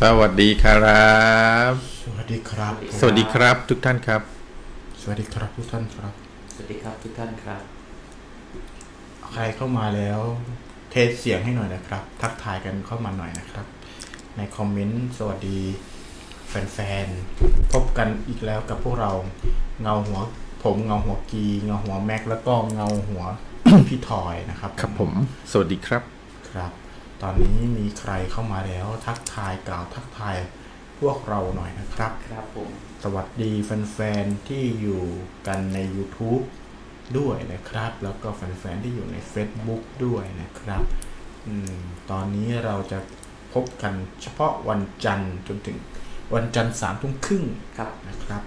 สวัสดีครับ สวัสดีครับ สวัสดีครับทุกท่านครับ สวัสดีครับทุกท่านครับ สวัสดีครับทุกท่านครับ ใครเข้ามาแล้ว เทสเสียงให้หน่อยนะครับ ทักทายกันเข้ามาหน่อยนะครับ ในคอมเมนต์สวัสดี แฟนๆ พบกันอีกแล้วกับพวกเราเงาหัว ผมเงาหัวกีเงาหัวแม็กแล้วก็เงาหัวพี่ทอยนะครับ ครับผม สวัสดีครับครับ ตอนนี้มีใครเข้ามาแล้ว ทักทายกล่าวทักทายพวกเราหน่อยนะครับ ครับผม สวัสดีแฟนๆที่อยู่กันใน YouTube ด้วยนะครับ แล้วก็แฟนๆที่อยู่ใน Facebook ด้วยนะครับอมตอนนี้เราจะพบกันเฉพาะวันจันทร์จนถึงวันจันทร์สามทุ่มครึ่งครับนะครับ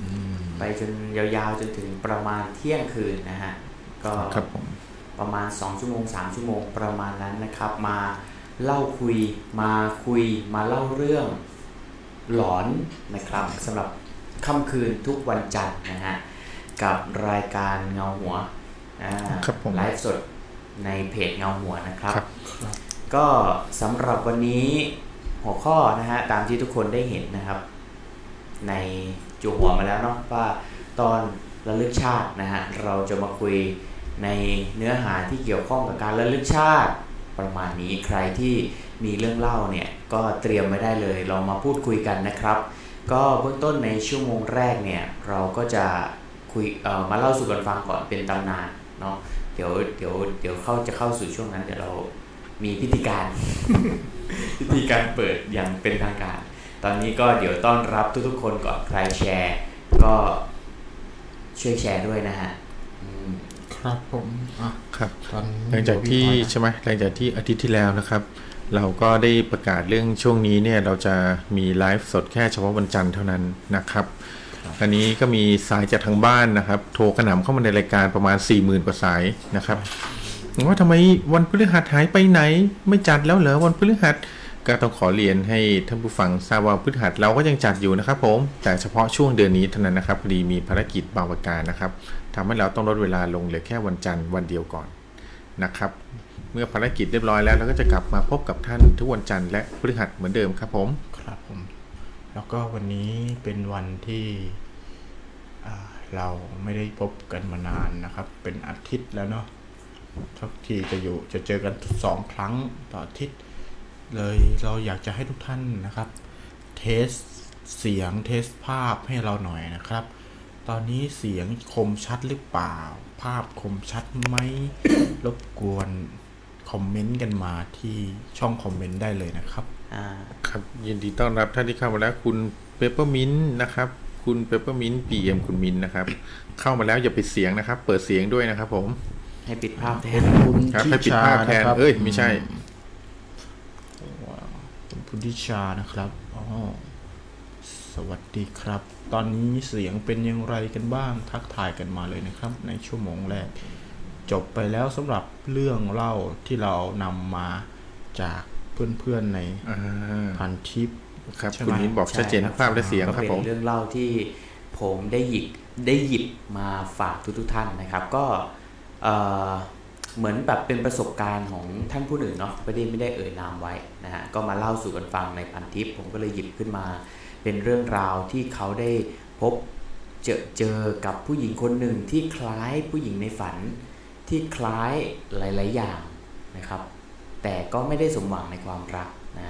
อืมไปจนยาวๆจนถึงประมาณเที่ยงคืนนะฮะก็ครับผม ประมาณ 2 ชั่วโมง 3 ชั่วโมงประมาณนั้นนะครับ มาเล่าคุยมาคุยมาเล่าเรื่องหลอนนะครับสำหรับค่ำคืนทุกวันจันทร์นะฮะกับรายการเงาหัวอ่าครับผมไลฟ์สดในเพจเงาหัวนะครับครับครับก็สำหรับวันนี้หัวข้อนะฮะตามที่ทุกคนได้เห็นนะครับ ในจูหัวมาแล้วเนาะว่าตอนระลึกชาตินะฮะเราจะมาคุย ในเนื้อหาที่เกี่ยวข้องกับการระลึกชาติประมาณนี้ใครที่มีเรื่องเล่าเนี่ยก็เตรียมไว้ได้เลยเรามาพูดคุยกันนะครับ ก็เบื้องต้นในชั่วโมงแรกเนี่ยเราก็จะคุยเอ่อมาเล่าสู่กันฟังก่อนเป็นตำนานเนาะเดี๋ยวเดี๋ยวเดี๋ยวเข้าจะเข้าสู่ช่วงนั้นเดี๋ยวเรามีพิธีการพิธีการเปิดอย่างเป็นทางการ ตอนนี้ก็เดี๋ยวต้อนรับทุกๆคนก่อนใครแชร์ ก็ช่วยแชร์ด้วยนะฮะ ครับผมอะครับตอนนี้หลังจากที่พี่ทอยนะใช่ไหมหลังจากที่อาทิตย์ที่แล้วนะครับ เราก็ได้ประกาศเรื่องช่วงนี้เนี่ย เราจะมีไลฟ์สดแค่เฉพาะวันจันทร์เท่านั้นนะครับอันนี้ก็มีสายจากทางบ้านนะครับ โทรกระหน่ำเข้ามาในรายการประมาณ4 0,000กว่าสายนะครับว่าทำไมวันพฤหัสหายไปไหน ไม่จัดแล้วเหรอวันพฤหัสก็ต้องขอเรียนให้ท่านผู้ฟังทราบว่าพฤหัสเราก็ยังจัดอยู่นะครับผมแต่เฉพาะช่วงเดือนนี้เท่านั้นนะครับพอดีมีภารกิจบางประการนะครับ ทำให้เราต้องลดเวลาลงเหลือแค่วันจันทร์วันเดียวก่อนนะครับ เมื่อภารกิจเรียบร้อยแล้วเราก็จะกลับมาพบกับท่านทุกวันจันทร์และพฤหัสเหมือนเดิมครับผมครับผม แล้วก็วันนี้เป็นวันที่เราไม่ได้พบกันมานานนะครับ เป็นอาทิตย์แล้วเนาะทุกทีจะอยู่จะเจอกันสองครั้งต่ออาทิตย์เลยเราอยากจะให้ทุกท่านนะครับ เทสเสียงเทสภาพให้เราหน่อยนะครับ ตอนนี้เสียงคมชัดหรือเปล่า ภาพคมชัดไหม รบกวนคอมเมนต์กันมาที่ช่องคอมเมนต์ได้เลยนะครับ อ่า ครับยินดีต้อนรับท่านที่เข้ามาแล้วคุณเปเปอร์มินนะครับ คุณเปเปอร์มินปีเอ็มคุณมินนะครับ เข้ามาแล้วอย่าปิดเสียงนะครับ เปิดเสียงด้วยนะครับ ผมให้ปิดภาพแทนคุณครับทิให้ปิดชาภาพแทนนะครับเอ้ยไม่ใช่ว้าวคุณพุทธิชานะครับอ๋อสวัสดีครับ ตอนนี้เสียงเป็นอย่างไรกันบ้างทักทายกันมาเลยนะครับ ในชั่วโมงแรก จบไปแล้วสำหรับเรื่องเล่าที่เรานำมาจากเพื่อนๆในอ่าพันทิปครับใช่ไหมคุณมินบอกชัดเจนทั้งภาพและเสียงก็ครับเป็นผมเรื่องเล่าที่ผมได้หยิบได้หยิบมาฝากทุกๆท่านนะครับ ก็เอ่อเหมือนแบบเป็นประสบการณ์ของท่านผู้หนึ่งเนาะไม่ได้ไม่ได้เอ่ยนามไว้นะฮะก็มาเล่าสู่กันฟังในพันทิปผมก็เลยหยิบขึ้นมา เป็นเรื่องราวที่เขาได้พบเจอเจอกับผู้หญิงคนหนึ่งที่คล้ายผู้หญิงในฝัน ที่คล้ายหลาย ๆ อย่างนะครับ แต่ก็ไม่ได้สมหวังในความรักนะ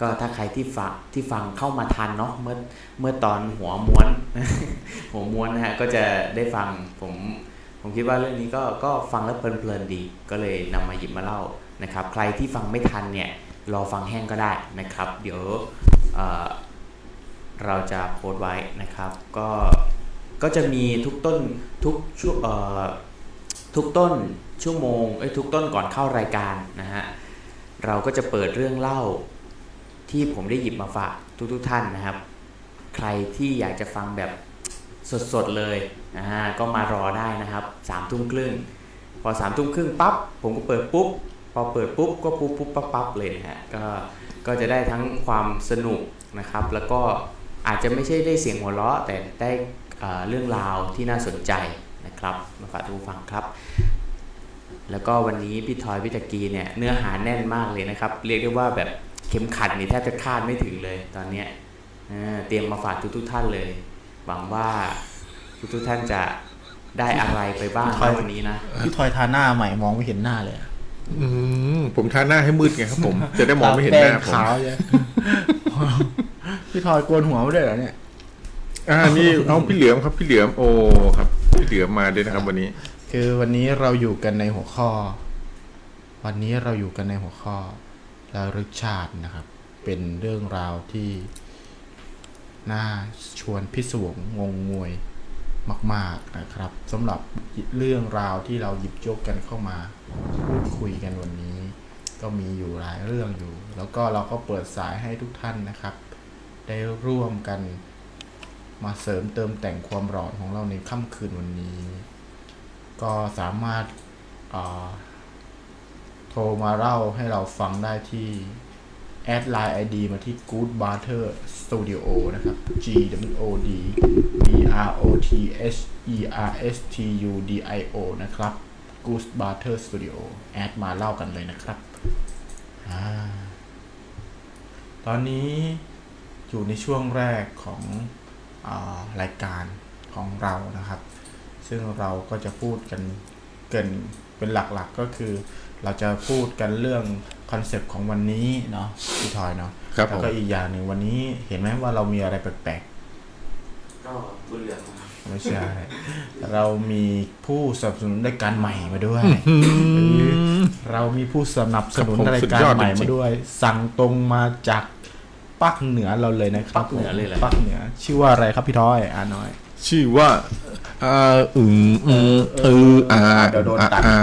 ก็ถ้าใครที่ฟังที่ฟังเข้ามาทันเนาะเมื่อเมื่อตอนหัวม้วน หัวม้วนนะฮะก็จะได้ฟังผมผมคิดว่าเรื่องนี้ก็ก็ฟังแล้วเพลินๆดี ก็เลยนำมาหยิบมาเล่านะครับ ใครที่ฟังไม่ทันเนี่ยรอฟังแห้งก็ได้นะครับ เดี๋ยว เราจะโพสต์ไว้นะครับ ก็ก็จะมีทุกต้นทุกช่วงเอ่อทุกต้นชั่วโมงเอ้ยทุกต้นก่อนเข้ารายการนะฮะเราก็จะเปิดเรื่องเล่าที่ผมได้หยิบมาฝากทุกๆทท่านนะครับ ใครที่อยากจะฟังแบบสดๆเลยนะฮะก็มารอได้นะครับสามทุ่มครึ่งพอสามทุ่มครึ่งปั๊บผมก็เปิดปุ๊บพอเปิดปุ๊บก็ปุ๊บปุ๊บปั๊บปั๊บเลยนะฮะก็ก็จะได้ทั้งความสนุกนะครับ แล้วก็ อาจจะไม่ใช่ได้เสียงหัวเราะแต่ได้เอ่อเรื่องราวที่น่าสนใจนะครับมาฝากทุกผู้ฟังครับ แล้วก็วันนี้พี่ทอยพี่ตะกีเนี่ยเนื้อหาแน่นมากเลยนะครับ เรียกได้ว่าแบบเข็มขัดนี่แทบจะคาดไม่ถึงเลยตอนเนี้ยเออเตรียมมาฝากทุกๆท่านเลย หวังว่าทุกๆท่านจะได้อะไรไปบ้างในวันนี้นะพี่ทอยทาหน้าใหม่มองไม่เห็นหน้าเลยอะอืมผมทาหน้าให้มืดไงครับผม จะได้มองไม่เห็นหน้าแป้งผมขาวเลย พี่ทอยโกนหัวไม่ได้เหรอเนี่ย อ่านี่เอาพี่เหลือมครับพี่เหลือมโอ้ครับ พี่เหลือมมาด้วยนะครับ วันนี้คือวันนี้เราอยู่กันในหัวข้อ วันนี้เราอยู่กันในหัวข้อระลึกชาตินะครับ เป็นเรื่องราวที่น่าชวนพิศวงงงงวยมาก ๆนะครับสำหรับเรื่องราวที่เราหยิบยกกันเข้ามาพูดคุยกันวันนี้ ก็มีอยู่หลายเรื่องอยู่ แล้วก็เราก็เปิดสายให้ทุกท่านนะครับ ได้ร่วมกันมาเสริมเติมแต่งความร้อนของเราในค่ำคืนวันนี้ ก็สามารถโทรมาเล่าให้เราฟังได้ที่แอดไลน์ ID มาที่ Good Butter Studio นะครับ G W O D B R O T H E R S T U D I O นะครับ Good Butter Studio แอดมาเล่ากันเลยนะครับอตอนนี้ อยู่ในช่วงแรกของอารายการของเรานะครับ ซึ่งเราก็จะพูดกันเกินเป็นหลักๆก็คือ เราจะพูดกันเรื่องคอนเซปต์ของวันนี้เนาะพี่ทอยเนาะครับแล้วผมก็อีกอย่างหนึ่งวันนี้เห็นไหมว่าเรามีอะไรแปลกก็บุญเหลืองมาๆไม่ใช่ เรามีผู้สนับสนุนรายการใหม่มาด้วย เรามีผู้สนับสนุนครับผมรายสุดการยอดใหม่จริมางๆด้วย สั่งตรงมาจาก ปักเหนือเราเลยนะครับปักเหนือเลยเหรอ ปักเหนือ ชื่อว่าอะไรครับพี่ทอยอ่าน้อย ชื่อว่าอ่าอืมอืมเอออ่าเดี๋ยวโดนตัดอ่า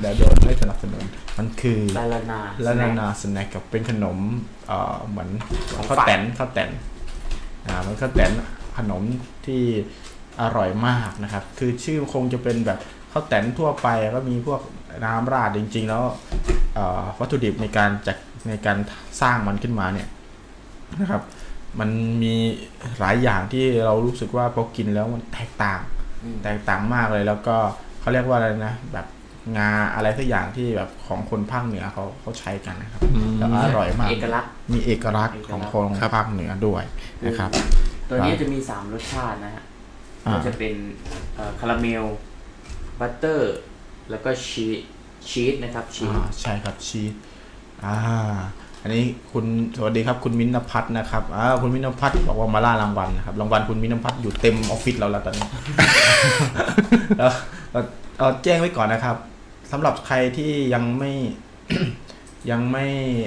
เดี๋ยวโดนไม่สนับสนุนมันคือลาลานาและนานาสแน็คกับเป็นขนมเอ่อเหมือนของข้าวฝากแตนข้าวแตนอ่ามันข้าวแตนขนมที่อร่อยมากนะครับ คือชื่อคงจะเป็นแบบข้าวแตนทั่วไป ก็มีพวกน้ำราดจริง ๆ แล้วเอ่อวัตถุดิบในการจัด ในการสร้างมันขึ้นมาเนี่ยนะครับ มันมีหลายอย่างที่เรารู้สึกว่าพอกินแล้วมันแตกต่างอืมแตกต่างมากเลยแล้วก็เขาเรียกว่าอะไรนะแบบงาอะไรสักอย่างที่แบบของคนภาคเหนือเขาเขาใช้กันนะครับอืมแล้วอร่อยมากเอกลักษณ์มีเอกลักษณ์ของคนครับภาคเหนือด้วยนะครับ ตัวนี้จะมี3รสชาตินะฮะอ่าก็จะเป็นเอ่อคาราเมล butter แล้วก็ชีสชีสนะครับชีสอ่าใช่ครับชีส อ่า อันนี้คุณสวัสดีครับคุณมินพัฒน์นะครับอ่าคุณมินพัฒน์บอกว่ามาล่ารางวัลนะครับรางวัลคุณมินพัฒน์อยู่เต็มออฟฟิศเราแล้วตอนนี้ แล้วเราเราแจ้งไว้ก่อนนะครับสำหรับใครที่ยังไม่ยังไม่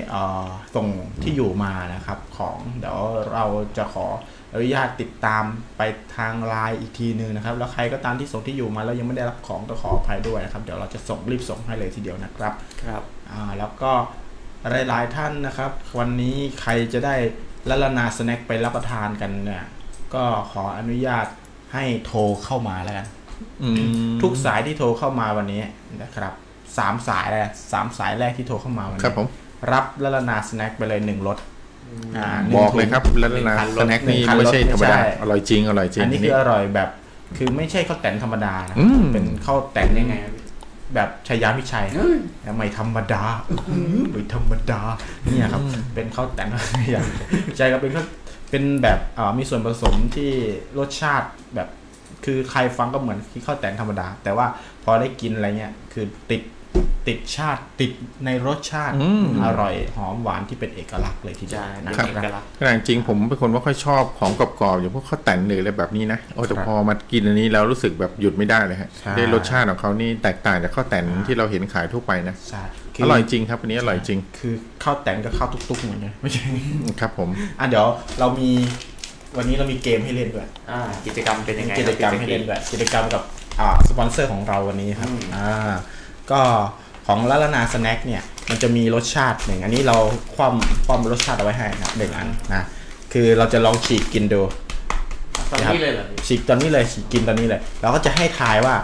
เอ่อส่งที่อยู่มานะครับ ของเดี๋ยวเราจะขออนุญาตติดตามไปทางไลน์อีกทีนึงนะครับ แล้วใครก็ตามที่ส่งที่อยู่มาแล้วยังไม่ได้รับของก็ขออภัยด้วยนะครับ เดี๋ยวเราจะส่งรีบส่งให้เลยทีเดียวนะครับ ครับ อ่า แล้วก็ หลายๆท่านนะครับ วันนี้ใครจะได้ละละนาสแน็คไปรับประทานกันเนี่ยก็ขออนุญาตให้โทรเข้ามาแล้วกันอืมทุกสายที่โทรเข้ามาวันนี้นะครับสามสายแรกสามสายแรกที่โทรเข้ามาวันครับนี้ผมรับละละนาสแน็คไปเลยหนึ่งรถอ่าหนึ่งบอกถุงเลยครับแล้วหนึ่งนะคันรถสแน็คนี่หนึ่งคันรถไม่ใช่ธรรมดาไม่ใช่อร่อยจริงอร่อยจริงอันนี้อันคืนี้ออร่อยแบบ คือไม่ใช่ข้าวแตนธรรมดานะอืมเป็นข้าวแตนยังไงครับ แบบชายาพิชัยเอ้ยไม่ธรรมดาไม่ธรรมดาเนี่ยครับ เป็นข้าวแต่นอย่างใช่ครับเป็นข้าวเป็นแบบอ่ามีส่วนผสมที่รสชาติแบบคือใครฟังก็เหมือนข้าวแต่นธรรมดา แต่ว่าพอได้กินอะไรเงี้ยคือติด ติดชาติติดในรสชาติอืมอร่อยหอมหวานที่เป็นเอกลักษณ์เลยทีเดียวใช่นะเป็นคเอรับกลักษณ์ขนาดจริงผมเป็นคนไม่ค่อยชอบของกรอบๆอย่างพวกข้าวแต่นหรืออะไรแบบนี้นะโอ้แต่ครับพอมากินอันนี้แล้วรู้สึกแบบหยุดไม่ได้เลยฮะใช่ได้รสชาติของเขานี่แตกต่างจากข้าวแต่นที่เราเห็นขายทั่วไปนะใช่อร่อยจริงครับอันนี้อร่อยจริง คือข้าวแต่นกับข้าวตุ๊กๆเหมือนกันไม่ใช่ครับผมอะเดี๋ยวเรามีวันนี้เรามีเกมให้เล่นด้วยอ่ากิจกรรมเป็นยังไงกิจกรรมคบให้พี่เล่นด้วยกิจกรรมกับอ่าสปอนเซอร์ของเราวันนี้ครับอืมอ่า ก็ของลาลานาสแน็คเนี่ยมันจะมีรสชาติหนึ่งอันนี้เราคว่ำคว่ำรสชาติเอาไว้ให้นะหนึ่งอันนะคือเราจะลองฉีกกินดูตอนนี้เลยเหรอพี่ฉีกตอนนี้เลยฉีกกินตอนนี้เลย เราก็จะให้ทายว่า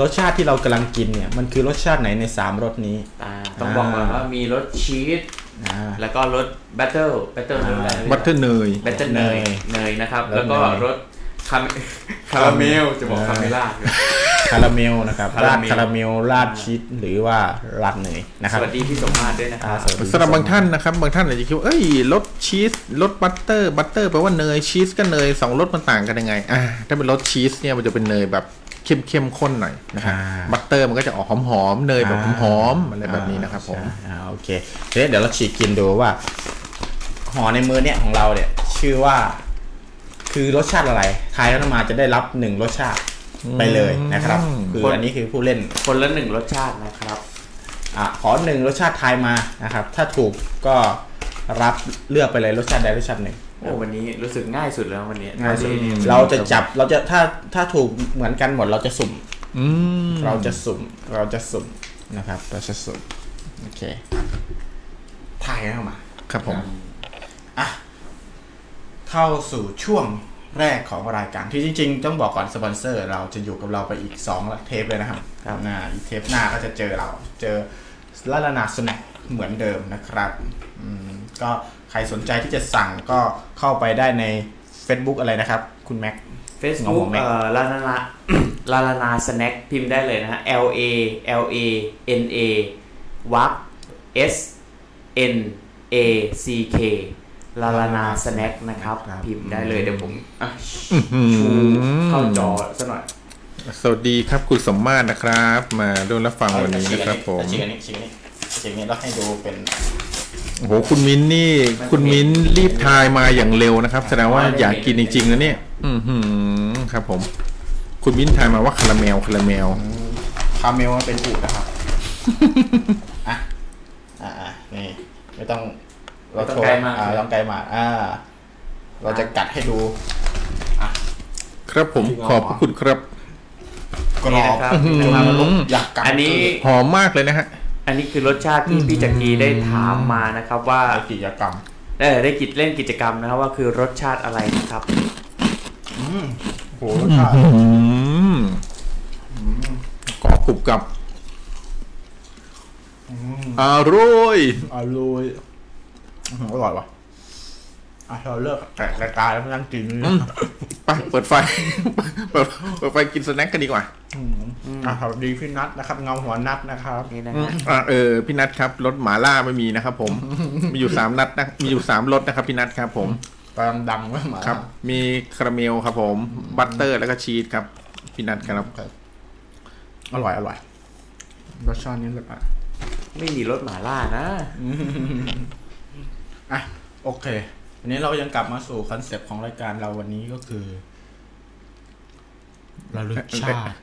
รสชาติที่เรากำลังกินเนี่ยมันคือรสชาติไหนในสามรสนี้อ่าต้องบอกก่อนว่ามีรสชีสอ่าแล้วก็รส butter butter รสอะไร butter เนย butter เนยเนยเนยนะครับรสแล้วก็เนยรส คาราคาราเมลจะบอกคาเมล่าคาราเมลนะครับคาราราดเมลคาราเมลราดชีสหรือว่าราดเนยนะคสรับวัสดีพี่สมมาตรด้วยนะคอ่ารับสวัสดีสำหรับบางท่านนะครับบางท่านอาจจะคิดว่าเอ้ยรสชีสรส butter butter แปลว่าเนยชีสก็เนยสองรสมันต่างกันยังไงอ่าถ้าเป็นรสชีสเนี่ยมันจะเป็นเนยแบบเข้มเข้มข้นหน่อยนะครับอ่า butter มันก็จะออกหอมหอมๆเนยแบบหอมๆอะไรแบบนี้นะครับผมใช่อ่าโอเคเดี๋ยวเดี๋ยวเราฉีกกินดูว่าห่อในมือเนี่ยของเราเนี่ยชื่อว่า คือรสชาติอะไรทายแล้วมาจะได้รับหนึ่งรสชาติไปเลยนะครับ อืม คืออันนี้คือผู้เล่น คนละหนึ่งรสชาตินะครับ อะขอหนึ่งรสชาติทายมานะครับ ถ้าถูกก็รับเลือกไปเลยรสชาติใดรสชาติหนึ่งโอ้วันนี้รู้สึกง่ายสุดแล้ววันนี้ง่ายสุด วันนี้เราจะจับเราจะถ้าถ้าถูกเหมือนกันหมดเราจะสุ่ม อืมเราจะสุ่มเราจะสุ่มนะครับเราจะสุ่มโอเคทายเข้ามา ครับผมอะ เข้าสู่ช่วงแรกของรายการที่จริง ๆ ต้องบอกก่อนสปอนเซอร์ เราจะอยู่กับเราไปอีก2เทปเลยนะครับครับหน้าอีกเทปหน้าก็จะเจอเราเจอลาลานาสแน็คเหมือนเดิมนะครับอืมก็ใครสนใจที่จะสั่งก็เข้าไปได้ใน Facebook อะไรนะครับ คุณแม็กเฟซบุ๊กของผมเองเอ่อลาลานาลาลานาสแน็คพิมพ์ได้เลยนะฮะ L A L A N A วรรค S N A C K ลาลานาสแน็คนะครับครับ พิมพ์ได้เลยเดี๋ยวผมอะอืชูมเข้าจอซะหน่อย สวัสดีครับคุณสมมาตรนะครับ มาร่วมรับฟังวันนี้นะครับผมฉีกอันนี้ฉีกอันนี้ฉีกอันนี้แล้วให้ดูเป็นโอ้โหคุณมิ้นนี่ คุณมิ้นรีบทายมาอย่างเร็วนะครับแสดงว่าอยากกินจริงๆนะเนี่ย อือหือครับ ผม คุณมิ้นทายมาว่าคาราเมลคาราเมลคาเมลมันเป็นอูดนะครับอะอ่าอ่านี่ไม่ต้อง ไม่ต้องไกลมากอ่าต้องไกลมากอ่า เราจะกัดให้ดูครับผมขอบพระคุณครับกรนี่อนะบครับนี่นะครับมันลุกอยากกัดอันนี้หอมมากเลยนะฮะ อันนี้คือรสชาติที่พี่จักรีได้ถามมานะครับ ว่าไอกิจกรรมเออได้กิจเล่นกิจกรรมนะครับ ว่าคือรสชาติอะไรนะครับโหรสชาติอืมกรอบกรุบกับอร่อยอร่อย อื้อหืออร่อยว่ะอะเราเลิกแกะรายการแล้วมานั่งกินไปเปิดไฟ เปิดเปิดไฟกิน snack กันดีกว่าอะสวัสดีพี่นัทนะครับเงาหัวนัทนะครับนี่นะอืมฮะอะเออพี่นัทครับรสหมาล่าไม่มีนะครับ ผม มีอยู่สามนัดนะมีอยู่สามรสนะครับ พี่นัทครับ ผมกำลังดังไว้หมาครับ มีคาราเมลครับ ผม butter แล้วก็ชีสครับ พี่นัทครับ อร่อยอร่อยรสชาตินี้เลยอะไม่มีรสหมาล่านะ อะโอเควันนี้เรายังกลับมาสู่คอนเซปต์ของรายการเราวันนี้ก็คือระลึกชาติ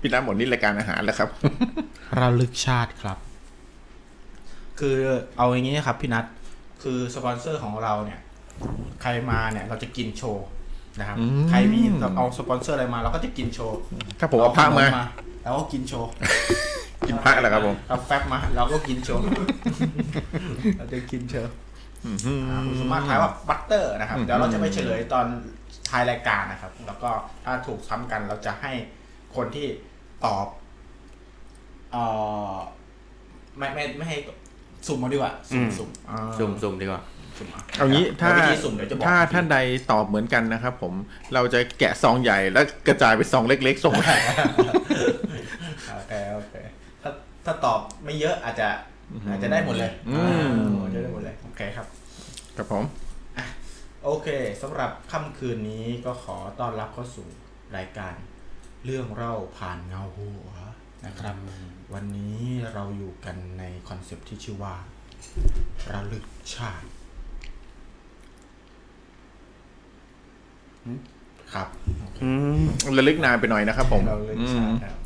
พี่นัทหมดนี่รายการอาหารแล้วครับระลึกชาติครับ คือเอาอย่างนี้ครับพี่นัทคือสปอนเซอร์ของเราเนี่ย ใครมาเนี่ย เราจะกินโชว์นะครับอืมใครมีเราเอาสปอนเซอร์อะไรมาเราก็จะกินโชว์ถ้าผมเอาพระมาเราก็กินโชว์ กินพระเหรอครับผมเอาแฟบมา เราก็กินโชว์เราจะกินโชว์อื้อหืออ่าคุณสามารถทายว่า butter นะครับอืมเดี๋ยวเราจะไปเฉลยตอนท้ายรายการนะครับ แล้วก็ถ้าถูกซ้ำกันเราจะให้คนที่ตอบเอ่อไม่ไม่ไม่ให้สุ่มมาดีกว่า สุ่มอืมสุ่มอ่าสุ่มสุ่มดีกว่า สุ่มะเอางี้ถ้าวิธีสุ่มเดี๋ยวจะบอกถ้าท่านใดตอบเหมือนกันนะครับผมเราจะแกะซองใหญ่แล้วกระจายไปซองเล็กๆส่งโอเคโอเค ถ้าถ้าตอบไม่เยอะอาจจะอาจจะได้หมดเลยอืมอาจจะได้หมดเลยโอเคครับครับผมโอเคสำหรับค่ำคืนนี้ก็ขอต้อนรับเข้าสู่รายการเรื่องเล่าผ่านเงาหัวนะครับ วันนี้เราอยู่กันในคอนเซปต์ที่ชื่อว่าระลึกชาติครับอืมระลึกนานไปหน่อยนะครับผมระลึกอืชามติครับ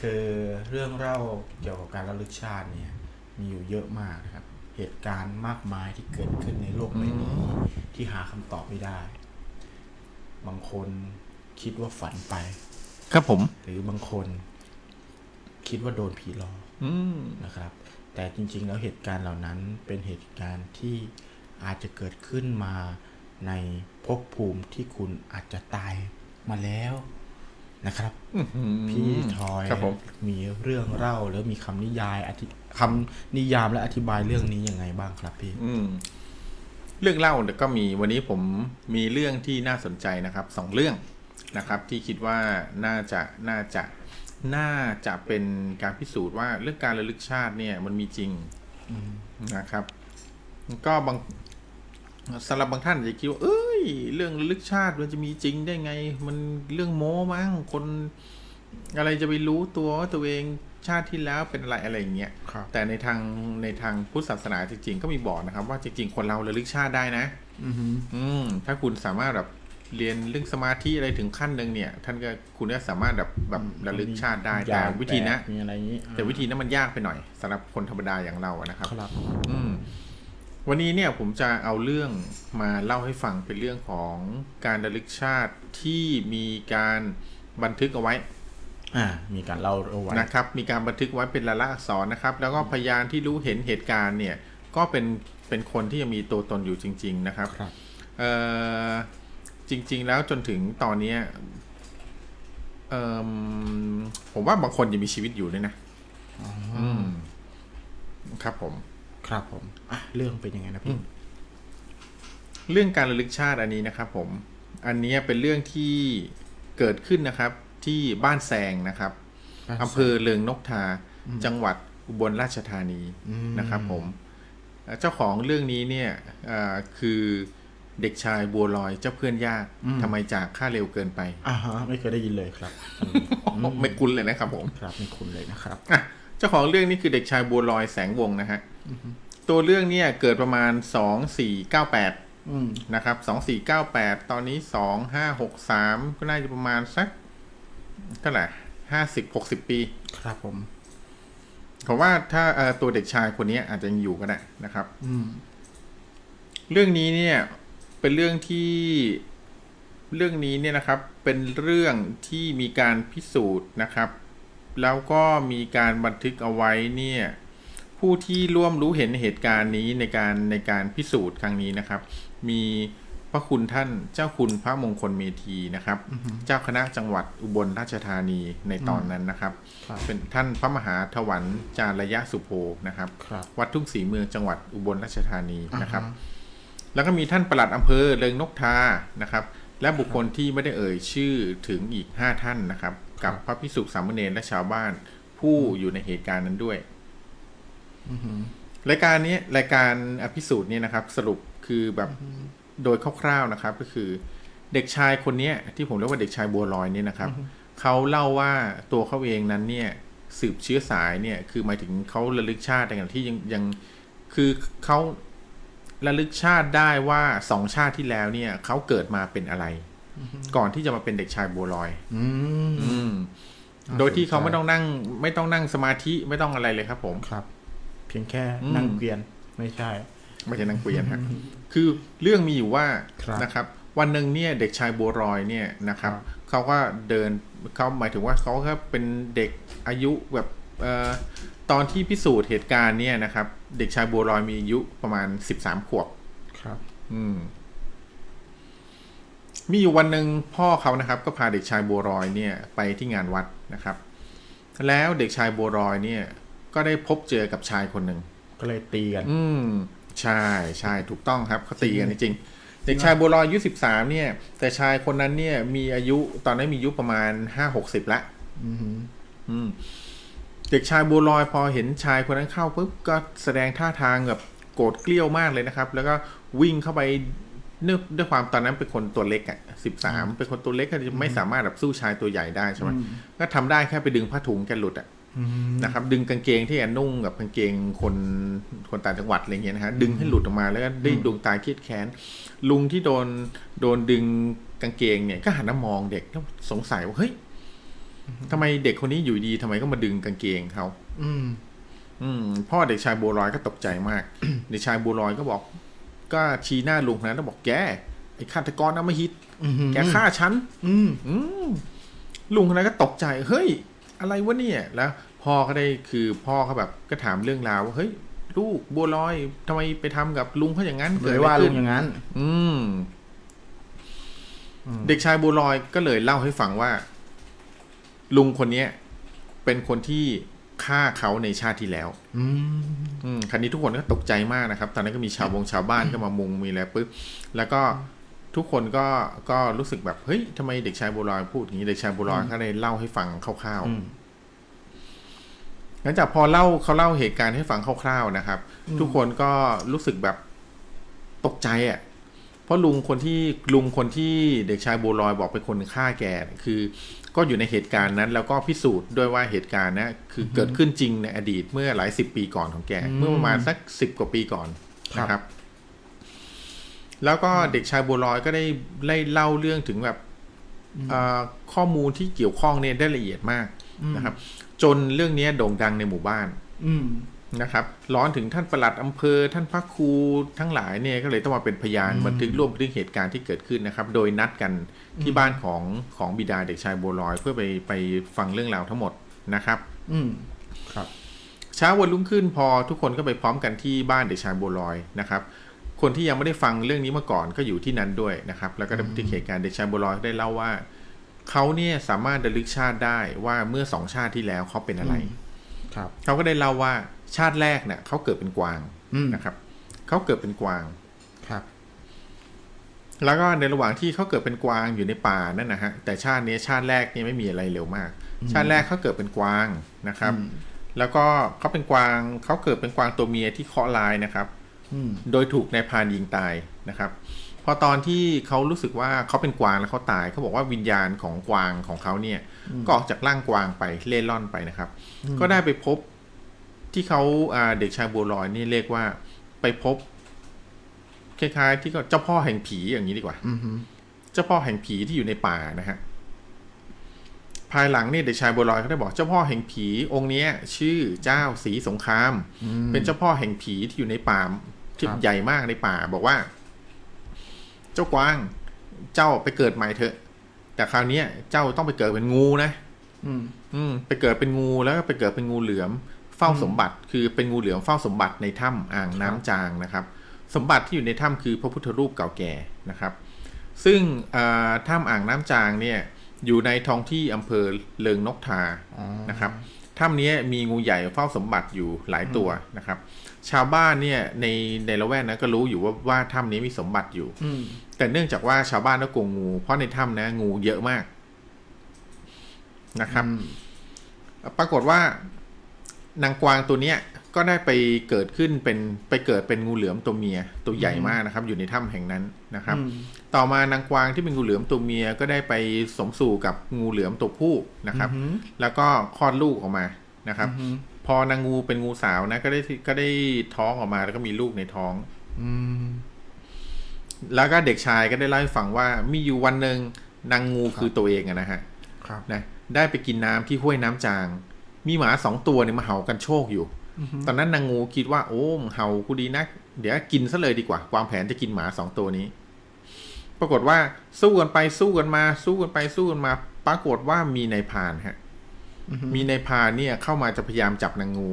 คือเรื่องเล่าเกี่ยวกับการระลึกชาติเนี่ยมีอยู่เยอะมากนะครับ เหตุการณ์มากมายที่เกิดขึ้นในโลกใบนี้ที่หาคำตอบไม่ได้ บางคนคิดว่าฝันไป ครับผม หรือบางคน คิดว่าโดนผีหลอกอืมนะครับ แต่จริง ๆ แล้วเหตุการณ์เหล่านั้นเป็นเหตุการณ์ที่อาจจะเกิดขึ้นมาในภพภูมิที่คุณอาจจะตายมาแล้ว นะครับพี่ทอยครับผมมีเรื่องเล่าหรือมีคำนิยายอธิคำนิยามและอธิบายเรื่องนี้ยังไงบ้างครับพี่อืมเรื่องเล่าเนี่ยก็มีวันนี้ผมมีเรื่องที่น่าสนใจนะครับสองเรื่องนะครับ ที่คิดว่าน่าจะน่าจะน่าจะเป็นการพิสูจน์ว่าเรื่องการระลึกชาติเนี่ย มันมีจริงนะครับ ก็บาง สำหรับบางท่านอาจจะคิดว่าเอ้ย เรื่องระลึกชาติมันจะมีจริงได้ไง มันเรื่องโม้มั้งคน อะไรจะไปรู้ตัวว่าตัวเองชาติที่แล้วเป็นอะไรอะไรอย่างเงี้ยครับแต่ในทางในทางพุทธศาสนาจริงๆ ก็มีบอกนะครับ ว่าจริงๆคนเราระลึกชาติได้นะอือฮึอืมถ้าคุณสามารถแบบเรียนเรื่องสมาธิอะไรถึงขั้นหนึ่งเนี่ย ท่านก็คุณก็สามารถแบบแบบระลึกชาติได้มีแต่ยางวิธีนะแปะมีอะไรอย่างนี้แต่วิธีนั้นมันยากไปหน่อยสำหรับคนธรรมดาอย่างเราอะนะครับครับ อืม วันนี้เนี่ยผมจะเอาเรื่องมาเล่าให้ฟังเป็นเรื่องของการระลึกชาติที่มีการบันทึกเอาไว้อ่ามีการเล่าเอาไว้นะครับ มีการบันทึกไว้เป็นลายลักษณ์อักษรนะครับ แล้วก็พยานที่รู้เห็นเหตุการณ์เนี่ยก็เป็นเป็นคนที่ยังมีตัวตนอยู่จริง ๆ นะครับครับเอ่อจริง ๆ แล้วจนถึงตอนเนี้ยเอ่อผมว่าบางคนยังมีชีวิตอยู่ด้วยนะอืมครับผม ครับผม อะเรื่องเป็นยังไงนะพี่เรื่องการระลึกชาติอันนี้นะครับ ผม อันเนี้ยเป็นเรื่องที่เกิดขึ้นนะครับ ที่บ้านแซงนะครับบ้านแซงอำเภอเลิงนกทา จังหวัดอุบลราชธานีอืมนะครับ ผมเอ่อเจ้าของเรื่องนี้เนี่ยเอ่อคือเด็กชายบัวลอยเจ้าเพื่อนยากทำไมจากค่าเร็วเกินไปอ่าฮะไม่เคยได้ยินเลยครับไม่คุ้นเลยนะครับผมครับไม่คุ้นเลยนะครับอะเจ้าของเรื่องนี้คือเด็กชายบัวลอยแสงวงศ์นะฮะ ตัวเรื่องเนี่ยเกิดประมาณสองสี่เก้าแปดอืมนะครับสองสี่เก้าแปดตอนนี้สองห้าหกสามก็น่าจะประมาณสักเท่าไหร่ห้าสิบหกสิบปี ครับผมผมว่าถ้าเอ่อตัวเด็กชายคนนี้อาจจะยังอยู่ก็ได้นะครับอืมเรื่องนี้เนี่ย เป็นเรื่องที่เรื่องนี้เนี่ยนะครับ เป็นเรื่องที่มีการพิสูจน์นะครับ แล้วก็มีการบันทึกเอาไว้เนี่ย ผู้ที่ร่วมรู้เห็นเหตุการณ์นี้ในการในการพิสูจน์ครั้งนี้นะครับ มีพระคุณท่านเจ้าคุณพระมงคลเมธีนะครับ เจ้าคณะจังหวัดอุบลราชธานีในตอนนั้นนะครับครับเป็นท่านพระมหาถวันจารยะสุโภนะครับครับ วัดทุ่งศรีเมืองจังหวัดอุบลราชธานีนะครับอ่าฮแล้วก็มีท่านปลัดอำเภอเริงนกทานะครับ และบุคคลที่ไม่ได้เอ่ยชื่อถึงอีก5ท่านนะครับ กับพระพิสุสามเณรและชาวบ้านผู้อยู่ในเหตุการณ์นั้นด้วยอือฮึ รายการนี้รายการอภิสูจน์เนี่ยนะครับ สรุปคือแบบโดยคร่าวๆนะครับ ก็คือเด็กชายคนเนี้ยที่ผมเรียกว่าเด็กชายบัวลอยเนี่ยนะครับเขาเล่าว่าตัวเขาเองนั้นเนี่ยสืบเชื้อสายเนี่ย คือหมายถึงเขาระลึกชาติอย่างที่ยังยังคือเขาระลึกชาติได้ว่าสองชาติที่แล้วเนี่ยเขาเกิดมาเป็นอะไร ก่อนที่จะมาเป็นเด็กชายบัวลอย อืมอืมน่าสนใจโดยที่เขาไม่ต้องนั่ง ไม่ต้องนั่งสมาธิไม่ต้องอะไรเลยครับผมครับ เพียงแค่อืมนั่งเกวียนไม่ใช่ ไม่ใช่นางเกวียนฮะคือเรื่องมีอยู่ว่าครับนะครับ วันหนึ่งเนี่ยเด็กชายบัวรอยเนี่ยนะครับครับเขาก็เดินเขาหมายถึงว่าเขาก็เป็นเด็กอายุแบบเอ่อตอนที่พิสูจน์เหตุการณ์เนี่ยนะครับ เด็กชายบัวรอยมีอายุประมาณสิบสามขวบครับ อืม มีอยู่วันหนึ่งพ่อเขานะครับ ก็พาเด็กชายบัวรอยเนี่ย ไปที่งานวัดนะครับ แล้วเด็กชายบัวรอยเนี่ย ก็ได้พบเจอกับชายคนหนึ่ง ก็เลยตีกัน อืม ใช่ใช่ถูกต้องครับเขาตีกันจริงๆเด็กชายบัวลอยอายุสิบสามเนี่ย แต่ชายคนนั้นเนี่ย มีอายุตอนนั้นมีอายุประมาณห้าหกสิบละอือฮึอืมเด็กชายบัวลอยพอเห็นชายคนนั้นเข้าปุ๊บก็แสดงท่าทางแบบโกรธเกลี้ยวมากเลยนะครับ แล้วก็วิ่งเข้าไปเนื่องด้วยความตอนนั้นเป็นคนตัวเล็กอะสิบสามเป็นคนตัวเล็กก็จะไม่สามารถแบบสู้ชายตัวใหญ่ได้ใช่ไหมก็ทำได้แค่ไปดึงผ้าถุงแกหลุดอะอืม นะครับ ดึงกางเกงที่แอนนุ่งกับกางเกงคนคนต่างจังหวัดอะไรเงี้ยนะฮะดึงให้หลุดออกมาแล้วก็ได้ดวงตาเครียดแค้นลุงที่โดนโดนดึงกางเกงเนี่ยก็หันมามองเด็กแล้วสงสัยว่าเฮ้ยทำไมเด็กคนนี้อยู่ดีทำไมก็มาดึงกางเกงเขาอืม อืม พ่อเด็กชายบัวลอยก็ตกใจมากเด็กชายบัวลอยก็บอก ก็ชี้หน้าลุงคนนั้นแล้วบอกแกไอ้ฆาตกรเอามาฮิตอือฮึแกฆ่าฉันอืมอืมลุงคนนั้นก็ตกใจ เฮ้ย อะไรวะเนี่ยแล้วพ่อก็ได้คือพ่อเขาแบบก็ถามเรื่องราวว่าเฮ้ยลูกบัวลอยทำไมไปทำกับลุงเขาอย่างนั้นเลเกิดยอะไรว่าลุขึ้งนอย่างนั้นอืมอืม เด็กชายบัวลอยก็เลยเล่าให้ฟังว่า ลุงคนเนี้ย เป็นคนที่ฆ่าเขาในชาติที่แล้ว อืมอืมครั้นี้ทุกคนก็ตกใจมากนะครับ ตอนนั้นก็มีชาวบงชาวบ้านก็มามุงมีอะไรปุ๊บแล้วก็ ทุกคนก็ก็รู้สึกแบบเฮ้ยทำไมเด็กชายบัวลอยพูดอย่างนี้เด็กชายบัวลอยก็เลยเล่าให้ฟังคร่าวอืมๆหลังจากพอเล่าเขาเล่าเหตุการณ์ให้ฟังคร่าวๆนะครับ ทุกคนก็รู้สึกแบบตกใจอะ่ะเพราะลุงคนที่ลุงคนที่เด็กชายบัวลอยบอกเป็นคนฆ่าแกเนี่ยคือ ก็อยู่ในเหตุการณ์นั้น แล้วก็พิสูจน์ด้วยว่าเหตุการณ์นะคือเกิดขึ้นจริงในอดีตเมื่อหลายสิบปีก่อนของแก เมื่อประมาณสักสิบกว่าปีก่อนนะครับ แล้วก็เด็กชายบัวลอยก็ได้ไล่เล่าเรื่องถึงแบบเอ่อข้อมูลที่เกี่ยวข้องเนี่ยได้ละเอียดมากนะครับ จนเรื่องนี้โด่งดังในหมู่บ้านอืมนะครับ ร้อนถึงท่านประหลัดอำเภอ ท่านพระครูทั้งหลายเนี่ยก็เลยต้องมาเป็นพยานบันทึกร่วมบันทึกเหตุการณ์ที่เกิดขึ้นนะครับ โดยนัดกันที่บ้านของของบิดาเด็กชายบัวลอย เพื่อไปไปฟังเรื่องราวทั้งหมดนะครับ อืมครับ เช้าวันรุ่งขึ้นพอทุกคนก็ไปพร้อมกันที่บ้านเด็กชายบัวลอยนะครับ คนที่ยังไม่ได้ฟังเรื่องนี้มาก่อนก็อยู่ที่นั้นด้วยนะครับ แล้วก็ได้บันทึกเหตุการณ์เด็กชายบัวลอยได้เล่าว่าเขาเนี่ยสามารถระลึกชาติได้ว่าเมื่อสองชาติที่แล้วเขาเป็นอะไร ครับเขาก็ได้เล่าว่าชาติแรกเนี่ยเขาเกิดเป็นกวางอืมนะครับเขาเกิดเป็นกวางครับ แล้วก็ในระหว่างที่เขาเกิดเป็นกวางอยู่ในป่านั่นนะฮะแต่ชาตินี้ชาติแรกเนี่ยไม่มีอะไรเร็วมาก ชาติแรกเขาเกิดเป็นกวางนะครับ แล้วก็เขาเป็นกวางเขาเกิดเป็นกวางตัวเมียที่เคราะห์ร้ายนะครับอืม โดยถูกนายพรานยิงตายนะครับ พอตอนที่เขารู้สึกว่าเขาเป็นกวางแล้วเขาตายเขาบอกว่าวิญญาณของกวางของเขาเนี่ย ก็ออกจากร่างกวางไปเล่ร่อนไปนะครับ ก็ได้ไปพบที่เขาอ่าเด็กชายบัวลอยนี่เรียกว่าไปพบคล้ายๆ ที่ก็เจ้าพ่อแห่งผีอย่างนี้ดีกว่าอืมฮึเจ้าพ่อแห่งผีที่อยู่ในป่านะฮะภายหลังนี่เด็กชายบัวลอยเขาได้บอกเจ้าพ่อแห่งผีองค์เนี้ยชื่อเจ้าสีสงคราม เป็นเจ้าพ่อแห่งผีที่อยู่ในป่า ที่ใหญ่มากในป่าบอกว่า เจ้ากวางเจ้าไปเกิดใหม่เถอะ แต่คราวเนี้ยเจ้าต้องไปเกิดเป็นงูนะอืมอืม ไปเกิดเป็นงูแล้วก็ไปเกิดเป็นงูเหลือม เฝ้าสมบัติ คือเป็นงูเหลือมเฝ้าสมบัติในถ้ำอ่างน้ำจางนะครับ สมบัติที่อยู่ในถ้ำคือพระพุทธรูปเก่าแก่นะครับ ซึ่งอ่าถ้ำอ่างน้ำจางเนี่ย อยู่ในท้องที่อำเภอเลิงนกทาอ๋อนะครับถ้ำนี้มีงูใหญ่เฝ้าสมบัติอยู่หลายตัวนะครับ ชาวบ้านเนี่ยในในละแวกนั้นก็รู้อยู่ว่าว่าถ้ำนี้มีสมบัติอยู่ อืมแต่เนื่องจากว่าชาวบ้านก็กลัวงู เพราะในถ้ำนะงูเยอะมากนะครับ ปรากฏว่านางกวางตัวเนี้ยก็ได้ไปเกิดขึ้นเป็นไปเกิดเป็นงูเหลือมตัวเมียตัวใหญ่มากนะครับ อยู่ในถ้ำแห่งนั้นนะครับอืมต่อมานางกวางที่เป็นงูเหลือมตัวเมียก็ได้ไปสมสู่กับงูเหลือมตัวผู้นะครับอืมแล้วก็คลอดลูกออกมานะครับ อืมพอนางงูเป็นงูสาวนะ ก็ได้ก็ได้ท้องออกมาแล้วก็มีลูกในท้อง อืม แล้วก็เด็กชายก็ได้เล่าให้ฟังว่า มีอยู่วันหนึ่งนางงูคือตัวเองอะนะฮะครับนะได้ไปกินน้ำที่ห้วยน้ำจาง มีหมาสองตัวเนี่ยมาเห่ากันโชคอยู่ ตอนนั้นนางงูคิดว่าโอ้เห่ากูดีนัก เดี๋ยวกินซะเลยดีกว่าวางแผนจะกินหมาสองตัวนี้ ปรากฏว่าสู้กันไปสู้กันมา สู้กันไปสู้กันมา ปรากฏว่ามีนายพรานฮะ มีนายพรานเนี่ยเข้ามาจะพยายามจับนางงู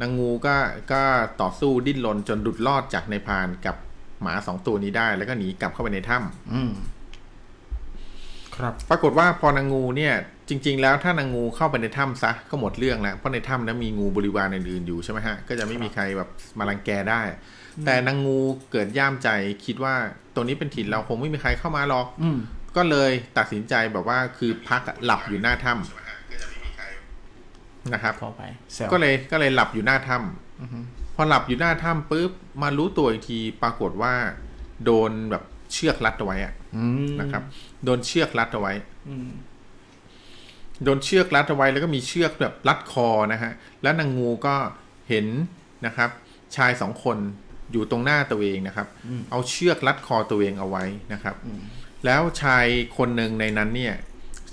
นางงูก็ก็ต่อสู้ดิ้นรนจนหลุดรอดจากนายพรานกับหมาสองตัวนี้ได้ แล้วก็หนีกลับเข้าไปในถ้ำอืมครับ ปรากฏว่าพอนางงูเนี่ย จริง ๆ แล้วถ้านางงูเข้าไปในถ้ำซะก็หมดเรื่องแล้วเพราะในถ้ำนั้นมีงูบริวารอื่นๆอยู่ใช่ไหมฮะก็จะไม่มีใครแบบมารังแกได้ แต่นางงูเกิดย่ามใจคิดว่าตัวนี้เป็นถิ่นเราคงไม่มีใครเข้ามาหรอกอืมก็เลยตัดสินใจแบบว่าคือพักอะหลับอยู่หน้าถ้ำ นะครับเข้าไปเซลก็เลยก็เลยหลับอยู่หน้าถ้ำพอหลับอยู่หน้าถ้ำปุ๊บมารู้ตัวอีกทีปรากฏว่า โดนแบบเชือกรัดเอาไว้อะอืมนะครับ โดนเชือกรัดเอาไว้อืมโดนเชือกรัดเอาไว้แล้วก็มีเชือกแบบรัดคอนะฮะ แล้วนางงูก็เห็นนะครับ ชายสองคนอยู่ตรงหน้าตัวเองนะครับ เอาเชือกรัดคอตัวเองเอาไว้นะครับ แล้วชายคนหนึ่งในนั้นเนี่ย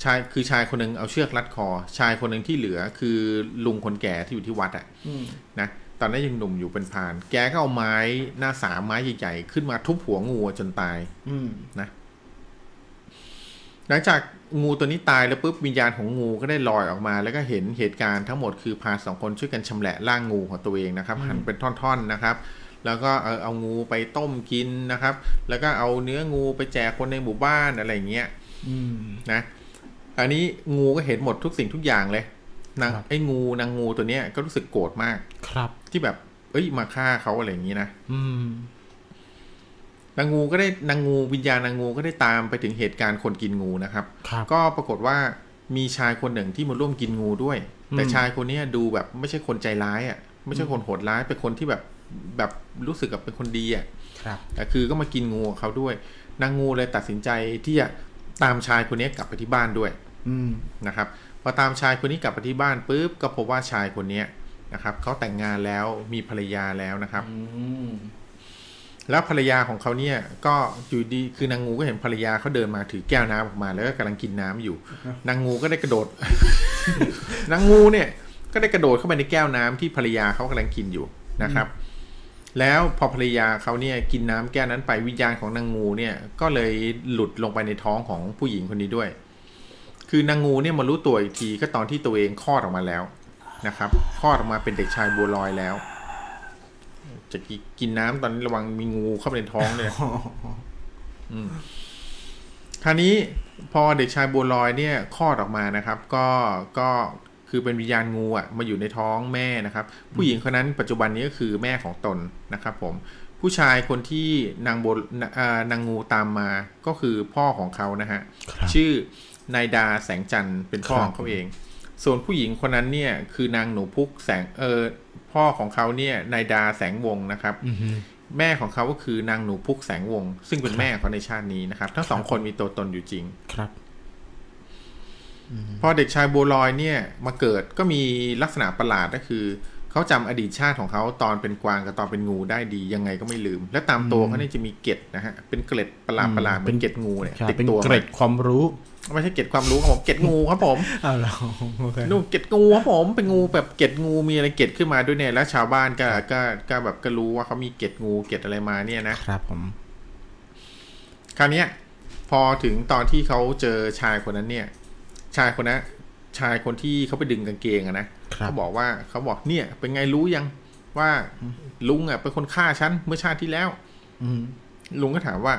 ชายคือชายคนหนึ่งเอาเชือกรัดคอ ชายคนหนึ่งที่เหลือคือลุงคนแก่ที่อยู่ที่วัดอะอืมนะตอนนั้นยังหนุ่มอยู่เป็นพราน แกก็เอาไม้หน้าสามไม้ใหญ่ๆขึ้นมาทุบหัวงูจนตาย อืมนะหลังจากงูตัวนี้ตายแล้วปุ๊บวิญญาณของงูก็ได้ลอยออกมา แล้วก็เห็นเหตุการณ์ทั้งหมดคือพรานสองคนช่วยกันชำแหละร่างงูของตัวเองนะครับ หั่นเป็นท่อนๆนะครับ แล้วก็เอาเอางูไปต้มกินนะครับ แล้วก็เอาเนื้องูไปแจกคนในหมู่บ้านอะไรอย่างเงี้ยอืมนะ อันนี้งูก็เห็นหมดทุกสิ่งทุกอย่างเลยนางครับไอ้งูนางงูตัวเนี้ยก็รู้สึกโกรธมาก ครับ ที่แบบ เอ้ยมาฆ่าเขาอะไรอย่างนี้นะอืมนางงูก็ได้นางงูวิญญาณนางงูก็ได้ตามไปถึงเหตุการณ์คนกินงูนะครับครับก็ปรากฏว่ามีชายคนหนึ่งที่มาร่วมกินงูด้วย แต่อืมชายคนเนี้ยดูแบบไม่ใช่คนใจร้ายอะ ไม่ใช่คนโหดร้ายเป็นคนที่แบบแบบรู้สึกกับเป็นคนดีอะครับแต่คือก็มากินงูกับเขาด้วย นางงูเลยตัดสินใจที่จะ ตามชายคนนี้กลับไปที่บ้านด้วยอืมนะครับพอตามชายคนนี้กลับไปที่บ้านปุ๊บก็พบว่าชายคนเนี้ยนะครับเขาแต่งงานแล้วมีภรรยาแล้วนะครับอืมแล้วภรรยาของเขาเนี่ย ก็อยู่ดีคือนางงูก็เห็นภรรยาเขาเดินมาถือแก้วน้ำออกมา แล้วก็กำลังกินน้ำอยู่ นางงูก็ได้กระโดด นางงูเนี่ย ก็ได้กระโดดเข้าไปในแก้วน้ำที่ภรรยาเขากำลังกินอยู่นะครับ แล้วพอภรรยาเขาเนี่ยกินน้ำแก้วนั้นไปวิญญาณของนางงูเนี่ยก็เลยหลุดลงไปในท้องของผู้หญิงคนนี้ด้วย คือนางงูเนี่ยมารู้ตัวอีกทีก็ตอนที่ตัวเองคลอดออกมาแล้วนะครับคลอดออกมาเป็นเด็กชายบัวลอยแล้ว จะกินน้ำตอนนี้ระวังมีงูเข้าไปในท้องเลยอืมคราวนี้พอเด็กชายบัวลอยเนี่ยคลอดออกมานะครับ ก็ก็ คือเป็นวิญญาณงูอะมาอยู่ในท้องแม่นะครับ ผู้หญิงคนนั้นปัจจุบันนี้ก็คือแม่ของตนนะครับ ผมผู้ชายคนที่นางโบอ่านางงูตามมาก็คือพ่อของเขานะฮะครับชื่อนายดาแสงจันทร์เป็นพ่อครับของเขาเอง ส่วนผู้หญิงคนนั้นเนี่ยคือนางหนูพุกแสงเออพ่อของเขาเนี่ยนายดาแสงวงนะครับอือฮึแม่ของเขาก็คือนางหนูพุกแสงวง ซึ่งเป็นแม่ของเขาในชาตินี้นะครับ ทั้งสองคนมีตัวตนอยู่จริงครับ พอเด็กชายบัวลอยเนี่ยมาเกิดก็มีลักษณะประหลาดก็คือเขาจำอดีตชาติของเขาตอนเป็นกวางกับตอนเป็นงูได้ดียังไงก็ไม่ลืม และตามตัวเขาเนี่ยจะมีเกล็ดนะฮะเป็นเกล็ดประหลาดประหลาดๆเหมือนเกล็ดงูเนี่ยครับติดเป็นตัวเกร็ดความรู้ไม่ใช่เกล็ดความรู้ครับผมเกล็ดงูครับผมอ้าวเหรอโอเคนู่นเกล็ดงูครับผมเป็นงูแบบเกล็ดงูมีอะไรเกล็ดขึ้นมาด้วยเนี่ยแล้วชาวบ้านก็ก็ก็แบบก็รู้ว่าเขามีเกล็ดงูเกล็ดอะไรมาเนี่ยนะครับผม คราวเนี้ยพอถึงตอนที่เขาเจอชายคนนั้นเนี่ย ชายคนนั้นชายคนที่เขาไปดึงกางเกงอะนะครับเขาบอกว่าเขาบอกเนี่ย เป็นไงรู้ยังว่าลุงอะเป็นคนฆ่าฉันเมื่อชาติที่แล้ว อืมลุงก็ถามว่า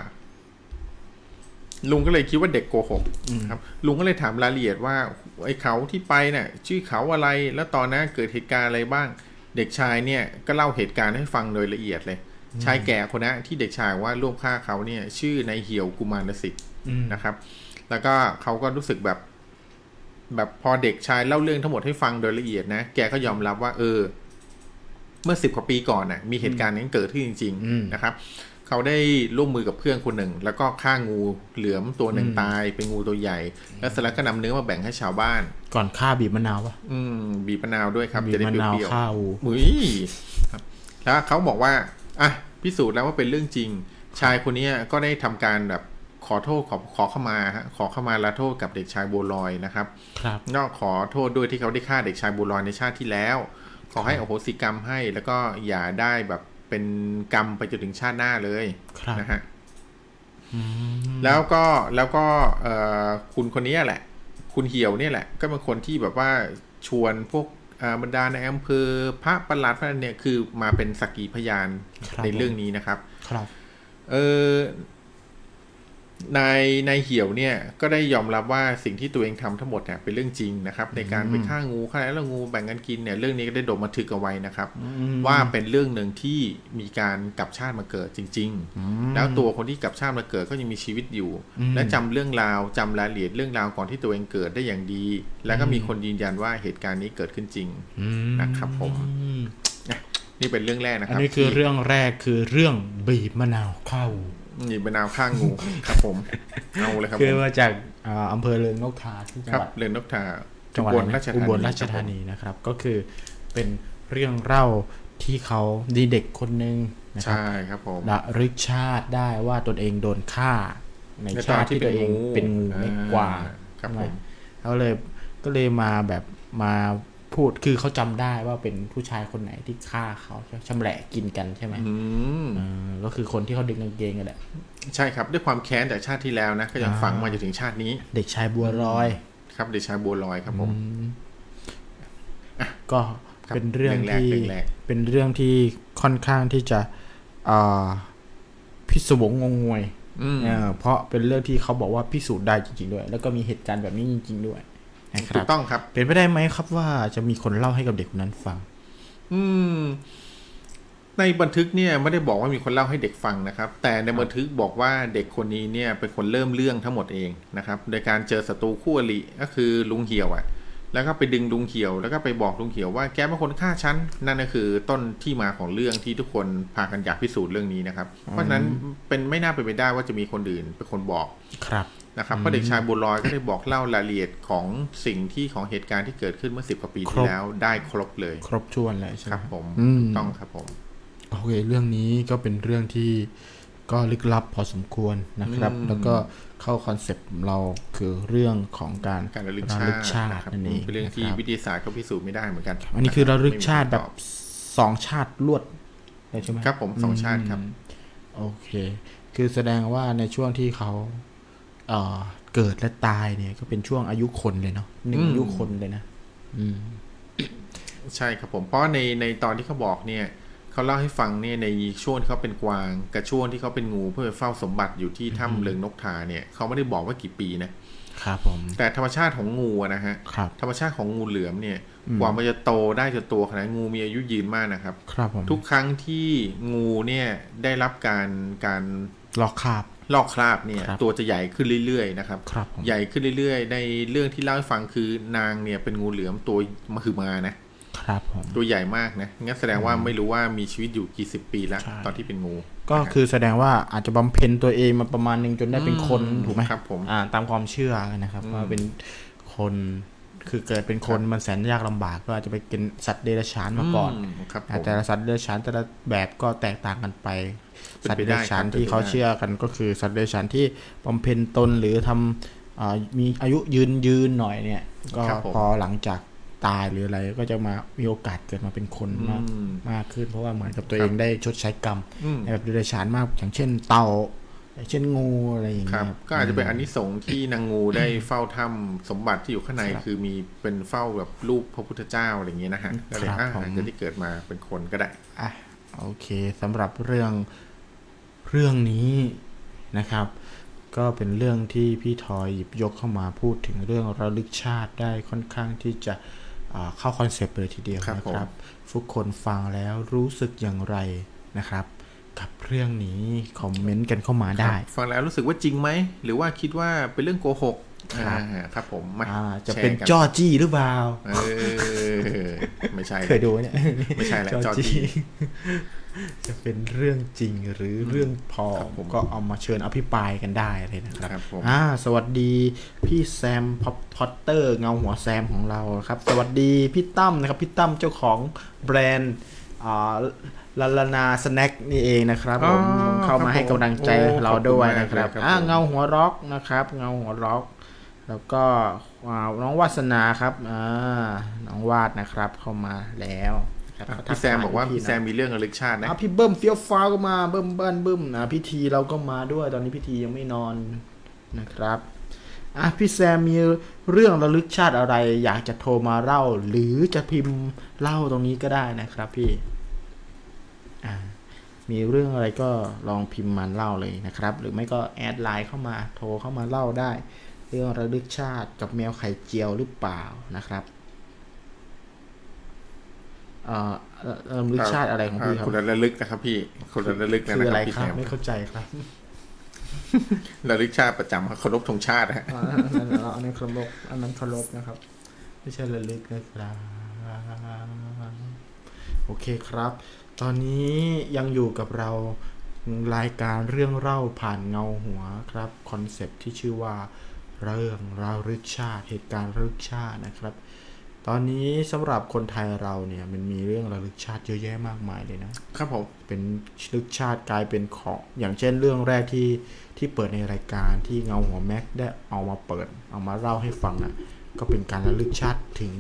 ลุงก็เลยคิดว่าเด็กโกหกอืมครับ ลุงก็เลยถามรายละเอียดว่าไอ้เขาที่ไปเนี่ย ชื่อเขาอะไรแล้วตอนนั้นเกิดเหตุการณ์อะไรบ้าง เด็กชายเนี่ย ก็เล่าเหตุการณ์ให้ฟังโดยละเอียดเลยชายแก่คนนั้นที่เด็กชายว่าร่วมฆ่าเขาเนี่ย ชื่อนายเหี่ยวกุมารสิทธิ์อืมนะครับ แล้วก็เขาก็รู้สึกแบบ แบบพอเด็กชายเล่าเรื่องทั้งหมดให้ฟังโดยละเอียดนะ แกก็ยอมรับว่า เออ เมื่อสิบกว่าปีก่อนน่ะ มีเหตุการณ์นี้เกิดขึ้นจริงอืมๆนะครับ เขาได้ร่วมมือกับเพื่อนคนหนึ่ง แล้วก็ฆ่างูเหลือมตัวหนึ่งอืมตายเป็นงูตัวใหญ่ แล้วเสร็จแล้วก็นำเนื้อมาแบ่งให้ชาวบ้าน ก่อนฆ่าบีบมะนาวปะอืม บีบมะนาวด้วยครับบีจะบได้มะเปนาวรี้ยวๆข้าวมุ้ยครับ แล้วเขาบอกว่าอะพิสูจน์แล้วว่าเป็นเรื่องจริง ชายคนเนี้ยก็ได้ทำการแบบ ขอโทษขอขอเข้ามาฮะขอเข้ามาลาโทษกับเด็กชายบัวลอยนะครับครับนอกขอโทษด้วยที่เขาได้ฆ่าเด็กชายบัวลอยในชาติที่แล้ว ขอให้อโหสิกรรมให้ แล้วก็อย่าได้แบบเป็นกรรมไปจนถึงชาติหน้าเลยครับนะฮะอืมแล้วก็แล้วก็เอ่อคุณคนนี้แหละ คุณเหี่ยวเนี่ยแหละ ก็เป็นคนที่แบบว่าชวนพวกอ่าบรรดาในอำเภอพระประหลัดพระเนี่ยคือมาเป็นสักขีพยานครับในเรื่องนี้นะครับ ครับ เออ นายนายเหี่ยวเนี่ยก็ได้ยอมรับว่าสิ่งที่ตัวเองทำทั้งหมดเนี่ยเป็นเรื่องจริงนะครับ ในการไปฆ่างูฆ่าแล้วงูแบ่งกันกินเนี่ยเรื่องนี้ก็ได้โดนบันทึกเอาไว้นะครับอืมว่าเป็นเรื่องหนึ่งที่มีการกลับชาติมาเกิดจริงๆอืมแล้วตัวคนที่กลับชาติมาเกิดก็ยังมีชีวิตอยู่อืมและจำเรื่องราวจำรายละเอียดเรื่องราวก่อนที่ตัวเองเกิดได้อย่างดี แล้วก็มีคนยืนยันว่าเหตุการณ์นี้เกิดขึ้นจริงอืมนะครับ ผมนี่เป็นเรื่องแรกนะคอันรับนี้คือที่เรื่องแรกคือเรื่องบีบมะนาวเข้า นี่เป็นนาวข้างงูครับผมเอาเลยครับคือผมมาจากอ่าอำเภอเริงนกทาที่จังครับหวัดเรือนนกทาจังหวัดอุบลอะไรนะราชธานีอุบลราชธานีนะครับ ก็คือเป็นเรื่องเล่าที่เขาดีเด็กคนหนึ่งนะครับครับใช่ครับผมระลึกชาติได้ว่าตนเองโดนฆ่า ในในตชาอนติที่ที่ตัวเองเป็เป็นนงูงูไม่อ่ากวางครับใช่ไหผมเขาเลยก็เลยมาแบบมา พูดคือเขาจำได้ว่าเป็นผู้ชายคนไหนที่ฆ่าเขาชำแหละกินกันใช่ไหมอืมเออก็คือคนที่เขาดึงกางเกงกันแหละใช่ครับด้วยความแค้นจากชาติที่แล้วนะก็ยังอ่าฝังมาจนถึงชาตินี้ เด็กชายบัวลอย ครับเด็กชายบัวลอยครับผมอืมก็ครับเป็นเรื่องเรื่องแรกที่เรื่องแรกเป็นเรื่องที่ค่อนข้างที่จะอ่าพิศวงงงงวยอืมเออเพราะเป็นเรื่องที่เขาบอกว่าพิสูจน์ได้จริง ๆ ด้วย แล้วก็มีเหตุการณ์แบบนี้จริง ๆ ด้วยนะค ถูรับกต้องครับ เป็นไปได้ไหมครับว่าจะมีคนเล่าให้กับเด็กคนนั้นฟัง อืม ในบันทึกเนี่ยไม่ได้บอกว่ามีคนเล่าให้เด็กฟังนะครับ แต่ในบันทึกบอกว่าเด็กคนนี้เนี่ยเป็นคนเริ่มเรื่องทั้งหมดเองนะครับ โดยการเจอศัตรูคู่อริก็คือลุงเหี่ยวอะ่ะ แล้วก็ไปดึงลุงเหี่ยว แล้วก็ไปบอกลุงเหี่ยวว่าแกเป็นคนฆ่าฉันนั่นก็คือต้นที่มาของเรื่องที่ทุกคนพากันอยากพิสูจน์เรื่องนี้นะครับ เพราะฉะนั้นเป็นไม่น่าเป็นไปได้ว่าจะมีคนอื่นเป็นคนบอกครับ นะครับเพราะเด็กชายบุญลอยก็ได้บอกเล่ารายละเอียดของสิ่งที่ของเหตุการณ์ที่เกิดขึ้นเมื่อสิบกว่าปีครที่บแล้วได้ครบเลย ครบถ้วนเลยใช่ไหคมรับผมอืมถูกต้องครับผมโอเคเรื่องนี้ก็เป็นเรื่องที่ก็ลึกลับพอสมควรนะครับอืมแล้วก็เข้าคอนเซปต์เราคือเรื่องของการการระลึกชาติระลึกชาตินะครับนั่นเองเป็นเรื่องที่นะครับวิทยาศาสตร์เขาพิสูจน์ไม่ได้เหมือนกัน อันนี้คือระลึกชาติไม่มีแบบคำตอสองชาติรวดเลยใช่ไหมครับผมสองชาติครับอืมโอเค คือแสดงว่าในช่วงที่เขา เอ่อเกิดและตายเนี่ยก็เป็นช่วงอายุคนเลยเนาะหนึ่งอืมอายุคนเลยนะอืมใช่ครับผมเพราะในในตอนที่เขาบอกเนี่ยเขาเล่าให้ฟังเนี่ยในช่วงที่เขาเป็นกวางกับช่วงที่เขาเป็นงูเพื่อไปเฝ้าสมบัติอยู่ที่ถ้ำเลิงนกทาเนี่ยเขาไม่ได้บอกว่ากี่ปีนะครับผมแต่ธรรมชาติของงูอะนะฮะครับธรรมชาติของงูเหลือมเนี่ยอืมกว่ามันจะโตได้จนตัวขนาดงูมีอายุยืนมากนะครับ ครับผมทุกครั้งที่งูเนี่ยได้รับการการลอกคราบ ลอกคราบเนี่ยครับตัวจะใหญ่ขึ้นเรื่อยๆนะครับครับผมใหญ่ขึ้นเรื่อยๆ ในเรื่องที่เล่าให้ฟังคือนางเนี่ยเป็นงูเหลือมตัวมหึมานะครับผมตัวใหญ่มากนะงั้นแสดงว่าไม่รู้ว่ามีชีวิตอยู่กี่สิบปีแล้วใช่ตอนที่เป็นงู ก็คือแสดงว่าอาจจะบำเพ็ญตัวเองมาประมาณหนึงจนได้เป็นคนอืมถูกไหมครับผมอ่าตามความเชื่อนะครับอืมว่าเป็นคนคือเกิดเป็นคนมันแสนยากลำบากก็อาจจะไปเป็นสัตว์เดรัจฉานมาก่อนมครับผอ่ามแต่ละสัตว์เดรัจฉานแต่ละแบบก็แตกต่างกันไปเป็น สัตว์ไปเดได้รัจฉานครับที่เป็นไปเขาได้เชื่อกันก็คือสัตว์เดรัจฉานที่บำเพ็ญตนหรือทำอ่ามีอายุยืนยืนหน่อยเนี่ย ก็ครับผมพอหลังจากตายหรืออะไรก็จะมามีโอกาสเกิดมาเป็นคนมากอืมมากขึ้น เพราะว่าเหมือนกับตัวคเอรับงได้ชดใช้กรรมอืมในแบบเดรัจฉานมากอย่างเช่นเต่าอย่างเช่นงูอะไรอย่างคเงี้รับยก็อาจจะเป็นอันนิสงส์ที่นางงูได้เฝ้าถ้ำสมบัติที่อยู่ข้างในครับคือมีเป็นเฝ้าแบบรูปพระพุทธเจ้าอะไรอย่างเงี้ยนะฮะก็เลยครับอ่าผมอาจจะได้เกิดมาเป็นคนก็ได้อะโอเคสำหรับเรื่อง เรื่องนี้นะครับ ก็เป็นเรื่องที่พี่ทอยหยิบยกเข้ามาพูดถึงเรื่องระลึกชาติได้ค่อนข้างที่จะอ่าเข้าคอนเซปต์เลยทีเดียวครับนะครับทุกคนฟังแล้วรู้สึกอย่างไรนะครับ กับเรื่องนี้คอมเมนต์กันเข้ามาได้ครับฟังแล้วรู้สึกว่าจริงไหม หรือว่าคิดว่าเป็นเรื่องโกหกครับอ่าครับผมมาอ่าจะแชร์เป็นกัจอจี้หรือเปล่าเออไม่ใช่เคยดูไหมเนี่ยไม่ใช่แหละจอจี้ จะเป็นเรื่องจริงหรือเรื่องพอครับผมก็เอามาเชิญอภิปรายกันได้เลยนะครับครับผมอ่าสวัสดีพี่แซม supporter เงาหัวแซมของเราครับ สวัสดีพี่ตั้มนะครับพี่ตั้มเจ้าของแบรนด์อ่า Lalana Snack นี่เองนะครับผมอ๋อเข้ามาครับให้กำลังใจโอ้เราด้วยขอบคุณมากนะครับเลยครับอ่าผมเงาหัวร็อกนะครับ เงาหัวร็อก แล้วก็อ่าน้องวาสนาครับอ่าน้องวาดนะครับเข้ามาแล้วนะ ครับพี่แซมบอกว่าทัพี่ทยแซมมีเรื่องระลึกชาตินะอะพี่เบิ้มเฟี้ยวฟ้าวก็มาเบิ้มเบิ้มเบิ้มนะพี่ทีเราก็มาด้วยตอนนี้พี่ทียังไม่นอนนะครับอะพี่แซมมีเรื่องระลึกชาติอะไร อยากจะโทรมาเล่า หรือจะพิมพ์เล่าตรงนี้ก็ได้นะครับพี่อ่ามีเรื่องอะไรก็ลองพิมพ์มาเล่าเลยนะครับ หรือไม่ก็ add LINE เข้ามาโทรเข้ามาเล่าได้ เรื่องระลึกชาติกับแมวไข่เจียวหรือเปล่านะครับเอ่อเอ่อ ระลึกชาติอะไรของพี่ครับคนละระลึกนะครับพี่คนละระลึกนะคือคอะไรรับพี่คแซรับมไม่เข้าใจครับระลึกชาติประจำเคารพธงชาตินะฮะอันนั้นอันนั้นเคารพอันนั้นเคารพนะครับ ไม่ใช่ระลึกนะครับโอเคครับ ตอนนี้ยังอยู่กับเรารายการเรื่องเล่าผ่านเงาหัวครับ concept ที่ชื่อว่าเรื่องระลึกชาติเหตุการณ์ระลึกชาตินะครับ ตอนนี้สำหรับคนไทยเราเนี่ยมันมีเรื่องระลึกชาติเยอะแยะมากมายเลยนะ ครับผมเป็นลึกชาติกลายเป็นของอย่างเช่นเรื่องแรกที่ที่เปิดในรายการที่เงาหัวแม็กได้เอามาเปิด เอามาเล่าให้ฟังอะก็เป็นการระลึกชาติถึง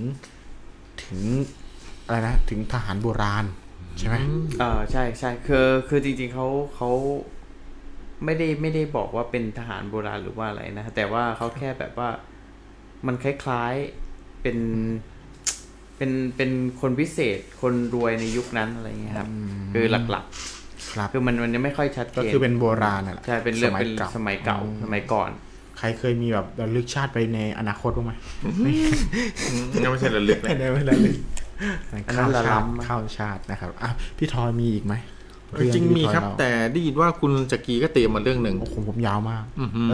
ถึงอะไรนะถึงทหารโบราณใช่ไหมเออใช่ใช่คือคือจริงๆเขาเขาไม่ได้ไม่ได้บอกว่าเป็นทหารโบราณหรือว่าอะไรนะ แต่ว่าเขาแค่แบบว่ามันคล้ายๆเป็น เป็นเป็นคนพิเศษคนรวยในยุคนั้นอะไรเงี้ยครับ คือหลักครับๆคือมันมันยังไม่ค่อยชัดเจนก็คือเป็นโบราณน่ะแหละใช่เป็นเรื่องสมัยเป็นเก่าสมัยเก่าอืมสมัยก่อน ใครเคยมีแบบระลึกชาติไปในอนาคตบ้างไหมอืมงั้นไม่ใช่ระลึกนะในเวลาลึกอันนั้ข้านวละชาติล้ำข้าวชาตินะครับอะพี่ทอยมีอีกไหมจริงเอที่มีพี่ทอยครับเล่าแต่ได้ยินว่าคุณจักรีก็เตรียมมาเรื่องหนึ่งโอ้โหผมยาวมากอื้อหือ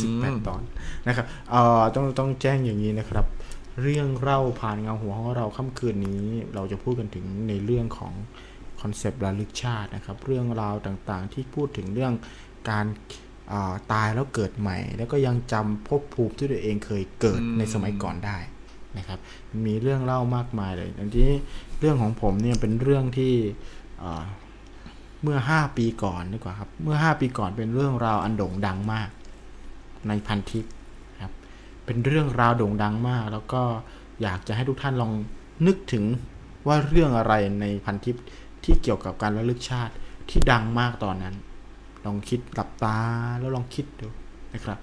สิบแปดตอนนะครับเอ่อต้องต้องแจ้งอย่างนี้นะครับ เรื่องเล่าผ่านเงาหัวของเราค่ำคืนนี้ เราจะพูดกันถึงในเรื่องของ concept ระลึกชาตินะครับ เรื่องราวต่างๆ ที่พูดถึงเรื่องการาตายแล้วเกิดใหม่ แล้วก็ยังจำภพภูมิที่ตัวเองเคยเกิดในสมัยก่อนได้นะครับ มีเรื่องเล่ามากมายเลยอันที่เรื่องของผมเนี่ยเป็นเรื่องที่เมื่อ 5 ปีก่อนดีกว่าครับ เมื่อ 5 ปีก่อนเป็นเรื่องราวอันโด่งดังมาก ในพันทิป เป็นเรื่องราวโด่งดังมาก แล้วก็อยากจะให้ทุกท่านลองนึกถึงว่าเรื่องอะไรในพันทิปที่เกี่ยวกับการระลึกชาติที่ดังมากตอนนั้น ลองคิดหลับตาแล้วลองคิดดูนะครับ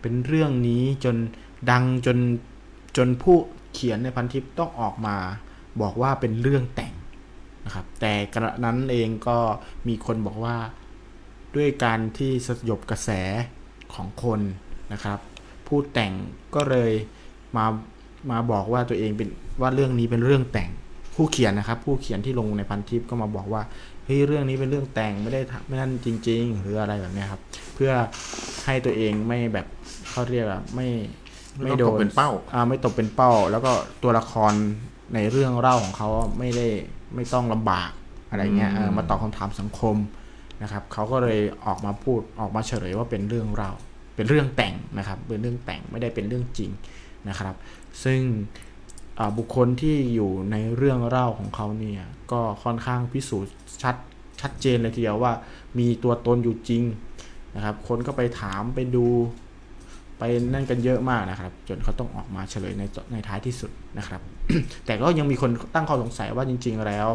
เป็นเรื่องนี้จนดังจนจนผู้เขียนในพันทิปต้องออกมา บอกว่าเป็นเรื่องแต่งนะครับ แต่กระนั้นเองก็มีคนบอกว่าด้วยการที่สยบกระแสของคนนะครับ ผู้แต่งก็เลยมามาบอกว่าตัวเองเป็นว่าเรื่องนี้เป็นเรื่องแต่งผู้เขียนนะครับ ผู้เขียนที่ลงในพันทิปก็มาบอกว่าเฮ้ยเรื่องนี้เป็นเรื่องแต่งไม่ได้ทำไม่นั่นจริง ๆ หรืออะไรแบบเนี้ยครับ เพื่อให้ตัวเองไม่แบบเขาเรียกอะไม่ไม่ต้องตกเป็นเป้าอ่าไม่ตกเป็นเป้า แล้วก็ตัวละครในเรื่องเล่าของเขาไม่ได้ไม่ต้องลำบากอะไรเงี้ยเออมาตอบคำถามสังคมนะครับเขาก็เลยออกมาพูดออกมาเฉลยว่าเป็นเรื่องเรา เป็นเรื่องแต่งนะครับเป็นเรื่องแต่งไม่ได้เป็นเรื่องจริงนะครับ ซึ่งบุคคลที่อยู่ในเรื่องเล่าของเขาเนี่ยก็ค่อนข้างพิสูจน์ชัดชัดเจนเลยทีเดียวว่ามีตัวตนอยู่จริงนะครับ คนก็ไปถามไปดูไปนั่นกันเยอะมากนะครับ จนเขาต้องออกมาเฉลยในในท้ายที่สุดนะครับ แต่ก็ยังมีคนตั้งข้อสงสัยว่าจริง ๆ แล้ว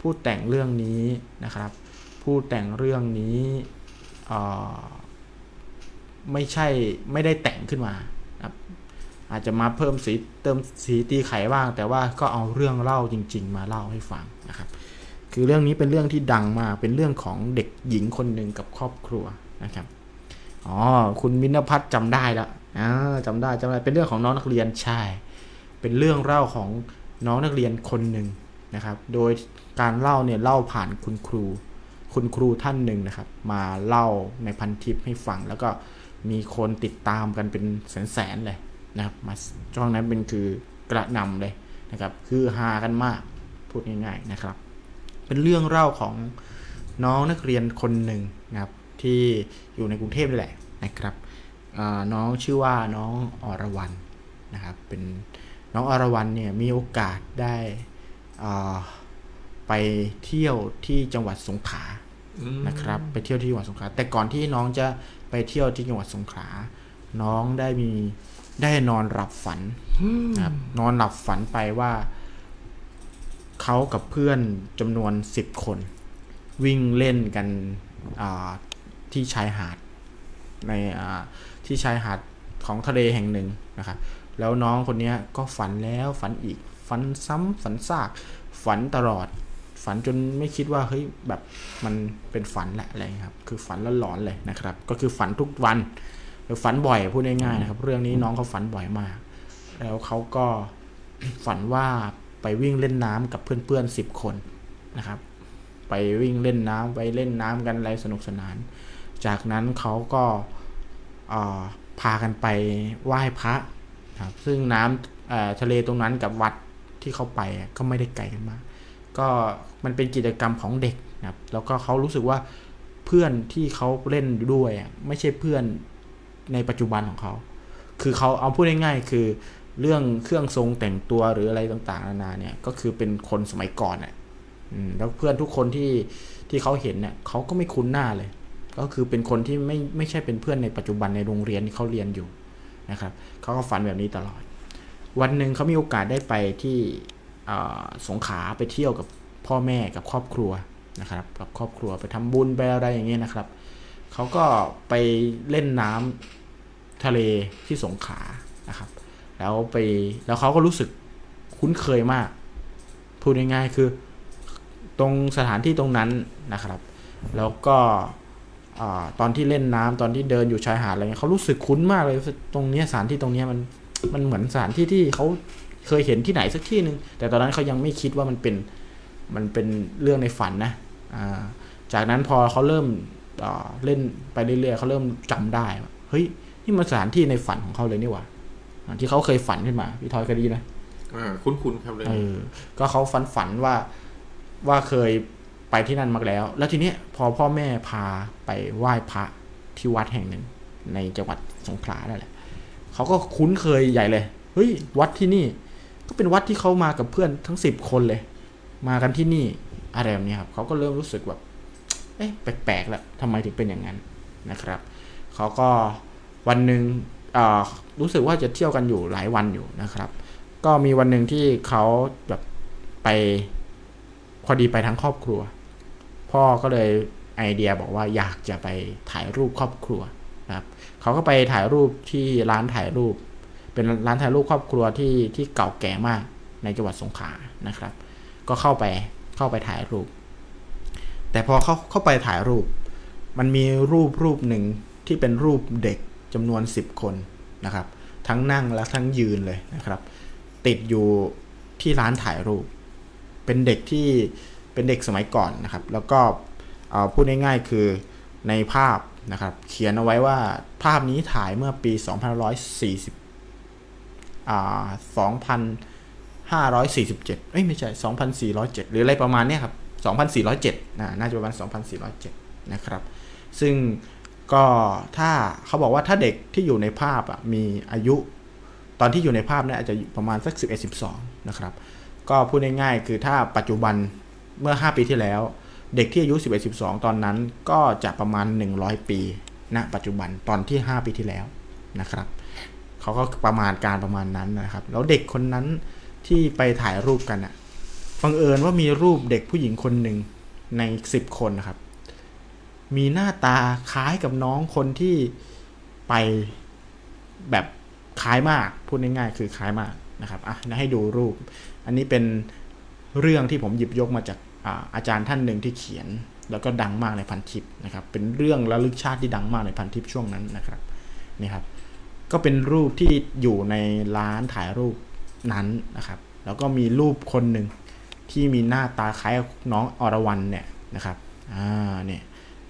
ผู้แต่งเรื่องนี้นะครับ ผู้แต่งเรื่องนี้อ ไม่ใช่ไม่ได้แต่งขึ้นมาครับอาจจะมาเพิ่มสีเติมสีตีไขบ้าง แต่ว่าก็เอาเรื่องเล่าจริง ๆ มาเล่าให้ฟังนะครับ คือเรื่องนี้เป็นเรื่องที่ดังมากเป็นเรื่องของเด็กหญิงคนหนึ่งกับครอบครัวนะครับอ๋อคุณมินพัฒน์จำได้แล้วอ่าจำได้จำได้เป็นเรื่องของน้องนักเรียนใช่ เป็นเรื่องเล่าของน้องนักเรียนคนหนึ่งนะครับ โดยการเล่าเนี่ยเล่าผ่านคุณครู คุณครูท่านหนึ่งนะครับ มาเล่าในพันทิปให้ฟังแล้วก็ มีคนติดตามกันเป็นแสนๆเลยนะครับมาช่วงนั้นเป็นคือกระหนำเลยนะครับคือฮากันมากพูดง่ายๆนะครับ เป็นเรื่องเล่าของน้องนักเรียนคนหนึ่งนะครับที่อยู่ในกรุงเทพนี่แหละนะครับอ่าน้องชื่อว่าน้องอรวรรณนะครับเป็นน้องอรวรรณเนี่ยมีโอกาสได้อ่าไปเที่ยวที่จังหวัดสงขลานะครับ ไปเที่ยวที่จังหวัดสงขลาแต่ก่อนที่น้องจะ ไปเที่ยวที่จังหวัดสงขลา น้องได้มีได้นอนหลับฝันนะครับนอนหลับฝันไปว่าเขากับเพื่อนจำนวนสิบคน วิ่งเล่นกันอ่าที่ชายหาดในอ่าที่ชายหาดของทะเลแห่งหนึ่งนะครับ แล้วน้องคนเนี้ยก็ฝันแล้วฝันอีก ฝันซ้ำฝันซาก ฝันตลอด ฝันจนไม่คิดว่าเฮ้ยแบบมันเป็นฝันแหละอะไรครับ คือฝันแล้วหลอนเลยนะครับ ก็คือฝันทุกวันหรือฝันบ่อยพูดง่ายๆนะครับ เรื่องนี้น้องเขาฝันบ่อยมาก แล้วเขาก็ฝันว่าไปวิ่งเล่นน้ำกับเพื่อนๆสิบคนนะครับ ไปวิ่งเล่นน้ำไปเล่นน้ำกันอะไรสนุกสนาน จากนั้นเขาก็าพากันไปไหว้พระครับซึ่งน้ำทะเลตรงนั้นกับวัดที่เขาไปก็ไม่ได้ไกลกันมาก ก็มันเป็นกิจกรรมของเด็กนะครับ แล้วก็เขารู้สึกว่าเพื่อนที่เขาเล่นด้วย ไม่ใช่เพื่อนในปัจจุบันของเขา คือเขาเอาพูดง่ายๆ คือเรื่องเครื่องทรงแต่งตัวหรืออะไรต่างๆ นานาเนี่ย ก็คือเป็นคนสมัยก่อนอะแล้วเพื่อนทุกคนที่ที่เขาเห็นเนี่ยเขาก็ไม่คุ้นหน้าเลย ก็คือเป็นคนที่ไม่ไม่ใช่เป็นเพื่อนในปัจจุบันในโรงเรียนที่เขาเรียนอยู่นะครับเขาก็ฝันแบบนี้ตลอด วันหนึ่งเขามีโอกาสได้ไปที่ สงขาไปเที่ยวกับพ่อแม่กับครอบครัวนะครับกับครอบครัวไปทำบุญไปอะไรอย่างเงี้ยนะครับเขาก็ไปเล่นน้ำทะเลที่สงขานะครับ แล้วไปแล้วเขาก็รู้สึกคุ้นเคยมากพูดง่ายๆคือตรงสถานที่ตรงนั้นนะครับ แล้วก็ตอนที่เล่นน้ำตอนที่เดินอยู่ชายหาดอะไรเงี้ยเขารู้สึกคุ้นมากเลยตรงเนี้ยสถานที่ตรงเนี้ยมันมันเหมือนสถานที่ที่เขา เคยเห็นที่ไหนสักที่หนึ่งแต่ตอนนั้นเขายังไม่คิดว่ามันเป็นมันเป็นเรื่องในฝันนะอ่าจากนั้นพอเขาเริ่มเอ่อเล่นไปเรื่อยๆเขาเริ่มจำได้ว่าเฮ้ยนี่มันสถานที่ในฝันของเขาเลยนี่หว่าอ่าที่เขาเคยฝันขึ้นมาพี่ทอยเคยได้ยินไหมอ่าคุ้นๆครับเลยเออก็เขาฝันฝันว่าว่าเคยไปที่นั่นมาแล้ว แล้วทีเนี้ยพอพ่อแม่พาไปไหว้พระที่วัดแห่งหนึ่ง ในจังหวัดสงขลานั่นแหละเขาก็คุ้นเคยใหญ่เลย เฮ้ย วัดที่นี่ ก็เป็นวัดที่เขามากับเพื่อนทั้งสิบคนเลย มากันที่นี่อะไรแบบนี้ครับเขาก็เริ่มรู้สึกแบบเอ๊ะแปลกๆแล้วทำไมถึงเป็นอย่างนั้นนะครับเขาก็วันหนึ่งรู้สึกว่าจะเที่ยวกันอยู่หลายวันอยู่นะครับ ก็มีวันหนึ่งที่เขาแบบไปพอดีไปทั้งครอบครัว พ่อก็เลยไอเดียบอกว่าอยากจะไปถ่ายรูปครอบครัวนะครับเขาก็ไปถ่ายรูปที่ร้านถ่ายรูป เป็นร้านถ่ายรูปครอบครัวที่ที่เก่าแก่มากในจังหวัดสงขลานะครับ ก็เข้าไปเข้าไปถ่ายรูป แต่พอเข้าเข้าไปถ่ายรูป มันมีรูปรูปหนึ่งที่เป็นรูปเด็กจำนวน 10 คนนะครับ ทั้งนั่งและทั้งยืนเลยนะครับ ติดอยู่ที่ร้านถ่ายรูป เป็นเด็กที่เป็นเด็กสมัยก่อนนะครับ แล้วก็พูดง่ายๆคือในภาพนะครับ เขียนเอาไว้ว่าภาพนี้ถ่ายเมื่อปี 2540 อ่า2,547เอ้ยไม่ใช่2,407หรืออะไรประมาณเนี้ยครับ2,407นะน่าจะประมาณ2,407นะครับ ซึ่งก็ถ้าเขาบอกว่าถ้าเด็กที่อยู่ในภาพอะมีอายุ ตอนที่อยู่ในภาพเนี่ยอาจจะประมาณสัก 11 12 นะครับ ก็พูดง่ายๆคือถ้าปัจจุบันเมื่อ 5 ปีที่แล้ว เด็กที่อายุ 11 12 ตอนนั้นก็จะประมาณ 100 ปีณปัจจุบันตอนที่ 5 ปีที่แล้วนะครับ เขาก็ประมาณการประมาณนั้นนะครับ แล้วเด็กคนนั้นที่ไปถ่ายรูปกันอะบังเอิญว่ามีรูปเด็กผู้หญิงคนหนึ่งใน10คนนะครับ มีหน้าตาคล้ายกับน้องคนที่ไปแบบคล้ายมาก พูดง่ายๆคือคล้ายมากนะครับอะนะให้ดูรูป อันนี้เป็นเรื่องที่ผมหยิบยกมาจากอาอาจารย์ท่านหนึ่งที่เขียน แล้วก็ดังมากในพันทิปนะครับ เป็นเรื่องระลึกชาติที่ดังมากในพันทิปช่วงนั้นนะครับนี่ครับ ก็เป็นรูปที่อยู่ในร้านถ่ายรูปนั้นนะครับ แล้วก็มีรูปคนหนึ่งที่มีหน้าตาคล้ายน้องอรวรันเนี่ยนะครับอ่าเนี่ย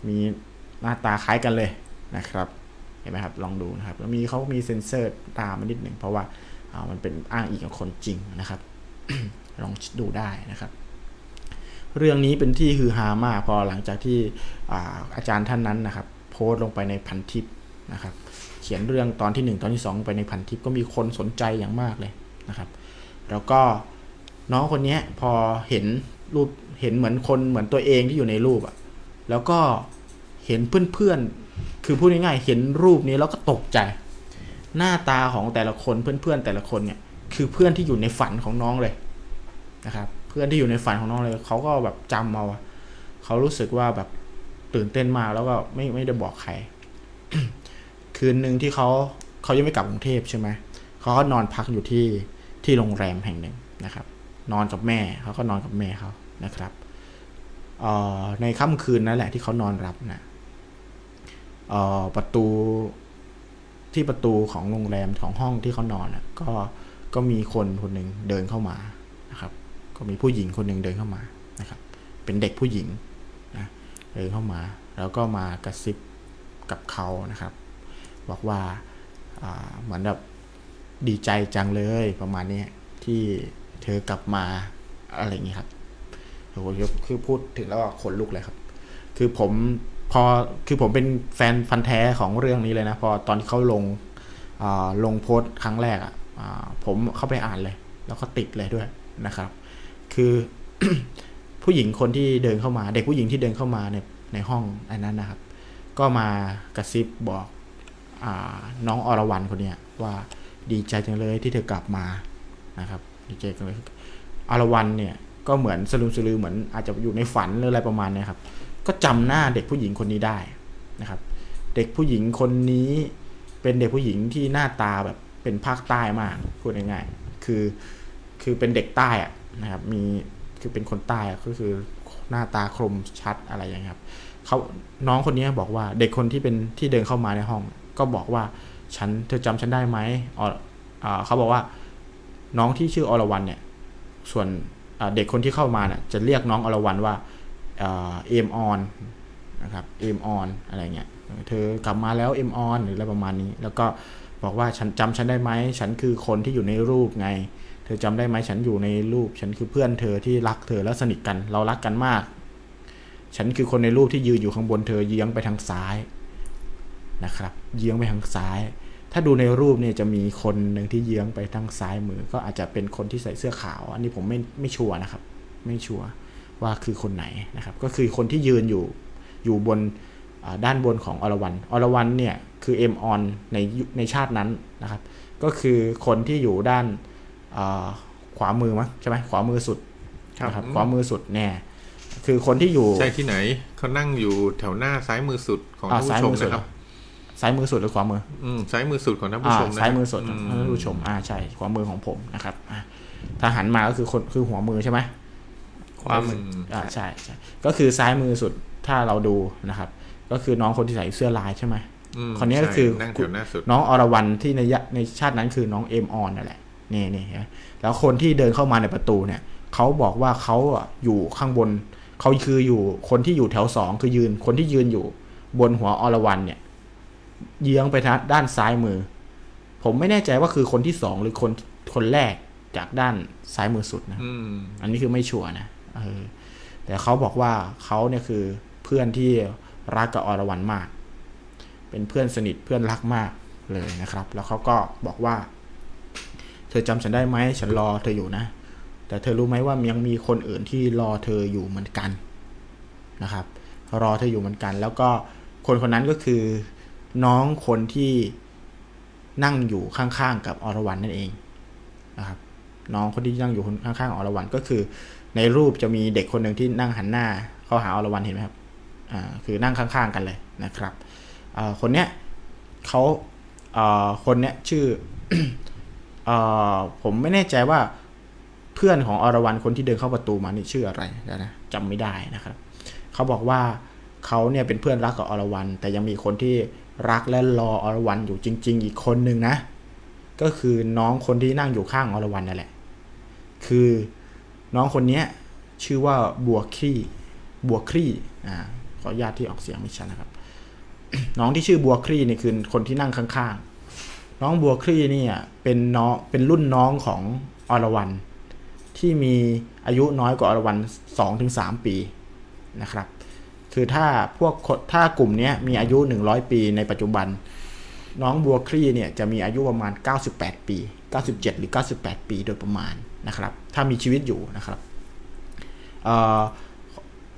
มีหน้าตาคล้ายกันเลยนะครับเห็นไหมครับลองดูนะครับแล้วมีเขามีเซ็นเซอร์ตามมานิดหนึ่งเพราะว่าอ่ามันเป็นอ้างอิงกับคนจริงนะครับ ลองดูได้นะครับ เรื่องนี้เป็นที่ฮือฮามากพอหลังจากที่อาอาจารย์ท่านนั้นนะครับ โพสต์ลงไปในพันทิปนะครับ ขียนเรื่องตอนที่ 1 ตอนที่ 2 ไปในพันทิปก็มีคนสนใจอย่างมากเลยนะครับ แล้วก็น้องคนนี้พอเห็นรูปเห็นเหมือนคนเหมือนตัวเองที่อยู่ในรูปอะแล้วก็เห็นเพื่อนๆ คือพูดง่ายๆ เห็นรูปนี้แล้วก็ตกใจ หน้าตาของแต่ละคนเพื่อนๆแต่ละคนเนี่ยคือเพื่อนที่อยู่ในฝันของน้องเลยนะครับ เพื่อนที่อยู่ในฝันของน้องเลยเขาก็แบบจำเอาเขารู้สึกว่าแบบตื่นเต้นมากแล้วก็ไม่ไม่ได้บอกใคร คืนหนึ่งที่เขาเขายังไม่กลับกรุงเทพใช่ไหมเขาก็นอนพักอยู่ที่ที่โรงแรมแห่งหนึ่งนะครับ นอนกับแม่เขาก็นอนกับแม่เขานะครับออในค่ำคืนนั่นแหละที่เขานอนรับนะเออประตูที่ประตูของโรงแรมของห้องที่เขานอนนะก็ก็มีคนคนหนึ่งเดินเข้ามานะครับ ก็มีผู้หญิงคนหนึ่งเดินเข้ามานะครับ เป็นเด็กผู้หญิงนะเดินเข้ามา แล้วก็มากระซิบกับเขานะครับ บอกว่าเหมือนแบบดีใจจังเลยประมาณนี้ที่เธอกลับมาอะไรอย่างงี้ครับโอ้โหคือพูดถึงแล้วก็ขนลุกเลยครับ คือผมพอคือผมเป็นแฟนฟันแท้ของเรื่องนี้เลยนะ พอตอนที่เขาลงาลงโพสต์ครั้งแรกอะ่ะผมเข้าไปอ่านเลย แล้วก็ติดเลยด้วยนะครับ คือผู้หญิงคนที่เดินเข้ามา เด็กผู้หญิงที่เดินเข้ามาในในห้องอันนั้นนะครับ ก็มากระซิบบอก น้องอรวรันคนเนี้ยว่าดีใจจังเลยที่เธอกลับมานะครับดีใจจังเลยอรวรันเนี่ยก็เหมือนสลุมสลือเหมือนอาจจะอยู่ในฝันหรืออะไรประมาณเนี้ยครับ ก็จำหน้าเด็กผู้หญิงคนนี้ได้นะครับ เด็กผู้หญิงคนนี้เป็นเด็กผู้หญิงที่หน้าตาแบบเป็นภาคใต้มากพูดง่ายๆคือคือเป็นเด็กใต้อะนะครับ มีคือเป็นคนใต้ก็คือหน้าตาคมชัดอะไรอย่างเงี้ยครับเขาน้องคนนี้บอกว่าเด็กคนที่เป็นที่เดินเข้ามาในห้อง ก็บอกว่าฉันเธอจำฉันได้ไหมอ๋อเขาบอกว่าน้องที่ชื่ออรวรรณเนี่ย ส่วนเด็กคนที่เข้ามาเนี่ยจะเรียกน้องอรวรรณว่าM on นะครับ M on อะไรเงี้ยเธอกลับมาแล้ว M on หรืออะไรประมาณนี้ แล้วก็บอกว่าฉันจำฉันได้ไหมฉันคือคนที่อยู่ในรูปไง เธอจำได้ไหมฉันอยู่ในรูป ฉันคือเพื่อนเธอที่รักเธอและสนิทกัน เรารักกันมาก ฉันคือคนในรูปที่ยืนอยู่ข้างบนเธอเยื้องไปทางซ้าย นะครับเยื้องไปทางซ้าย ถ้าดูในรูปเนี่ยจะมีคนหนึ่งที่เยื้องไปทางซ้ายมือ ก็อาจจะเป็นคนที่ใส่เสื้อขาว อันนี้ผมไม่ไม่ sure นะครับ ไม่ชัวร์ว่าคือคนไหนนะครับ ก็คือคนที่ยืนอยู่อยู่บนอ่าด้านบนของอรวรรณอรวรรณเนี่ยคือเอ็มออนในยุในชาตินั้นนะครับ ก็คือคนที่อยู่ด้านอ่าขวามือมั้งใช่ไหมขวามือสุดครับนะครับอืมขวามือสุดแน่คือคนที่อยู่ใช่ที่ไหนเขานั่งอยู่แถวหน้าซ้ายมือสุดของอ่าท่านซ้ายผู้ชมืมอสุดนะครับ ซ้ายมือสุดหรือขวามืออืมซ้ายมือสุดของท่านผู้อ่าชมนะซ้ายมือสุดอืมท่านผู้ชมอ่าใช่ขวามือของผมนะครับอ่าถ้าหันมาก็คือคนคือหัวมือใช่ไหมขวามืออ่าใช่ใช่ก็คือซ้ายมือสุดถ้าเราดูนะครับ ก็คือน้องคนที่ใส่เสื้อลายใช่ไหมมคนนี้ก็คือใช่นั่งแถวหน้าสุดน้องอรวรรณที่ในยะในชาตินั้นคือน้องเอมออนนั่นแหละนี่นี่เห็นไหมแล้วคนที่เดินเข้ามาในประตูเนี่ยเขาบอกว่าเขาอะอยู่ข้างบนเขาคืออยู่คนที่อยู่แถวสองคือยืนคนที่ยืนอยู่บนหัวอรวรรณเนี่ย เยื้องไปทางด้านซ้ายมือ ผมไม่แน่ใจว่าคือคนที่สองหรือคนคนแรกจากด้านซ้ายมือสุดนะอืมอันนี้คือไม่ชัวร์นะเออแต่เขาบอกว่าเขาเนี่ยคือเพื่อนที่รักกับอรวรรณมาก เป็นเพื่อนสนิทเพื่อนรักมากเลยนะครับ แล้วเขาก็บอกว่า เธอจำฉันได้ไหมฉันรอเธออยู่นะ แต่เธอรู้ไหมว่ายังมีคนอื่นที่รอเธออยู่เหมือนกันนะครับ รอเธออยู่เหมือนกัน แล้วก็คนคนนั้นก็คือ น้องคนที่นั่งอยู่ข้างๆกับอรวรรณนั่นเองนะครับน้องคนที่นั่งอยู่ข้างๆอรวรรณก็คือ ในรูปจะมีเด็กคนหนึ่งที่นั่งหันหน้า เข้าหาอรวรรณเห็นไหมครับอ่าคือนั่งข้างๆกันเลยนะครับคนเนี้ยเขาคนเนี้ยชื่ออผมไม่แน่ใจว่าเพื่อนของอรวรรณคนที่เดินเข้าประตูมานี่ชื่ออะไรนะจำไม่ได้นะครับเขาบอกว่าเขาเนี่ยเป็นเพื่อนรักกับอรวรรณแต่ยังมีคนที่ รักและรออรวรรณอยู่จริง ๆ อีกคนหนึ่งนะ ก็คือน้องคนที่นั่งอยู่ข้างอรวรรณนั่นแหละ คือน้องคนเนี้ยชื่อว่าบัวครี่บัวครี่อ่าขออนุญาตที่ออกเสียงไม่ชัดนะครับ น้องที่ชื่อบัวครี่นี่คือคนที่นั่งข้างๆ น้องบัวครี่เนี่ยเป็นน้องเป็นรุ่นน้องของอรวรรณที่มีอายุน้อยกว่าอรวรรณสองถึงสามปีนะครับ คือถ้าพวกถ้ากลุ่มนี้มีอายุ 100 ปีในปัจจุบัน น้องบัวคลี่เนี่ยจะมีอายุประมาณ 98 ปี 97 หรือ 98 ปีโดยประมาณนะครับถ้ามีชีวิตอยู่นะครับเ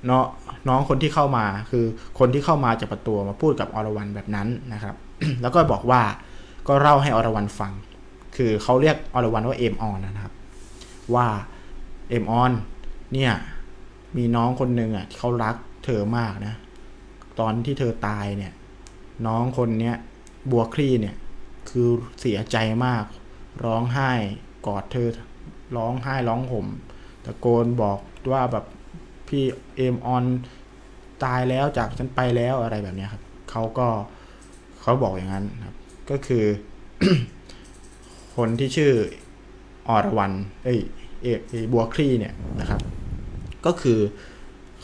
น้องน้องคนที่เข้ามาคือคนที่เข้ามาจากประตูมาพูดกับอรวรรณแบบนั้นนะครับ แล้วก็บอกว่าก็เล่าให้อรวรรณฟัง คือเขาเรียกอรวรรณว่าเอมออนนะครับ ว่าเอมออนเนี่ยมีน้องคนหนึ่งอะที่เขารัก เธอมากนะ ตอนที่เธอตายเนี่ย น้องคนเนี้ยบัวคลี่เนี่ย คือเสียใจมาก ร้องไห้กอดเธอ ร้องไห้ร้องห่มตะโกนบอกว่าแบบพี่เอมออนตายแล้วจากฉันไปแล้วอะไรแบบเนี้ยครับเขาก็เขาบอกอย่างนั้นครับ ก็คือ คนที่ชื่ออรวรรณเอ้ยเอกเอ้ยบัวคลี่เนี่ยนะครับ ก็คือ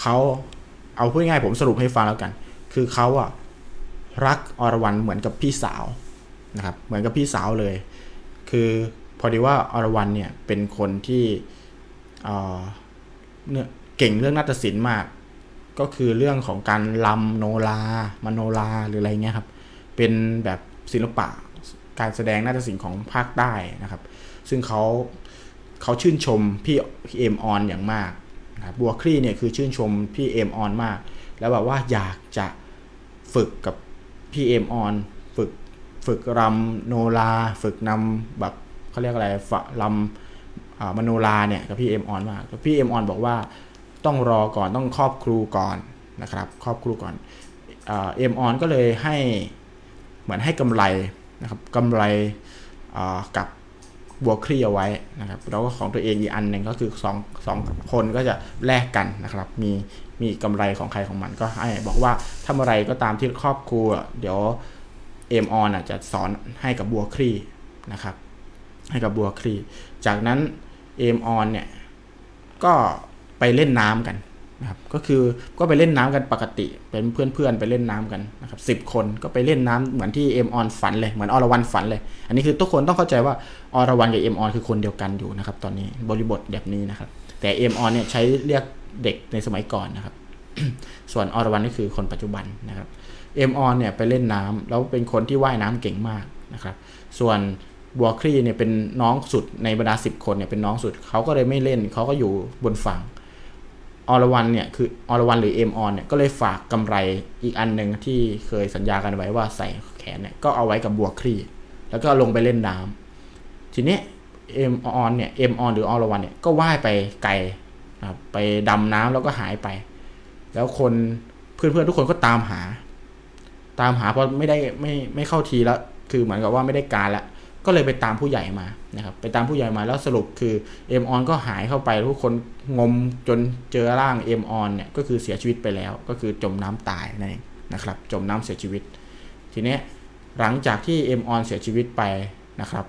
เขา เอาพูดง่ายๆผมสรุปให้ฟังแล้วกัน คือเขาอะรักอรวรรณเหมือนกับพี่สาวนะครับ เหมือนกับพี่สาวเลย คือพอดีว่าอรวรรณเนี่ยเป็นคนที่เเนี่ยเก่งเรื่องนาฏศิลป์มาก ก็คือเรื่องของการลำโนรามโนราหรืออะไรเงี้ยครับ เป็นแบบศิลปะการแสดงนาฏศิลป์ของภาคใต้นะครับ ซึ่งเขาเขาชื่นชมพี่พี่เอมออนอย่างมาก นะครับบัวคลี่เนี่ยคือชื่นชมพี่เอมออนมาก แล้วแบบว่าอยากจะฝึกกับพี่เอมออนฝึกฝึกรำโนราฝึกนำแบบเขาเรียกอะไรฝรำอ่ามโนราเนี่ยกับพี่เอมออนมากแล้วพี่เอมออนบอกว่าต้องรอก่อนต้องครอบครูก่อนนะครับ ครอบครูก่อนเอมออนก็เลยให้เหมือนให้กำไรนะครับกำไรกับ บัวคลี่เอาไว้นะครับแล้วก็ของตัวเองอีกอันหนึ่งก็คือสองสองคนก็จะแลกกันนะครับ มีมีกำไรของใครของมันก็ให้บอกว่าทำอะไรก็ตามที่ครอบครัว เดี๋ยวเอมออนจะสอนให้กับบัวคลี่นะครับ ให้กับบัวคลีจากนั้นเอมออนเนี่ยก็ไปเล่นน้ำกันนะครับก็คือก็ไปเล่นน้ำกันปกติ เป็นเพื่อนๆไปเล่นน้ำกันนะครับสิบคนก็ไปเล่นน้ำเหมือนที่เอมออนฝันเลยเหมือนอรวันฝันเลย อันนี้คือทุกคนต้องเข้าใจว่า อรวรันกับเอมออนคือคนเดียวกันอยู่นะครับ ตอนนี้บริบทแบบนี้นะครับ แต่เอมออนเนี่ยใช้เรียกเด็กในสมัยก่อนนะครับ ส่วนอรวรันนี่คือคนปัจจุบันนะครับเอมออนเนี่ยไปเล่นน้ำแล้วเป็นคนที่ว่ายน้ำเก่งมากนะครับ ส่วนบัวครีเนี่ยเป็นน้องสุดในบรรดาสิบคนเนี่ยเป็นน้องสุดเขาก็เลยไม่เล่นเขาก็อยู่บนฝั่งอรวันเนี่ยคืออรวันหรือเอ็มออนเนี่ยก็เลยฝากกำไรอีกอันหนึ่งที่เคยสัญญากันไว้ว่าใส่แขนเนี่ยก็เอาไว้กับบัวครีแล้วก็ลงไปเล่นน้ำ ทีนี้เอ็มออนเนี่ยเอ็มออนหรือออรวันเนี่ยก็ว่ายไปไกลนะครับไปดำน้ำแล้วก็หายไป แล้วคนเพื่อนๆทุกคนก็ตามหา ตามหาเพราะไม่ได้ไม่ไม่เข้าทีแล้ว คือเหมือนกับว่าไม่ได้การละก็เลยไปตามผู้ใหญ่มานะครับไปตามผู้ใหญ่มาแล้วสรุปคือเอ็มออนก็หายเข้าไปทุกคนงมจนเจอร่างเอ็มออนเนี่ยก็คือเสียชีวิตไปแล้ว ก็คือจมน้ำตายนั่นเองนะครับจมน้ำเสียชีวิต ทีนี้หลังจากที่เอ็มออนเสียชีวิตไปนะครับ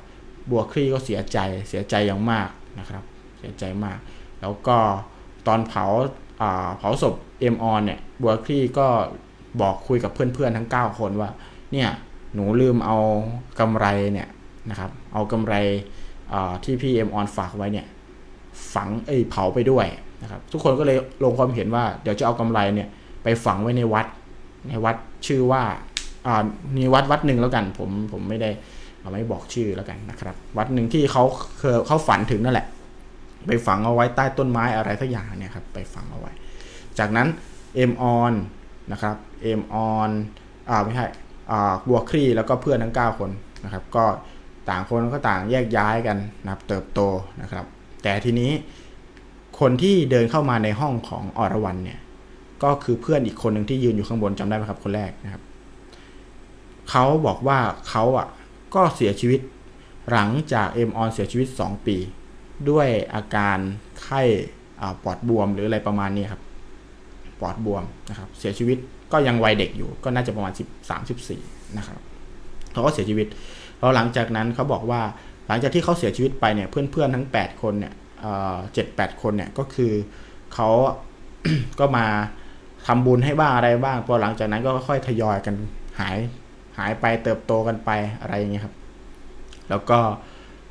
บัวคลี่ก็เสียใจเสียใจอย่างมากนะครับเสียใจมาก แล้วก็ตอนเผาเผาศพเอ็มออนเนี่ยบัวคลี่ก็บอกคุยกับเพื่อนๆทั้ง 9 คนว่าเนี่ยหนูลืมเอากำไรเนี่ยนะครับเอากำไรที่พี่เอ็มออนฝากไว้เนี่ยฝังเอ้ยเผาไปด้วยนะครับทุกคนก็เลยลงความเห็นว่าเดี๋ยวจะเอากำไรเนี่ยไปฝังไว้ในวัดในวัดชื่อว่าอ่ามีวัดวัดหนึ่งแล้วกันผมผมไม่ได้ เอาไม่บอกชื่อแล้วกันนะครับ วัดหนึ่งที่เขาเคยเขาฝันถึงนั่นแหละ ไปฝังเอาไว้ใต้ต้นไม้อะไรสักอย่างเนี่ยครับไปฝังเอาไว้ จากนั้นเอ็มออนนะครับเอ็มออนอ่าไม่ใช่อ่าบัวครีแล้วก็เพื่อนทั้ง 9 คนนะครับ ก็ต่างคนก็ต่างแยกย้ายกันนะครับเติบโตนะครับ แต่ทีนี้คนที่เดินเข้ามาในห้องของอรวรันเนี่ยก็คือเพื่อนอีกคนหนึ่งที่ยืนอยู่ข้างบนจำได้ไหมครับคนแรกนะครับเขาบอกว่าเขาอะ ก็เสียชีวิต หลังจากเอ็มออนเสียชีวิต 2 ปี ด้วยอาการไข้ปอดบวมหรืออะไรประมาณนี้ครับ ปอดบวมนะครับ เสียชีวิตก็ยังวัยเด็กอยู่ ก็น่าจะประมาณ 13 14นะครับเขาก็เสียชีวิตแล้วหลังจากนั้นเขาบอกว่าหลังจากที่เขาเสียชีวิตไปเนี่ยเพื่อนๆทั้ง 8 คนเนี่ยเจ็ดแปดคนเนี่ยก็คือเขาก็มาทำบุญให้บ้างอะไรบ้างพอหลังจากนั้นก็ค่อยทยอยกันหาย หายไปเติบโตกันไปอะไรอย่างเงี้ยครับ แล้วก็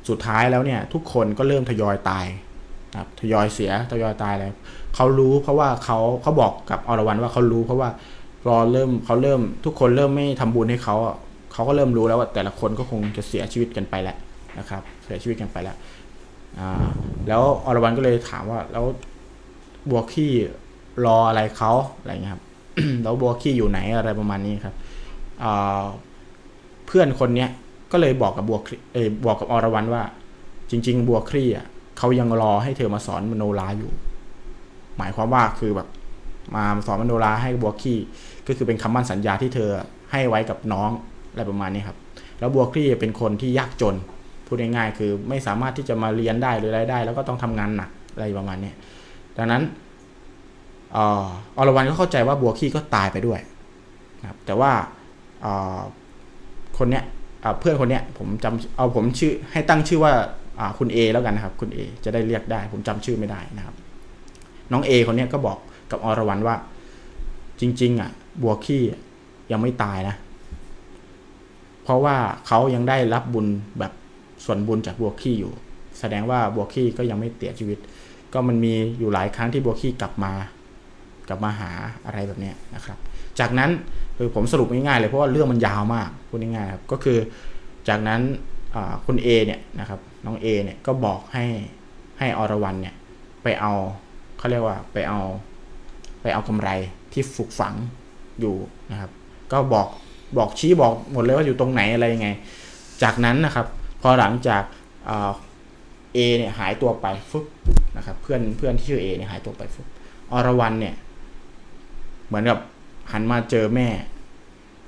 สุดท้ายแล้วเนี่ยทุกคนก็เริ่มทยอยตายครับทยอยเสียทยอยตายเลยเขารู้เพราะว่าเขาเขาบอกกับอรวรันว่าเขารู้เพราะว่ารอเริ่มเขาเริ่มทุกคนเริ่มไม่ทำบุญให้เขาเขาก็เริ่มรู้แล้วว่าแต่ละคนก็คงจะเสียชีวิตกันไปแล้วนะครับ เสียชีวิตกันไปแล้วอ่าแล้วอรวรันก็เลยถามว่าแล้วบัวขี้รออะไรเขาอะไรเงี้ยครับแล้วบัวขี้อยู่ไหนอะไรประมาณนี้ครับ เพื่อนคนเนี้ยก็เลยบอกกับบัวเออบอกกับอรวรันว่า จริง ๆ บัวคลี่อะเขายังรอให้เธอมาสอนมโนราอยู่ หมายความว่าคือแบบมาสอนมโนราให้บัวขี้ก็คือเป็นคำมั่นสัญญาที่เธอให้ไว้กับน้องอะไรประมาณนี้ครับ แล้วบัวคลี่เป็นคนที่ยากจนพูดง่ายๆคือไม่สามารถที่จะมาเรียนได้หรืออะไรได้ แล้วก็ต้องทำงานหนักอะไรประมาณนี้ดังนั้นออรวรันก็เข้าใจว่าบัวขี้ก็ตายไปด้วยนะครับแต่ว่า คนเนี้ยเพื่อนคนเนี้ยผมจำเอาผมชื่อให้ตั้งชื่อว่าคุณเอแล้วกันนะครับคุณเอจะได้เรียกได้ ผมจำชื่อไม่ได้นะครับ น้องเอคนเนี้ยก็บอกกับอรวรันว่า จริง ๆ อะ บัวขี้ยังไม่ตายนะ เพราะว่าเขายังได้รับบุญแบบส่วนบุญจากบัวขี้อยู่ แสดงว่าบัวขี้ก็ยังไม่เสียชีวิต ก็มันมีอยู่หลายครั้งที่บัวขี้กลับมา กลับมาหาอะไรแบบนี้นะครับ จากนั้น คือผมสรุปง่ายๆเลยเพราะว่าเรื่องมันยาวมากพูดง่ายๆครับก็คือจากนั้นคุณเอเนี่ยนะครับน้องเอเนี่ยก็บอกให้ให้อรวรันเนี่ยไปเอาเขาเรียกว่าไปเอาไปเอากำไรที่ฝึกฝังอยู่นะครับ ก็บอกบอกชี้บอกหมดเลยว่าอยู่ตรงไหนอะไรยังไง จากนั้นนะครับ พอหลังจากเอเนี่ยหายตัวไปฟึบนะครับ เพื่อนเพื่อนที่ชื่อเอเนี่ยหายตัวไปฟึบอรวรันเนี่ย เหมือนกับหันมาเจอแม่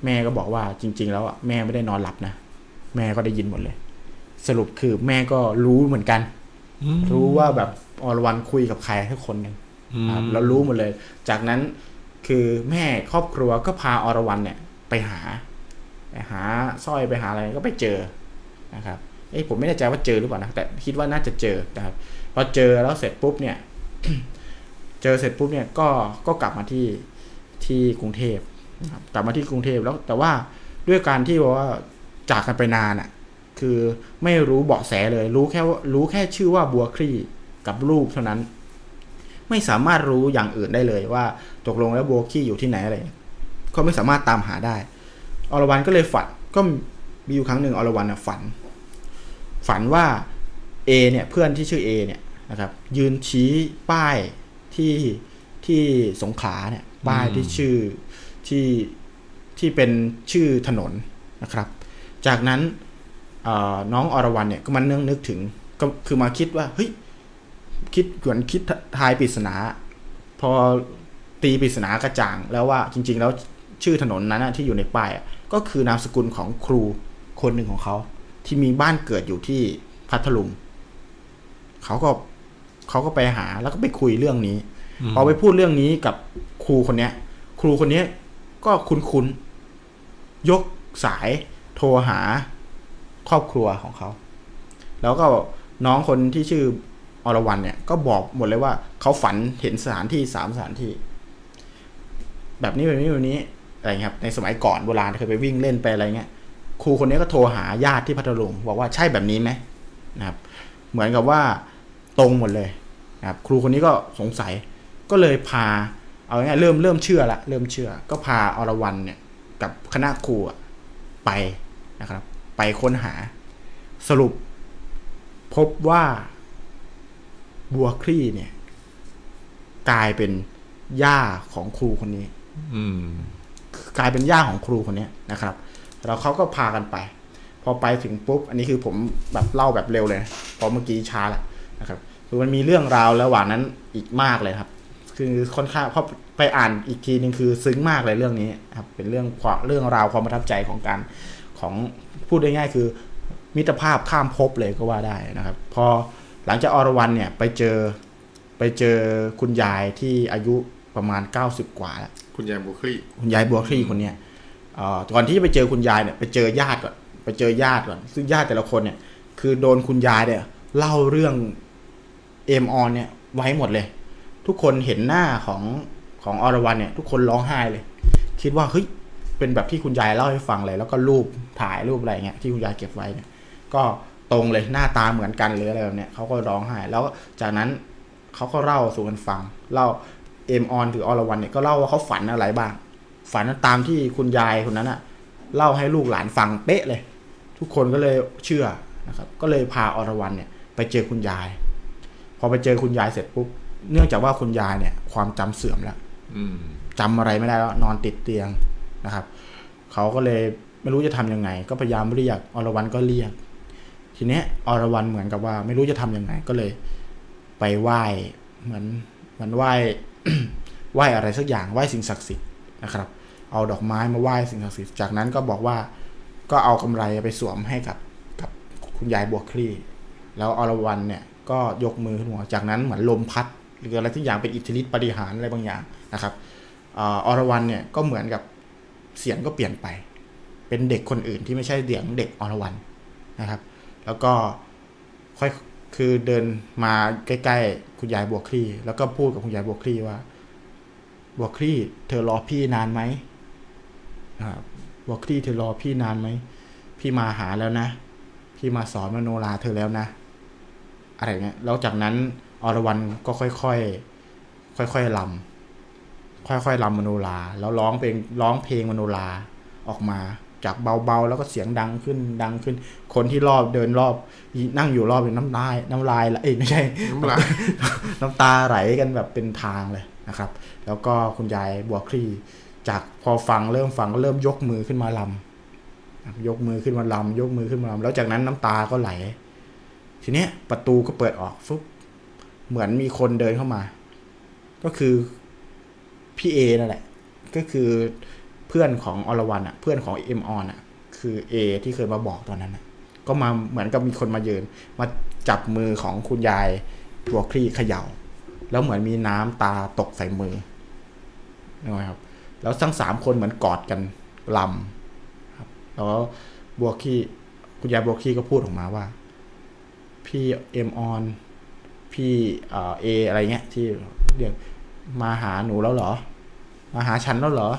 แม่ก็บอกว่าจริง ๆ แล้วอะแม่ไม่ได้นอนหลับนะแม่ก็ได้ยินหมดเลย สรุปคือแม่ก็รู้เหมือนกัน รู้ว่าแบบอรวรันคุยกับใครทุกคนหนึ่งแล้วรู้หมดเลย จากนั้นคือแม่ครอบครัวก็พาอรวรันเนี่ย ไปหาไปหาสร้อยไปหาอะไรก็ไปเจอนะครับเเอ้ยผมไม่แน่ใจว่าเจอหรือเปล่านะแต่คิดว่าน่าจะเจอนะครับพอเจอแล้วเสร็จปุ๊บเนี่ย เจอเสร็จปุ๊บเนี่ยก็ก็กลับมาที่ที่กรุงเทพนะครับ กลับมาที่กรุงเทพแล้วแต่ว่าด้วยการที่ว่าจากกันไปนานอะ คือไม่รู้เบาะแสเลย รู้แค่ว่ารู้แค่ชื่อว่าบัวคลี่กับรูปเท่านั้น ไม่สามารถรู้อย่างอื่นได้เลยว่าตกลงแล้วบัวคลี่อยู่ที่ไหนอะไรก็ไม่สามารถตามหาได้อรวรรณก็เลยฝันก็มีอยู่ครั้งหนึ่งอรวรรณน่ะฝัน ฝันว่าเอเนี่ยเพื่อนที่ชื่อเอเนี่ยนะครับ ยืนชี้ป้ายที่ที่สงขลาเนี่ยป้ายที่ชื่อ ที่ที่เป็นชื่อถนนนะครับ จากนั้นเอ่อน้องอรวรรณเนี่ยก็มันนึกนึกถึงก็คือมาคิดว่าเฮ้ยคิดเหมือนคิดทายปริศนา พอตีปริศนากระจ่างแล้วว่าจริง ๆ แล้วชื่อถนนนั้นนะที่อยู่ในป้ายอะก็คือนามสกุลของครูคนหนึ่งของเขาที่มีบ้านเกิดอยู่ที่พัทลุงเขาก็เขาก็ไปหาแล้วก็ไปคุยเรื่องนี้พอไปพูดเรื่องนี้กับครูคนเนี้ย ครูคนเนี้ย ก็คุ้นๆยกสายโทรหาครอบครัวของเขา แล้วก็น้องคนที่ชื่ออรวรรณเนี่ยก็บอกหมดเลยว่าเขาฝันเห็นสถานที่สามสถานที่ แบบนี้แบบนี้แบบนี้อะไรเงี้ยครับในสมัยก่อนโบราณเคยไปวิ่งเล่นไปอะไรเงี้ยครูคนนี้ก็โทรหาญาติที่พัทลุงบอกว่าใช่แบบนี้ไหมนะครับ เหมือนกับว่าตรงหมดเลยนะครับ ครูคนนี้ก็สงสัยก็เลยพา เอาง่ายเริ่มเริ่มเชื่อละเริ่มเชื่อ ก็พาอรวรรณเนี่ยกับคณะครูไปนะครับ ไปค้นหาสรุป พบว่าบัวคลี่เนี่ย กลายเป็นย่าของครูคนนี้ อืกลายเป็นย่าของครูคนนี้นะครับ แล้วเขาก็พากันไป พอไปถึงปุ๊บ อันนี้คือผมแบบเล่าแบบเร็วเลยนะเพราะเมื่อกี้ช้าละนะครับ คือมันมีเรื่องราวระหว่างนั้นอีกมากเลยครับ คือค่อนข้างเพราะไปอ่านอีกทีนึงคือซึ้งมากเลยเรื่องนี้ครับเป็นเรื่องความเรื่องราวความประทับใจของการของพูดได้ง่ายคือมิตรภาพข้ามภพเลยก็ว่าได้นะครับ พอหลังจากอรวรรณเนี่ยไปเจอไปเจอคุณยายที่อายุประมาณ 90 กว่าแล้วคุณยายบุคลีคุณยายบัวคลี่คนเนี้ยเอ่อก่อนที่จะไปเจอคุณยายเนี่ยไปเจอญาติก่อนไปเจอญาติก่อน ซึ่งญาติแต่ละคนเนี่ย คือโดนคุณยายเนี่ย เล่าเรื่องเอมออนเนี่ยไว้หมดเลย ทุกคนเห็นหน้าของของอรวรรณเนี่ย ทุกคนร้องไห้เลย คิดว่าเฮ้ยเป็นแบบที่คุณยายเล่าให้ฟังเลย แล้วก็รูปถ่ายรูปอะไรเงี้ยที่คุณยายเก็บไว้เนี่ยก็ตรงเลยหน้าตาเหมือนกันหรืออะไรแบบเนี้ยเขาก็ร้องไห้แล้วจากนั้นเขาก็เล่าสู่กันฟังเล่าเอมออนหรืออรวรรณเนี่ยก็เล่าว่าเขาฝันอะไรบ้าง ฝันตามที่คุณยายคนนั้นอะเล่าให้ลูกหลานฟังเป๊ะเลย ทุกคนก็เลยเชื่อนะครับ ก็เลยพาอรวรรณเนี่ย ไปเจอคุณยาย พอไปเจอคุณยายเสร็จปุ๊บ เนื่องจากว่าคุณยายเนี่ย ความจำเสื่อมแล้วอืมจำอะไรไม่ได้แล้วนอนติดเตียงนะครับเขาก็เลยไม่รู้จะทำยังไง ก็พยายามเรียกอรวรรณก็เรียก ทีเนี้ยอรวรรณเหมือนกับว่า ไม่รู้จะทำยังไง ก็เลย ไปไหว้เหมือนเหมือนไหว้ไหว้อะไรสักอย่างไหว้สิ่งศักดิ์สิทธิ์นะครับ เอาดอกไม้มาไหว้สิ่งศักดิ์สิทธิ์จากนั้นก็บอกว่าก็เอากำไรไปสวมให้กับกับคุณยายบัวคลี่ แล้วอรวรรณเนี่ยก็ยกมือขึ้นหัวจากนั้นเหมือนลมพัด หรืออะไรทุกอย่างเป็นอิทธิฤทธิปฏิหารอะไรบางอย่างนะครับอรวรรณเนี่ยก็เหมือนกับเสียงก็เปลี่ยนไป เป็นเด็กคนอื่นที่ไม่ใช่เสียงเด็กอรวรรณนะครับ แล้วก็ค่อยคือเดินมาใกล้ๆคุณยายบัวคลี่แล้วก็พูดกับคุณยายบัวคลี่ว่าบัวคลี่เธอรอพี่นานไหมนะครับบัวคลี่เธอรอพี่นานไหมพี่มาหาแล้วนะ พี่มาสอนมโนราเธอแล้วนะ อะไรเงี้ยแล้วจากนั้น อรวรรณก็ค่อยๆค่อยๆลำค่อยๆลำมโนราแล้วร้องเพลงร้องเพลงมโนราออกมาจากเบาๆ แล้วก็เสียงดังขึ้นดังขึ้น คนที่รอบเดินรอบนั่งอยู่รอบเป็นน้ำลายน้ำลายละเอ้ยไม่ใช่น้ำลายน้ำตาไหลกันแบบเป็นทางเลยนะครับ แล้วก็คุณยายบัวคลี่จากพอฟังเริ่มฟังก็เริ่มยกมือขึ้นมาลำนะครับยกมือขึ้นมาลำยกมือขึ้นมาลำแล้วจากนั้นน้ำตาก็ไหล ทีเนี้ยประตูก็เปิดออกฟุบ เหมือนมีคนเดินเข้ามา ก็คือพี่เอนั่นแหละ ก็คือเพื่อนของอรวรรณอะ เพื่อนของเอ็มออนอะ คือเอที่เคยมาบอกตอนนั้นอะ ก็มาเหมือนกับมีคนมาเยิน มาจับมือของคุณยายบัวคลี่เขย่า แล้วเหมือนมีน้ำตาตกใส่มือนะครับ แล้วทั้งสามคนเหมือนกอดกันลำครับ แล้วบัวคลี่คุณยายบัวคลี่ก็พูดออกมาว่า พี่เอ็มออน พี่เอ่อเออะไรเงี้ยที่เรียกมาหาหนูแล้วเหรอ มาหาฉันแล้วเหรอ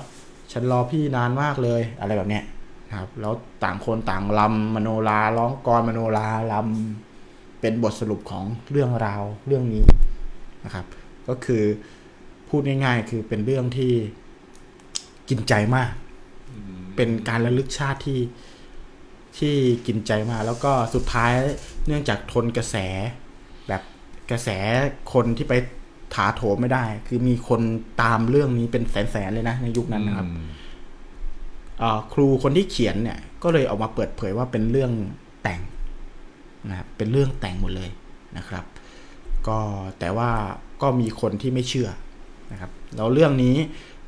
ฉันรอพี่นานมากเลยอะไรแบบเนี้ยนะครับ แล้วต่างคนต่างลำมโนราร้องกรมโนราลำเป็นบทสรุปของเรื่องราวเรื่องนี้นะครับ ก็คือพูดง่ายๆ คือเป็นเรื่องที่กินใจมาก เป็นการระลึกชาติที่ที่กินใจมากแล้วก็สุดท้ายเนื่องจากทนกระแส กระแสคนที่ไปถาโถมไม่ได้ คือมีคนตามเรื่องนี้เป็นแสนๆเลยนะในยุคนั้นนะครับอ่าครูคนที่เขียนเนี่ย ก็เลยออกมาเปิดเผยว่าเป็นเรื่องแต่งนะครับเป็นเรื่องแต่งหมดเลยนะครับ ก็แต่ว่าก็มีคนที่ไม่เชื่อนะครับแล้วเรื่องนี้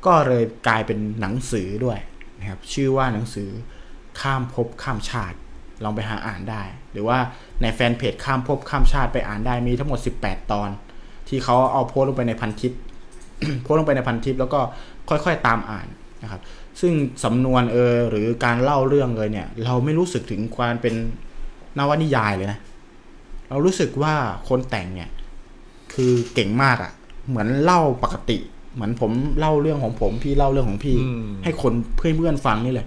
ก็เลยกลายเป็นหนังสือด้วยนะครับ ชื่อว่าหนังสือข้ามภพข้ามชาติ ลองไปหาอ่านได้ หรือว่าในแฟนเพจข้ามภพข้ามชาติไปอ่านได้มีทั้งหมด 18 ตอน ที่เขาเอาโพสต์ลงไปในพันทิปโพสต์ลงไปในพันทิปแล้วก็ค่อยๆตามอ่านนะครับ ซึ่งสำนวนเออหรือการเล่าเรื่องเลยเนี่ย เราไม่รู้สึกถึงความเป็นนวนิยายเลยนะ เรารู้สึกว่าคนแต่งเนี่ย คือเก่งมากอะ่ะ เหมือนเล่าปกติ เหมือนผมเล่าเรื่องของผมพี่เล่าเรื่องของพี่อืมให้คนเพื่อนเพื่อนๆฟังนี่เลย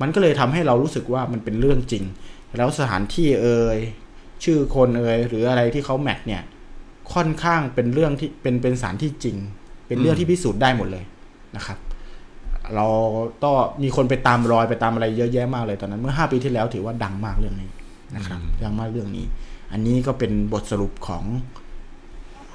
มันก็เลยทำให้เรารู้สึกว่ามันเป็นเรื่องจริง แล้วสถานที่เอ่ยชื่อคนเอ่ยหรืออะไรที่เขาแมทเนี่ย ค่อนข้างเป็นเรื่องที่เป็นเป็นสถารที่จริง เป็นเรื่องที่พิสูจน์ได้หมดเลยนะครับ เราก็มีคนไปตามรอยไปตามอะไรเยอะแยะมากเลยตอนนั้นเมื่อห้าปีที่แล้วถือว่าดังมากเรื่องนี้นะครับดังมากเรื่องนี้ อันนี้ก็เป็นบทสรุปของ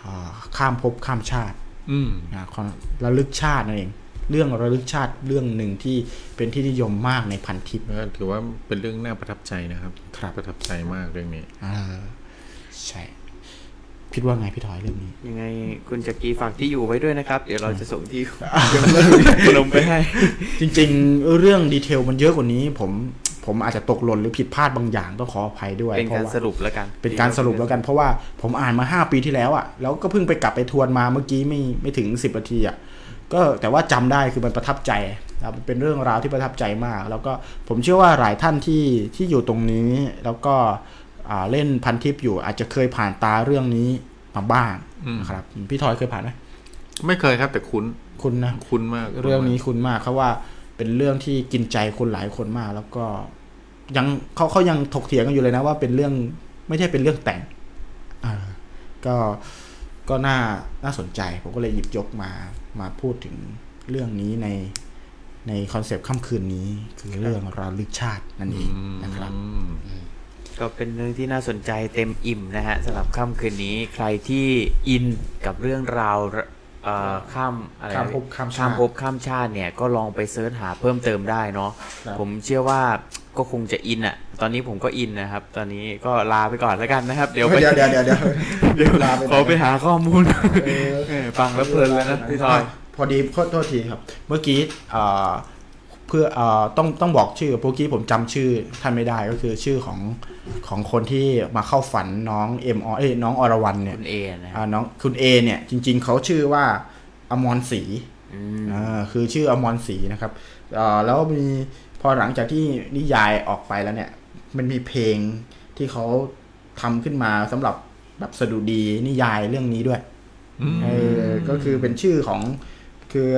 อาข้ามภพข้ามชาติอืมนะความระลึกชาตินั่นเอง เรื่องระลึกชาติเรื่องหนึ่งที่เป็นที่นิยมมากในพันทิปก็ถือว่าเป็นเรื่องน่าประทับใจนะครับครับประทับใจมากเรื่องนี้อ่าใช่คิดว่าไงพี่ถอยเรื่องนี้ ยังไงคุณจักรีฝากที่อยู่ไว้ด้วยนะครับ เดี๋ยวเราจะส่งที่อยู่ลงไปให้ จริง ๆ เรื่องดีเทลมันเยอะกว่านี้ ผมผมอาจจะตกหล่นหรือผิดพลาดบางอย่างต้องขออภัยด้วยเป็นเพการราะว่าสรุปแล้วกัน เป็นการสรุปแล้วกันเพราะว่าผมอ่านมาห้าปีที่แล้วอะ่ะแล้วก็เพิ่งไปกลับไปทวนมาเมื่อกี้ไม่ไม่ถึงสิบนาทีอะ่ะ ก็แต่ว่าจำได้คือมันประทับใจครับมันเป็นเรื่องราวที่ประทับใจมาก แล้วก็ผมเชื่อว่าหลายท่านที่ที่อยู่ตรงนี้แล้วก็อ่าเล่นพันทิปอยู่อาจจะเคยผ่านตาเรื่องนี้มาบ้างอืมนะครับพี่ทอยเคยผ่านไหมไม่เคยครับแต่คุ้นคุณนะคุ้นมาก เรื่องนี้คุณมากเขาว่าเป็นเรื่องที่กินใจคนหลายคนมาก แล้วก็ยังเขาเขายังถกเถียงกันอยู่เลยนะว่าเป็นเรื่องไม่ใช่เป็นเรื่องแต่งอ่าก็ก็น่าน่าสนใจ ผมก็เลยหยิบยกมา มาพูดถึงเรื่องนี้ในในคอนเซปต์ค่ำคืนนี้ คือเรื่องระลึกชาตินั่นเองนะครับก็เป็นเรื่องที่น่าสนใจเต็มอิ่มนะฮะสำหรับค่ำคืนนี้ใครที่อินกับเรื่องราว ข้ามอะไรนะข้ามภพข้ามชาติข้ามภพข้ามชาติเนี่ยก็ลองไปเสิร์ชหาเพิ่มเติมได้เนาะครับผมเชื่อว่าก็คงจะอินอะตอนนี้ผมก็อินนะครับ ตอนนี้ก็ลาไปก่อนแล้วกันนะครับ เดี๋ยวไปเดี๋ยวเดี๋ยวเดี๋ยวเดี๋ยวเดี๋ยวลาไปไหนขอไปหาข้อมูลเออเออฟังแล้วเพลินเลยนะพี่ทอยพอดีขอโทษทีครับ เมื่อกี้เอ่อเพื่อเอ่อต้องต้องบอกชื่อเมื่อกี้ผมจำชื่อท่านไม่ได้ก็คือชื่อของของคนที่มาเข้าฝันน้องเอ็มอเอ้ยน้องอรวรรณเนี่ยคุณเอนะคอ่ารับน้องคุณเอเนี่ยจริง ๆเขาชื่อว่าอมรศรีอืมอ่าคือชื่ออมรศรีนะครับเอ่อแล้วมีพอหลังจากที่นิยายออกไปแล้วเนี่ย มันมีเพลงที่เขาทำขึ้นมาสำหรับแบบสดุดีนิยายเรื่องนี้ด้วยอืมเออก็คือเป็นชื่อของคือ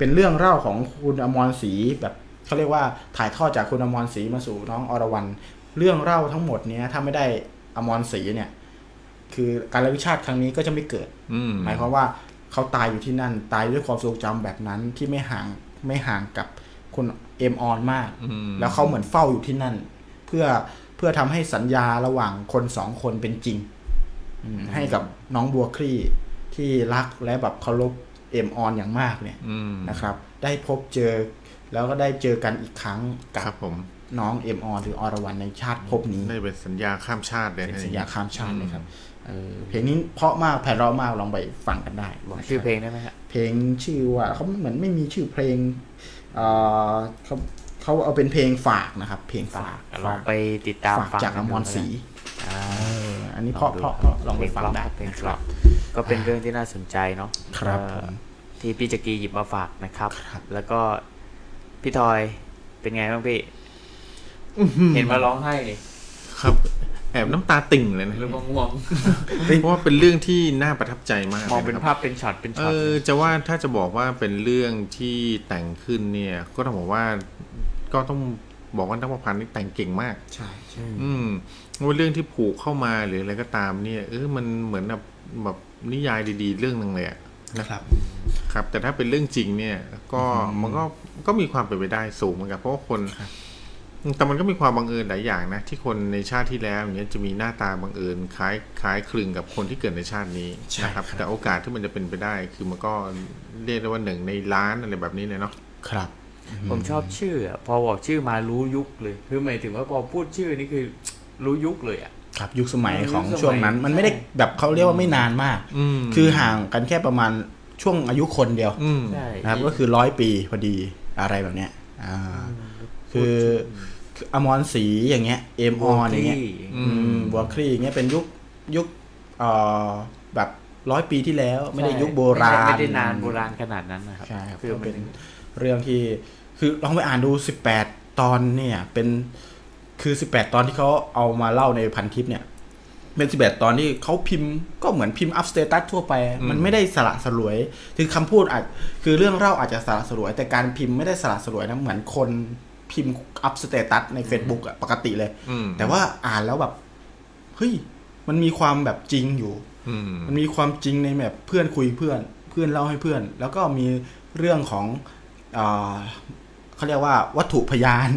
เป็นเรื่องเล่าของคุณอมรศรีแบบเขาเรียกว่าถ่ายทอดจากคุณอมรศรีมาสู่น้องอรวรรณเรื่องเล่าทั้งหมดเนี้ยถ้าไม่ได้อมรศรีเนี่ย คือการระลึกชาติครั้งนี้ก็จะไม่เกิดอืมหมายความว่าเขาตายอยู่ที่นั่น ตายด้วยความทรงจำแบบนั้นที่ไม่ห่างไม่ห่างกับคุณเอ็มออนมากอืมแล้วเขาเหมือนเฝ้าอยู่ที่นั่น เพื่อเพื่อทำให้สัญญาระหว่างคนสองคนเป็นจริงอืมให้กับน้องบัวคลี่ที่รักและแบบเคารพ เอ็มออนอย่างมากเนี่ยอืมนะครับ ได้พบเจอแล้วก็ได้เจอกันอีกครั้งกัครับบผมน้องเอ็มออนหรืออรวรรณในชาติภพนี้ได้เป็นสัญญาข้ามชาติเลยเป็นนะสัญญาข้ามชาติเลยครับเออเพลงนี้เพราะมากแผ่นเราะมากลองไปฟังกันได้บอกชื่อเพลงได้ไหมฮะเพลงชื่อว่าเขาเหมือนไม่มีชื่อเพลงเออเขาเขาเอาเป็นเพลงฝากนะครับ เพลงฝากลองไปติดตามฝากฟังจากอมรศรีอ่าเอออันนี้เพราะเพราะเพราะลองไปฟังได้เพลงนะเพครัราะบก็เป็นเรื่องที่น่าสนใจเนาะครับเอ่อผมที่พี่จักรีหยิบมาฝากนะครับครับ แล้วก็พี่ทอยเป็นไงบ้างพี่เห็นมาร้องไห้นี่ครับ แอบน้ำตาติ่งเลยนะเรื่องง่วงเพราะว่าเป็นเรื่องที่น่าประทับใจมากมองเป็นลยะครับภาพเป็นช็อตเป็นเอช็อตอจะว่าถ้าจะบอกว่าเป็นเรื่องที่แต่งขึ้นเนี่ย ก็ต้องบอกว่าก็ต้องบอกว่านักประพันธ์นี่แต่งเก่งมาก ใช่อืม ว่าเรื่องที่ผูกเข้ามาหรืออะไรก็ตามเนี่ยเออมันเหมือนแบบแบบนิยายดี ๆ เรื่องหนึ่งเลยอะนะครับ ครับ แต่ถ้าเป็นเรื่องจริงเนี่ย ก็มันก็ก็มีความเป็นไปได้สูงเหมือนกันเพราะว่าคนแต่มันก็มีความบังเอิญหลายอย่างนะ ที่คนในชาติที่แล้วอย่างเงี้ยจะมีหน้าตาบังเอิญคล้ายคล้ายคลึงกับคนที่เกิดในชาตินี้ใช่นะครับครับ แต่โอกาสที่มันจะเป็นไปได้ คือมันก็เรียกได้ว่าหนึ่งในล้านอะไรแบบนี้เลยเนาะครับ ผมชอบชื่ออะพอบอกชื่อมารู้ยุคเลยคือหมายถึงว่าพอพูดชื่อนี่คือ รู้ยุคเลยอะครับยุคสมัยยุคของสมัยช่วงนั้น มันไม่ได้แบบเขาเรียกว่าไม่นานมากอืมคือห่างกันแค่ประมาณช่วงอายุคนเดียวอืมใช่นะครับ ก็คือร้อยปีพอดีอะไรแบบเนี้ยอ่าคือคืออมรศรีอย่างเงี้ย เอมออนอย่างเงี้ยอือืมบัวคลี่อย่างเงี้ยเป็นยุคยุคเอ่อแบบร้อยปีที่แล้วไม่ได้ยุคโบราณ ไม่ได้นานโบราณขนาดนั้นนะครับใช่ครับคือก็มัเป็นนเรื่องที่คือลองไปอ่านดู18ตอนเนี่ยเป็น คือ18ตอนที่เขาเอามาเล่าในพันทิปเนี่ย เป็น11ตอนที่เขาพิมพ์ก็เหมือนพิมพ์ up status ทั่วไป มันไม่ได้สละสลวยคือคำพูดอาจคือเรื่องเล่าอาจจะสละสลวย แต่การพิมพ์ไม่ได้สละสลวยนะเหมือนคนพิมพ์ up status ใน Facebook อะปกติเลยอืมแต่ว่าอ่านแล้วแบบ เฮ้ย มันมีความแบบจริงอยู่อืมมันมีความจริงในแบบเพื่อนคุยเพื่อน เพื่อนเล่าให้เพื่อน แล้วก็มีเรื่องของเอ่อเขาเรียกว่าวัตถุพยาน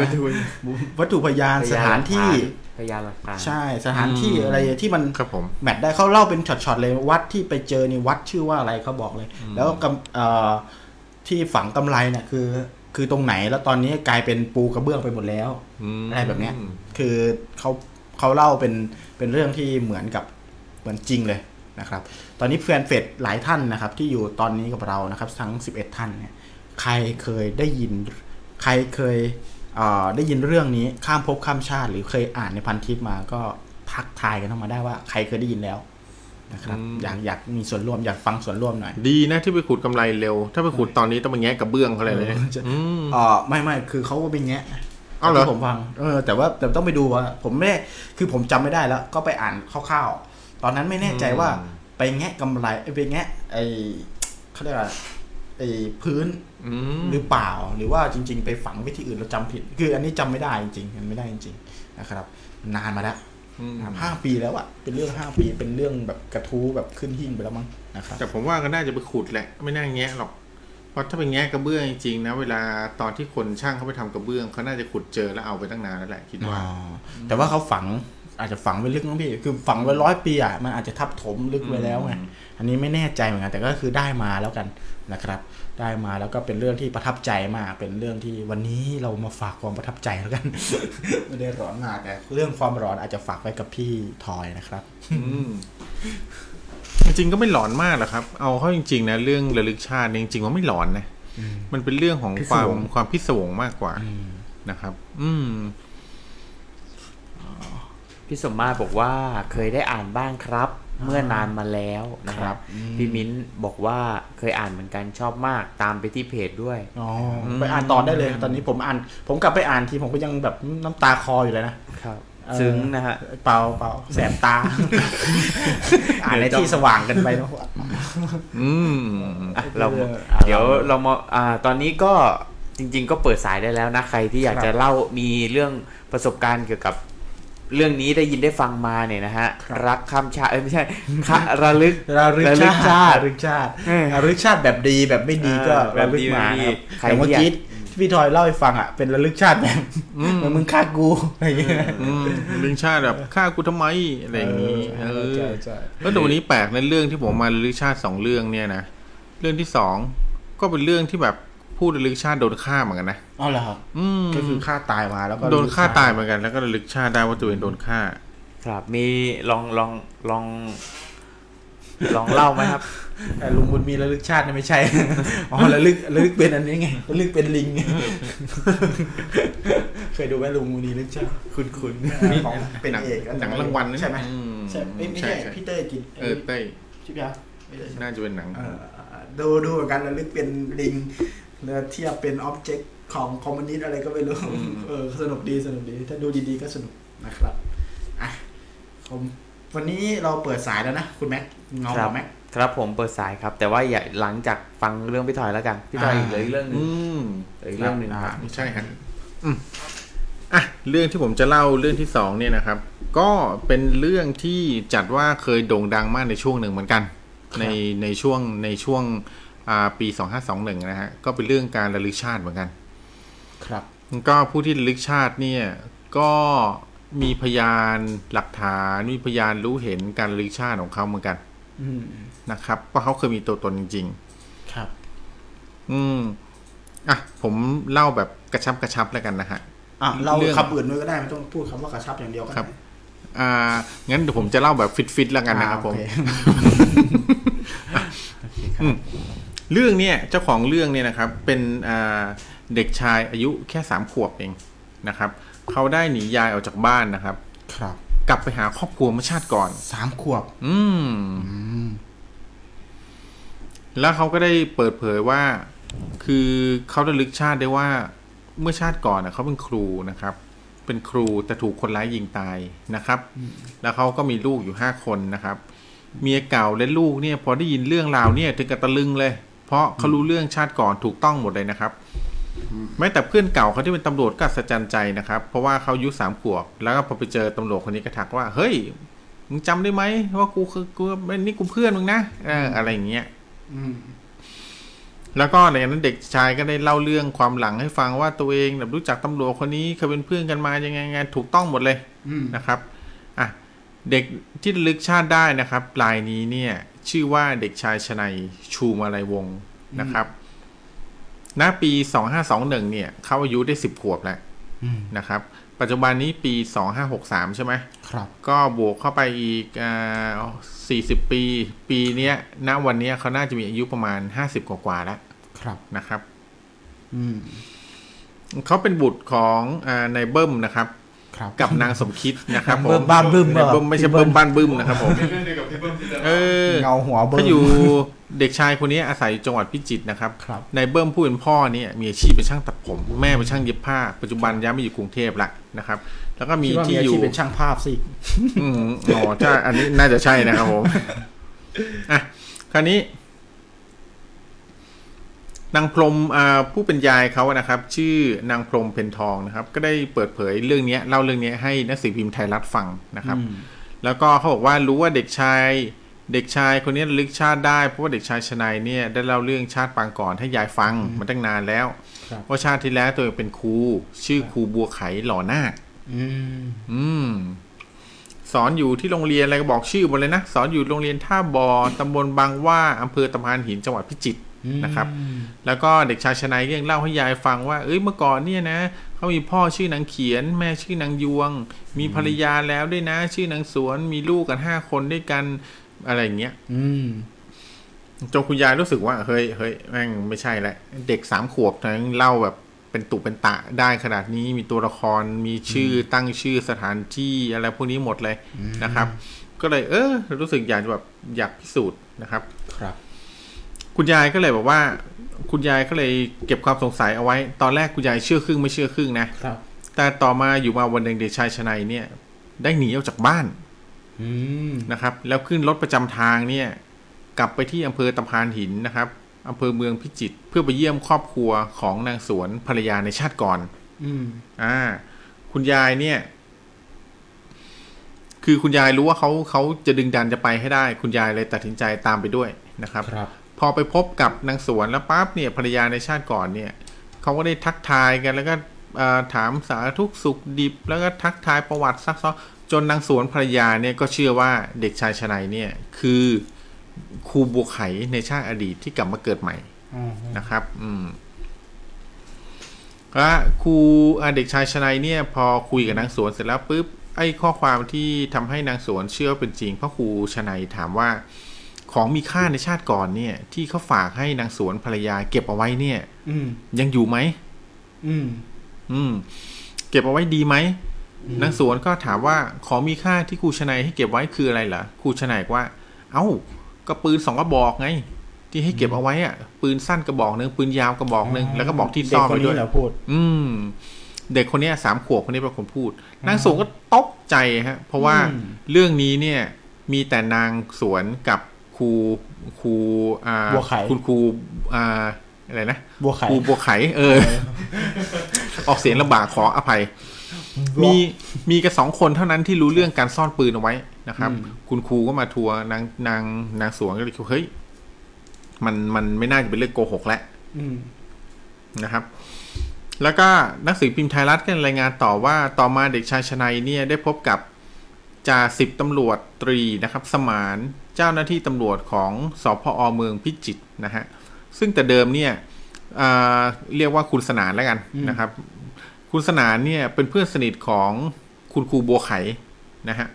ก็ดูวัตถุพยานสถานที่พยานหลักฐานใช่สถานที่อืมอะไรที่มันครับผมแมทได้เขาเล่าเป็นช็อตๆเลยวัดที่ไปเจอนี่วัดชื่อว่าอะไรเขาบอกเลย แล้วกำเอ่อที่ฝังกำไรเนี่ยคือ คือตรงไหนแล้วตอนนี้กลายเป็นปูกระเบื้องไปหมดแล้วมอะไรแบบเนี้ย คือเขาเขาเล่าเป็นเป็นเรื่องที่เหมือนกับเหมือนจริงเลยนะครับ ตอนนี้แฟนเฟดหลายท่านนะครับ ที่อยู่ตอนนี้กับเรานะครับ ทั้ง 11 ท่านเนี่ยใครเคยได้ยิน ใครเคยเอ่อ ได้ยินเรื่องนี้ข้ามภพข้ามชาติ หรือเคยอ่านในพันทิปมาก็ทักทายกันเข้ามาได้ว่าใครเคยได้ยินแล้วนะครับอยากอยากมีส่วนร่วมอยากฟังส่วนร่วมหน่อย ดีนะที่ไปขุดกำไรเร็ว ถ้าไปขุดตอนนี้ต้องมาแงะกับเบื้องเขาเลยนะอืมอ๋อไม่ไม่คือเขาก็เป็นแงะอ้าวเหรอที่ผมฟังเออแต่ว่าแต่ต้องไปดูว่าผมไม่ได้คือผมจำไม่ได้แล้ว ก็ไปอ่านคร่าวๆตอนนั้นไม่แน่ใจว่าไปแงะกำไรเอ้ยไปแงะไอเขาเรียกว่าไอพื้นอืม หรือเปล่าหรือว่าจริง ๆ ไปฝังไว้ที่อื่นเราจำผิด คืออันนี้จำไม่ได้จริงๆมันไม่ได้จริงๆนะครับนานมาแล้วอืมห้าปีแล้วอะเป็นเรื่องห้าปีเป็นเรื่องแบบกระทู้แบบขึ้นหิ้งไปแล้วมั้งนะครับแต่ผมว่าก็น่าจะไปขุดแหละไม่น่าแงะหรอกเพราะถ้าไปแงะกระเบื้องจริงๆนะเวลาตอนที่คนช่างเขาไปทำกระเบื้องเขาน่าจะขุดเจอแล้วเอาไปตั้งนานแล้วแหละคิดว่าอ๋อแต่ว่าเขาฝังอาจจะฝังไว้ลึกมั้งพี่ คือฝังไว้ร้อยปีอะมันอาจจะทับถมลึกไว้แล้วไงอืมอันนี้ไม่แน่ใจเหมือนกัน แต่ก็คือได้มาแล้วกันนะครับ ได้มาแล้วก็เป็นเรื่องที่ประทับใจมาก เป็นเรื่องที่วันนี้เรามาฝากความประทับใจแล้วกัน ไม่ได้ร้อนมากแต่เรื่องความร้อนอาจจะฝากไว้กับพี่ทอยนะครับอืมจริงๆก็ไม่หลอนมากหรอกครับ เอาเข้าจริงๆนะเรื่องระลึกชาติเนี่ยจริงๆว่าไม่หลอนนะมันเป็นเรื่องของพิศความวงความพิศวงมากกว่านะครับ อืมพี่สมมาตรบอกว่าเคยได้อ่านบ้างครับ เมื่อนานมาแล้วนะครับพี่มิ้นบอกว่าเคยอ่านเหมือนกันชอบมากตามไปที่เพจด้วยอ๋อไปอ่านตอนได้เลย ตอนนี้ผมอ่าน ผมกลับไปอ่านทีผมก็ยังแบบน้ำตาคออยู่เลยนะครับเออซึ้งนะฮะเปล่าเปล่าแสบตา อ่านในที่สว่างกันไปนะอืมอะเราเรื่องอะเดี๋ยวเรามาอ่าตอนนี้ก็จริง ๆ ก็เปิดสายได้แล้วนะใครที่อยากครับจะเล่ามีเรื่องประสบการณ์เกี่ยวกับ เรื่องนี้ได้ยินได้ฟังมาเนี่ยนะฮะครับรักข้ามชาติเอ้ยไม่ใช่คะระลึกระลึกระลึกชาชาติติระลึกชาติเออระลึกชาติแบบดีแบบไม่ดีก็เออแบบระลึกดีมาไม่ดีนะครับใครแต่เมื่อที่อยากกี้ที่พี่ทอยเล่าให้ฟังอะเป็นระลึกชาติแบบเหมือนมึงฆ่ากูอะไรอย่างเงี้ยอืมลึงชาติแบบฆ่ากูทำไมอะไรอย่างนี้เออใช่ใช่แล้วแต่วันนี้แปลกในเรื่องที่ผมมาระลึกชาติสองเรื่องเนี่ยนะเรื่องที่สองก็เป็นเรื่องที่แบบ พูดระลึกชาติโดนฆ่าเหมือนกันนะอ๋อเหรอครับอืมก็คือฆ่าตายมาแล้วก็โดนฆ่าตายเหมือนกันแล้วก็ระลึกชาติได้ว่าตัวเองโดนฆ่า ครับ มีลองลองลอง ลองเล่าไหมครับแต่ลุงบุญมีระลึกชาติเนี่ยไม่ใช่อ๋อระลึกระลึกเป็นอันนี้ไงระลึกเป็นลิงเคยดูไหมลุงบุญมีระลึกชาติคุณคุณของเป็นหนังเอกหนังรางวัลนะใช่ไหมอืมใช่ไม่ไม่ใช่ใช่ใช่พี่เต้ยกินเออเต้ยชิบยาไม่ใช่ใช่ไหมน่าจะเป็นหนังเออดูดูเหมือนกันระลึกเป็นลิง แล้วเทียบเป็นอ็อบเจกต์ของคอมมิวนิสต์อะไรก็ไม่รู้เออสนุกดีสนุกดี ถ้าดูดีๆก็สนุกนะครับอะผมวันนี้เราเปิดสายแล้วนะ คุณแม็กเงาครับหัวแม็กครับผมเปิดสายครับ แต่ว่าอย่าหลังจากฟังเรื่องพี่ถอยแล้วกันพี่ถอยอ่าอีกเหลยเรื่องหนึงอืมเหลืออีกเรื่องหนึ่งครับใช่ฮะอืมอะเรื่องที่ผมจะเล่าเรื่องที่สองเนี่ยนะครับ ก็เป็นเรื่องที่จัดว่าเคยโด่งดังมากในช่วงหนึ่งเหมือนกัน ในในช่วงในช่วงอ่า ปีสองห้าสองหนึ่งนะฮะ ก็เป็นเรื่องการระลึกชาติเหมือนกัน ครับ ก็ผู้ที่ระลึกชาติเนี่ย ก็มีพยานหลักฐานมีพยานรู้เห็นการระลึกชาติของเขาเหมือนกันอืมนะครับว่าเขาเคยมีตัวตนจริงครับๆอืมอะผมเล่าแบบกระชับกระชับแล้วกันนะฮะอะเราเรื่องคำอื่นด้วยก็ได้ไม่ต้องพูดคำว่ากระชับอย่างเดียวก็ครับได้อ่างั้นเดี๋ยวผมจะเล่าแบบฟิตๆแล้วกันนะครับอ่าผมโอ เอืมเรื่องเนี่ยเจ้าของเรื่องเนี่ยนะครับเป็นอ่าเด็กชายอายุแค่สามขวบเองนะครับเขาได้หนียายออกจากบ้านนะครับ ครับ กลับไปหาครอบครัวเมื่อชาติก่อนสามขวบ อืมแล้วเขาก็ได้เปิดเผยว่า คือเขาระลึกชาติได้ว่าเมื่อชาติก่อนนะเขาเป็นครูนะครับ เป็นครูแต่ถูกคนร้ายยิงตายนะครับ แล้วเขาก็มีลูกอยู่ห้าคนนะครับ เมียเก่าและลูกเนี่ย พอได้ยินเรื่องราวเนี่ย ถึงกับตะลึงเลย เพราะเขารู้เรื่องชาติก่อนถูกต้องหมดเลยนะครับแม้แต่เพื่อนเก่าเขาที่เป็นตำรวจก็อัศจรรย์ใจนะครับ เพราะว่าเขาอายุสามขวบแล้วก็พอไปเจอตำรวจคนนี้ก็ทักว่า เฮ้ยมึงจำได้ไหมว่ากูคือกูเป็นนี่กูเพื่อนมึงนะเอออะไรอย่างเงี้ยอืมแล้วก็หลังจากนั้นเด็กชายก็ได้เล่าเรื่องความหลังให้ฟังว่าตัวเองแบบรู้จักตำรวจคนนี้เคยเป็นเพื่อนกันมายังไงไงถูกต้องหมดเลยอืมนะครับอะเด็กที่ระลึกชาติได้นะครับรายนี้เนี่ย ชื่อว่าเด็กชายชนัยชูมาลัยวงศ์นะครับณปี2521เนี่ย เขาอายุได้10ขวบแล้วอืมนะครับ ปัจจุบันนี้ปี2563ใช่ไหมครับ ก็บวกเข้าไปอีกอ่า40ปี ปีเนี้ยณวันเนี้ยเขาน่าจะมีอายุประมาณ50กว่าๆแล้วครับนะครับ อืมเขาเป็นบุตรของอ่านายเบิ้มนะครับครับ กับนางสมคิดนะครับผมเบิ้มบ้านบึ้มเหรอนายเบิ้มไม่ใช่เบิ้มบ้านบึ้มนะครับผมเป็นเรื่องเดียวกับที่เบิ้มที่จะเออเงาหัวเบิ้มเขาอยู่เด็กชายคนนี้อาศัยอยู่จังหวัดพิจิตรนะครับครับนายเบิ้มผู้เป็นพ่อเนี่ยมีอาชีพเป็นช่างตัดผม แม่เป็นช่างเย็บผ้า ปัจจุบันย้ายมาอยู่กรุงเทพแล้วนะครับ แล้วก็มีคิดว่ามีที่อาอชียู่พเป็นช่างภาพสิอืมอ๋อใช่อันนี้น่าจะใช่นะครับผมอะคราวนี้ นางพรหมอ่าผู้เป็นยายเขาอะนะครับ ชื่อนางพรหมเพนทองนะครับ ก็ได้เปิดเผยเรื่องเนี้ยเล่าเรื่องเนี้ยให้นักสืบพิมพ์ไทยรัฐฟังนะครับอืมแล้วก็เขาบอกว่ารู้ว่าเด็กชายเด็กชายคนนี้ระลึกชาติได้เพราะว่าเด็กชายชนายเนี่ยได้เล่าเรื่องชาติปางก่อนให้ยายฟังมาตั้งนานแล้วครับว่าชาติที่แล้วตัวเองเป็นครูชื่อครูบัวไขหล่อนาคอืมอืมสอนอยู่ที่โรงเรียนอะไรก็บอกชื่อหมดเลยนะสอนอยู่โรงเรียนท่าบอตำบลบางว่าอำเภอตะพานหินจังหวัดพิจิตร นะครับ แล้วก็เด็กชายชนายก็ยังเล่าให้ยายฟังว่า เอ้ยเมื่อก่อนเนี่ยนะเขามีพ่อชื่อนางเขียน แม่ชื่อนางยวง มีภรรยาแล้วด้วยนะ ชื่อนางสวนมีลูกกันห้าคนด้วยกันอะไรอย่างเงี้ยอืมจนคุณยายรู้สึกว่าเฮ้ยเฮ้ยแม่งไม่ใช่แล้วเด็กสามขวบทั้งเล่าแบบเป็นตุเป็นตะได้ขนาดนี้มีตัวละครมีชื่อตั้งชื่อสถานที่อะไรพวกนี้หมดเลยนะครับ ก็เลย เออ รู้สึกอยากจะแบบอยากพิสูจน์นะครับ ครับ คุณยายก็เลยบอกว่า คุณยายก็เลยเก็บความสงสัยเอาไว้ ตอนแรกคุณยายเชื่อครึ่งไม่เชื่อครึ่งนะครับแต่ต่อมาอยู่มาวันหนึ่งเด็กชายชนัยเนี่ย ได้หนีออกจากบ้านอืมนะครับ แล้วขึ้นรถประจำทางเนี่ย กลับไปที่อำเภอตะพานหินนะครับอำเภอเมืองพิจิตรเพื่อไปเยี่ยมครอบครัวของนางสวนภรรยาในชาติก่อน อืม อ่า คุณยายเนี่ย คือคุณยายรู้ว่าเขาเขาจะดึงดันจะไปให้ได้ คุณยายเลยตัดสินใจตามไปด้วยนะครับครับพ อไปพบกับนางสวนแล้วปั๊บเนี่ยภรรยาในชาติก่อนเนี่ยเขาก็ได้ทักทายกันแล้วก็เอ่อถามสารทุกข์สุขดิบ แล้วก็ทักทายประวัติซักซ้อนจนนางสวนภรรยาเนี่ยก็เชื่อว่าเด็กชายชนายเนี่ยคือครูบัวไขในชาติอดีตที่กลับมาเกิดใหม่อืมนะครับ อืมและครูอ่าเด็กชายชนายเนี่ย พอคุยกับนางสวนเสร็จแล้วปุ๊บไอ้ข้อความที่ทำให้นางสวนเชื่อว่าเป็นจริงเพราะครูชนายถามว่า ของมีค่าในชาติก่อนเนี่ย ที่เขาฝากให้นางสวนภรรยา เก็บเอาไว้เนี่ย อืมยังอยู่ไหมอืม อืม เก็บเอาไว้ดีไหมนางสวนก็ถามว่าของมีค่าที่ครูชนายให้เก็บไว้คืออะไรเหรอครูชนายบอกว่า เอ้าก็ปืนสองกระบอกไง ที่ให้เก็บเอาไว้อะปืนสั้นกระบอกหนึ่งปืนยาวกระบอกหนึ่งแล้วก็บอกที่ซ่อนเด็กคนไว้ด้นี้วยเหรอพูดอืม เด็กคนเนี้ยสามขวบคนนี้เป็นคนพูด นางสวนก็ตกใจฮะ เพราะว่าเรื่องนี้เนี่ย มีแต่นางสวนกับ ครูครูอ่าบัวไข่คุณครูอ่าอะไรนะบัวไข่ครูบัวไข่เออ ออกเสียงลำบากขออภัย มีมีกันสองคนเท่านั้นที่รู้เรื่องการซ่อนปืนเอาไว้นะครับ คุณครูก็มาทัวร์นางนางนางสวนก็เลยคิดว่าเฮ้ยมันมันไม่น่าจะเป็นเรื่องโกหกแล้วอืมนะครับ แล้วก็หนักสือพิมพ์ไทยรัฐก็รายงานต่อว่าต่อมาเด็กชายชนัยเนี่ยได้พบกับจ่าสิบตำรวจตรีนะครับ สมาน เจ้าหน้าที่ตำรวจของสพอเมืองพิจิตรนะฮะซึ่งแต่เดิมเนี่ยอ่าเรียกว่าคุณสนานแล้วกันนะครับ คุณสนานเนี่ยเป็นเพื่อนสนิทของคุณครูบัวไขนะฮะ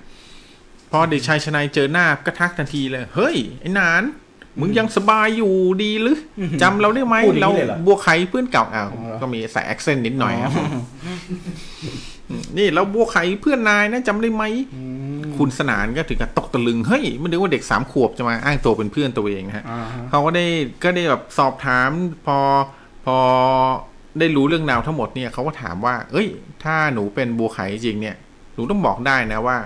พอเด็กชายชนัยเจอหน้าก็ทักทันทีเลย เฮ้ย ไอ้หนาน มึงยังสบายอยู่ดีหรือจำเราได้ไหมพูดอย่างนี้เราเลยเหรอบัวไข่เพื่อนเก่าอ้าวอ๋อเหรอก็มีใส่ accent นิดหน่อยครับนี่เราบัวไข่เพื่อนนายนะจำได้ไหม คุณสนานก็ถึงกับตกตะลึง เฮ้ยมันนึกว่าเด็กสามขวบจะมาอ้างตัวเป็นเพื่อนตัวเองนะฮะอ่าฮะเขาก็ได้ก็ได้แบบสอบถามพอพอได้รู้เรื่องราวทั้งหมดเนี่ยเขาก็ถามว่า เอ้ย ถ้าหนูเป็นบัวไข่จริงเนี่ย หนูต้องบอกได้นะว่า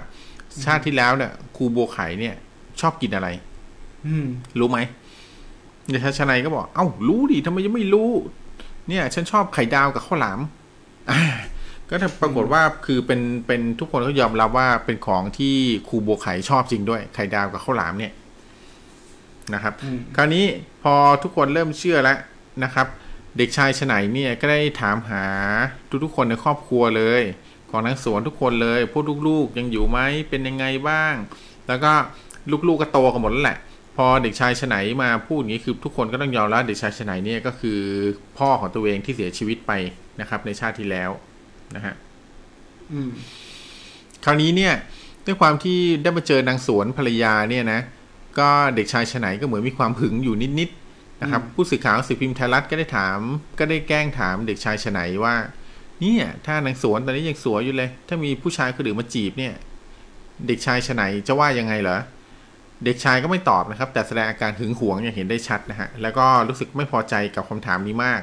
ชาติที่แล้วเนี่ยครูบัวไข่เนี่ย ชอบกินอะไร อืมรู้ไหมเดชาชนัยก็บอก เอ้า รู้ดิทำไมยังไม่รู้ เนี่ย ฉันชอบไข่ดาวกับข้าวหลามอ่า ก็ถ้าปรากฏว่าคือเป็นเป็นทุกคนก็ยอมรับว่าเป็นของที่ครูบัวไข่ชอบจริงด้วย ไข่ดาวกับข้าวหลามเนี่ยนะครับอืมคราวนี้พอทุกคนเริ่มเชื่อแล้วนะครับ เด็กชายชนัยเนี่ยก็ได้ถามหาทุกๆคนในครอบครัวเลย ของนักสวนทุกคนเลยพวกลูกๆยังอยู่ไหมเป็นยังไงบ้าง แล้วก็ลูกๆก็โตกันหมดแล้วแหละ พอเด็กชายชนัยมาพูดอย่างนี้คือทุกคนก็ต้องยอมรับเด็กชายชนัยเนี่ยก็คือพ่อของตัวเองที่เสียชีวิตไปนะครับ ในชาติที่แล้ว นะฮะอืมคราวนี้เนี่ย ด้วยความที่ได้มาเจอนางสวนภรรยาเนี่ยนะ ก็เด็กชายชนัยก็เหมือนมีความหึงอยู่นิดๆนะครับ ผู้สื่อข่าวหนังสือพิมพ์ไทยรัฐก็ได้ถาม ก็ได้แกล้งถามเด็กชายชนัยว่า เนี่ย ถ้านางสวนตอนนี้ยังสวยอยู่เลย ถ้ามีผู้ชายคนอื่นมาจีบเนี่ย เด็กชายชนัยจะว่ายังไงเหรอเด็กชายก็ไม่ตอบนะครับ แต่แสดงอาการหึงหวงอย่างเห็นได้ชัดนะฮะแล้วก็รู้สึกไม่พอใจกับคำถามนี้มาก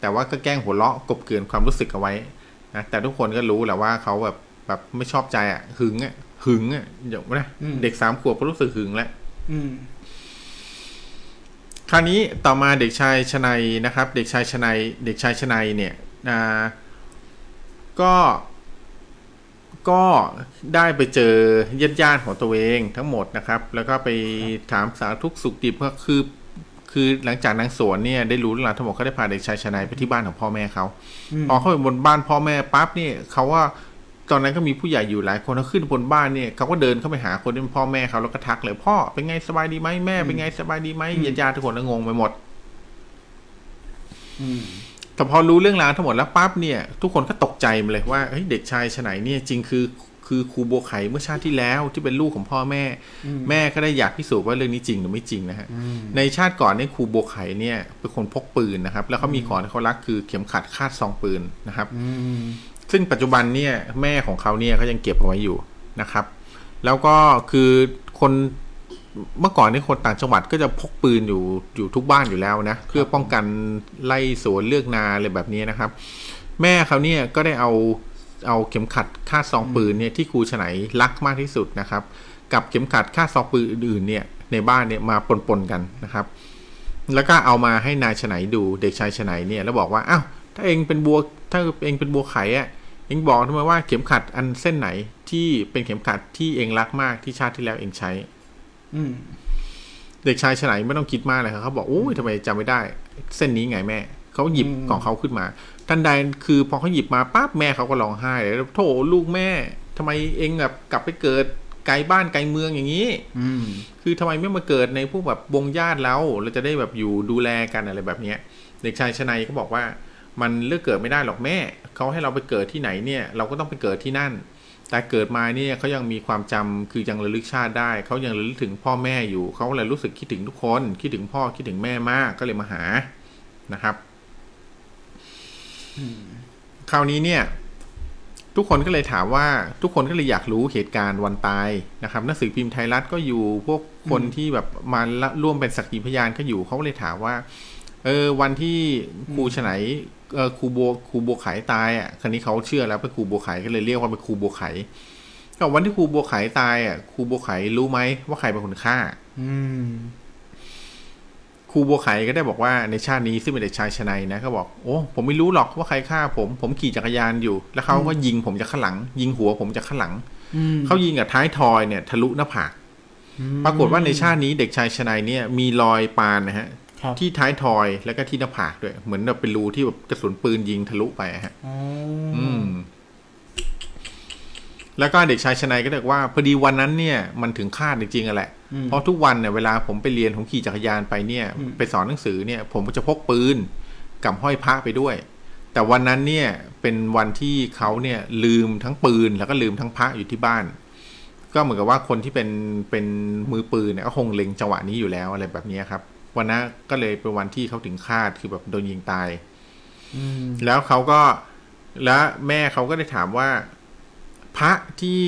แต่ว่าก็แกล้งหัวเราะกบเกลื่อนความรู้สึกเอาไว้ นะแต่ทุกคนก็รู้แหละว่าเขาแบบแบบไม่ชอบใจอะ หึงอะหึงอะเดี๋ยวนะอืมเด็กสามขวบก็รู้สึกหึงแล้วอืมคราวนี้ต่อมาเด็กชายชนัยนะครับ เด็กชายชนัยเด็กชายชนัยเนี่ยอ่าก็ก็ได้ไปเจอญาติญาติๆของตัวเองทั้งหมดนะครับ แล้วก็ไปถามสารทุกข์สุขดิบก็คือ คือหลังจากนางสวนเนี่ยได้รู้เรื่องราวทั้งหมดเขาได้พาเด็กชายชนัยไปที่บ้านของพ่อแม่เขาอืมพอเข้าไปบนบ้านพ่อแม่ปั๊บเนี่ยเขาว่าตอนนั้นก็มีผู้ใหญ่อยู่หลายคนเขาขึ้นบนบ้านเนี่ยเขาก็เดินเข้าไปหาคนที่เป็นพ่อแม่เขาแล้วก็ทักเลยพ่อเป็นไงสบายดีไหมแม่เป็นไงสบายดีไหมญาติญาติๆทุกคนก็งงไปหมดอืมแต่พอรู้เรื่องราวทั้งหมดแล้วปั๊บเนี่ย ทุกคนก็ตกใจมาเลยว่าเฮ้ยเด็กชายฉไนเนี่ยจริงคือ คือครูบัวไข่เมื่อชาติที่แล้วที่เป็นลูกของพ่อแม่ แม่ก็ได้อยากพิสูจน์ว่าเรื่องนี้จริงหรือไม่จริงนะฮะในชาติก่อนเนี่ยครูบัวไข่เนี่ยเป็นคนพกปืนนะครับ แล้วเขามีของที่เขารักคือเข็มขัดคาดซองปืนนะครับอืมซึ่งปัจจุบันเนี่ยแม่ของเขาเนี่ยเขายังเก็บเอาไว้อยู่นะครับ แล้วก็คือคนเมื่อก่อนนี่คนต่างจังหวัดก็จะพกปืนอยู่อยู่ทุกบ้านอยู่แล้วนะเพื่อป้องกันไล่สวนเลือกนาอะไรแบบนี้นะครับ แม่เขาเนี่ยก็ได้เอา เอาเข็มขัดคาดซองปืนเนี่ยที่ครูฉไนรักมากที่สุดนะครับ กับเข็มขัดคาดซองปืนอื่นๆเนี่ยในบ้านเนี่ยมาปนๆกันนะครับ แล้วก็เอามาให้นายฉไนดูเด็กชายฉไนเนี่ยแล้วบอกว่าอ้าวถ้าเองเป็นบัวถ้าเองเป็นบัวไข่อะเองบอกทำไมว่าเข็มขัดอันเส้นไหนที่เป็นเข็มขัดที่เองรักมากที่ชาติที่แล้วเองใช้ อืมเด็กชายฉไนไม่ต้องคิดมากเลยครับเขาบอกโอ้ยทำไมจำไม่ได้ เส้นนี้ไงแม่เขาหยิบของเขาขึ้นมา ทันใดคือพอเขาหยิบมาปั๊บแม่เขาก็ร้องไห้เลยโถลูกแม่ทำไมเองแบบกลับไปเกิดไกลบ้านไกลเมืองอย่างนี้ อืมคือทำไมไม่มาเกิดในพวกแบบวงญาติเราเราจะได้แบบอยู่ดูแลกันอะไรแบบเนี้ย เด็กชายชนัยก็บอกว่า มันเลือกเกิดไม่ได้หรอกแม่เขาให้เราไปเกิดที่ไหนเนี่ย เราก็ต้องไปเกิดที่นั่น แต่เกิดมาเนี่ยเขายังมีความจำคือยังระลึกชาติได้เขายังระลึกถึงพ่อแม่อยู่เขาเลยรู้สึกคิดถึงทุกคน คิดถึงพ่อคิดถึงแม่มากก็เลยมาหานะครับ คราวนี้เนี่ย ทุกคนก็เลยถามว่า ทุกคนก็เลยอยากรู้เหตุการณ์วันตายนะครับหนังสือพิมพ์ไทยรัฐก็อยู่พวกคนที่แบบมาละร่วมเป็นสักขีพยานก็อยู่เขาก็เลยถามว่า เออ วันที่ครูฉไหนเออครูบัวครูบัวไขตายอะคันนี้เขาเชื่อแล้วเป็นครูบัวไขก็เลยเรียกว่าเป็นครูบัวไขก็วันที่ครูบัวไขตายอะครูบัวไขรู้ไหมว่าใครเป็นคนฆ่า อืม ครูบัวไขก็ได้บอกว่าในชาตินี้ซึ่งเป็นเด็กชายชนัยนะก็บอกโอ้ผมไม่รู้หรอกว่าใครฆ่าผม ผมขี่จักรยานอยู่ แล้วเขาก็ยิงผมจากข้างหลัง ยิงหัวผมจากข้างหลังอืมเขายิงกับท้ายทอยเนี่ยทะลุหน้าผากปรากฏว่าในชาตินี้เด็กชายชนัยเนี่ยมีรอยปานนะฮะครับที่ท้ายทอยแล้วก็ที่หน้าผากด้วย เหมือนแบบเป็นรูที่แบบกระสุนปืนยิงทะลุไปอะฮะอ๋ออืมแล้วก็เด็กชายชนัยก็บอกว่าพอดีวันนั้นเนี่ย มันถึงคาดจริงๆอะแหละอืม เพราะทุกวันเนี่ยเวลาผมไปเรียนผมขี่จักรยานไปเนี่ยอืมไปสอนหนังสือเนี่ย ผมก็จะพกปืนกับห้อยพระไปด้วย แต่วันนั้นเนี่ยเป็นวันที่เขาเนี่ยลืมทั้งปืนแล้วก็ลืมทั้งพระอยู่ที่บ้าน ก็เหมือนกับว่าคนที่เป็นเป็นมือปืนเนี่ยก็คงเล็งจังหวะนี้อยู่แล้วอะไรแบบนี้ครับวันนั้นก็เลยเป็นวันที่เขาถึงคาดคือแบบโดนยิงตายอืมแล้วเขาก็แล้วแม่เขาก็ได้ถามว่า พระที่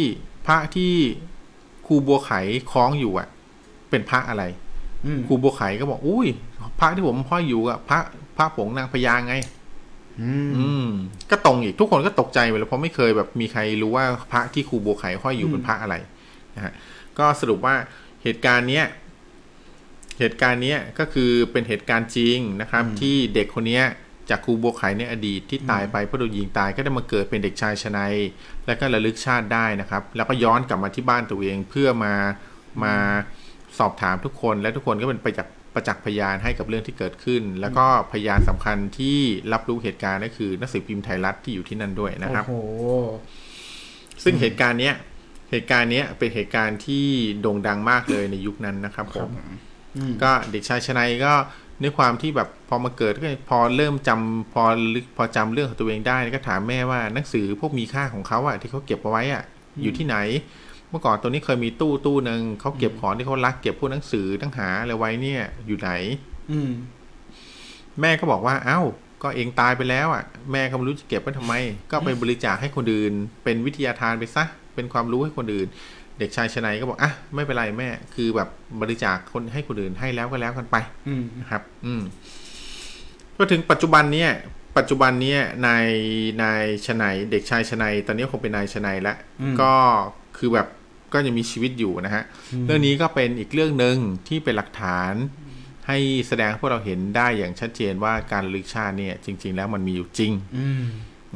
พระที่ค รูบัวไขคล้องอยู่อะ เป็นพระอะไรอืมครูบัวไขก็บอก อุ้ยพระที่ผมห้อยอยู่อะพระพระผงนางพญาไงอืมอืมก็ตรงอีกทุกคนก็ตกใจไปแล้วเพราะไม่เคยแบบมีใครรู้ว่าพระที่ครูบัวไขห้อยอยู่เป็นพระอะไรนะฮะก็สรุปว่าเหตุการณ์เนี้ยเหตุการณ์เนี้ยก็คือเป็นเหตุการณ์จริงนะครับ ที่เด็กคนเนี้ยจากครูบัวไขในอดีตที่ตายไปเพราะโดนยิงตายก็ได้มาเกิดเป็นเด็กชายชนัย แล้วก็ระลึกชาติได้นะครับ แล้วก็ย้อนกลับมาที่บ้านตัวเองเพื่อมามาสอบถามทุกคน และทุกคนก็เป็นประจักษ์ประจักษ์พยานให้กับเรื่องที่เกิดขึ้น แล้วก็พยานสำคัญที่รับรู้เหตุการณ์ก็คือหนังสือพิมพ์ไทยรัฐที่อยู่ที่นั่นด้วยนะครับ โอ้โห ซึ่งเหตุการณ์เนี้ย เหตุการณ์เนี้ยเป็นเหตุการณ์ที่โด่งดังมากเลยในยุคนั้นนะครับผมอืมก็เด็กชายชนัยก็ ในความที่แบบพอมาเกิดก็พอเริ่มจำพอลึกพอจำเรื่องของตัวเองได้ก็ถามแม่ว่าหนังสือพวกมีค่าของเขาอะที่เขาเก็บเอาไว้อะอยู่ที่ไหน เมื่อก่อนตัวนี้เคยมีตู้ตู้หนึ่งเขาเก็บของที่เขารักเก็บพวกหนังสือตั้งหาอะไรไว้เนี่ย อยู่ไหน อืมแม่ก็บอกว่า เอ้า ก็เองตายไปแล้วอะ แม่ก็ไม่รู้จะเก็บไว้ทำไม ก็ไปบริจาคให้คนอื่น เป็นวิทยาทานไปซะเป็นความรู้ให้คนอื่น เด็กชายชนัยก็บอกอะไม่เป็นไรแม่ คือแบบบริจาคคนให้คนอื่นให้แล้วก็แล้วกันไปอืมนะครับ อืมก็ถึงปัจจุบันเนี่ยปัจจุบันเนี่ยนายนายชนัยเด็กชายชนัยตอนนี้คงเป็นนายชนัยแล้วอืมก็คือแบบก็ยังมีชีวิตอยู่นะฮะ เรื่องนี้ก็เป็นอีกเรื่องหนึ่งที่เป็นหลักฐาน ให้แสดงให้พวกเราเห็นได้อย่างชัดเจนว่าการระลึกชาติเนี่ย จริง ๆ แล้วมันมีอยู่จริง อืม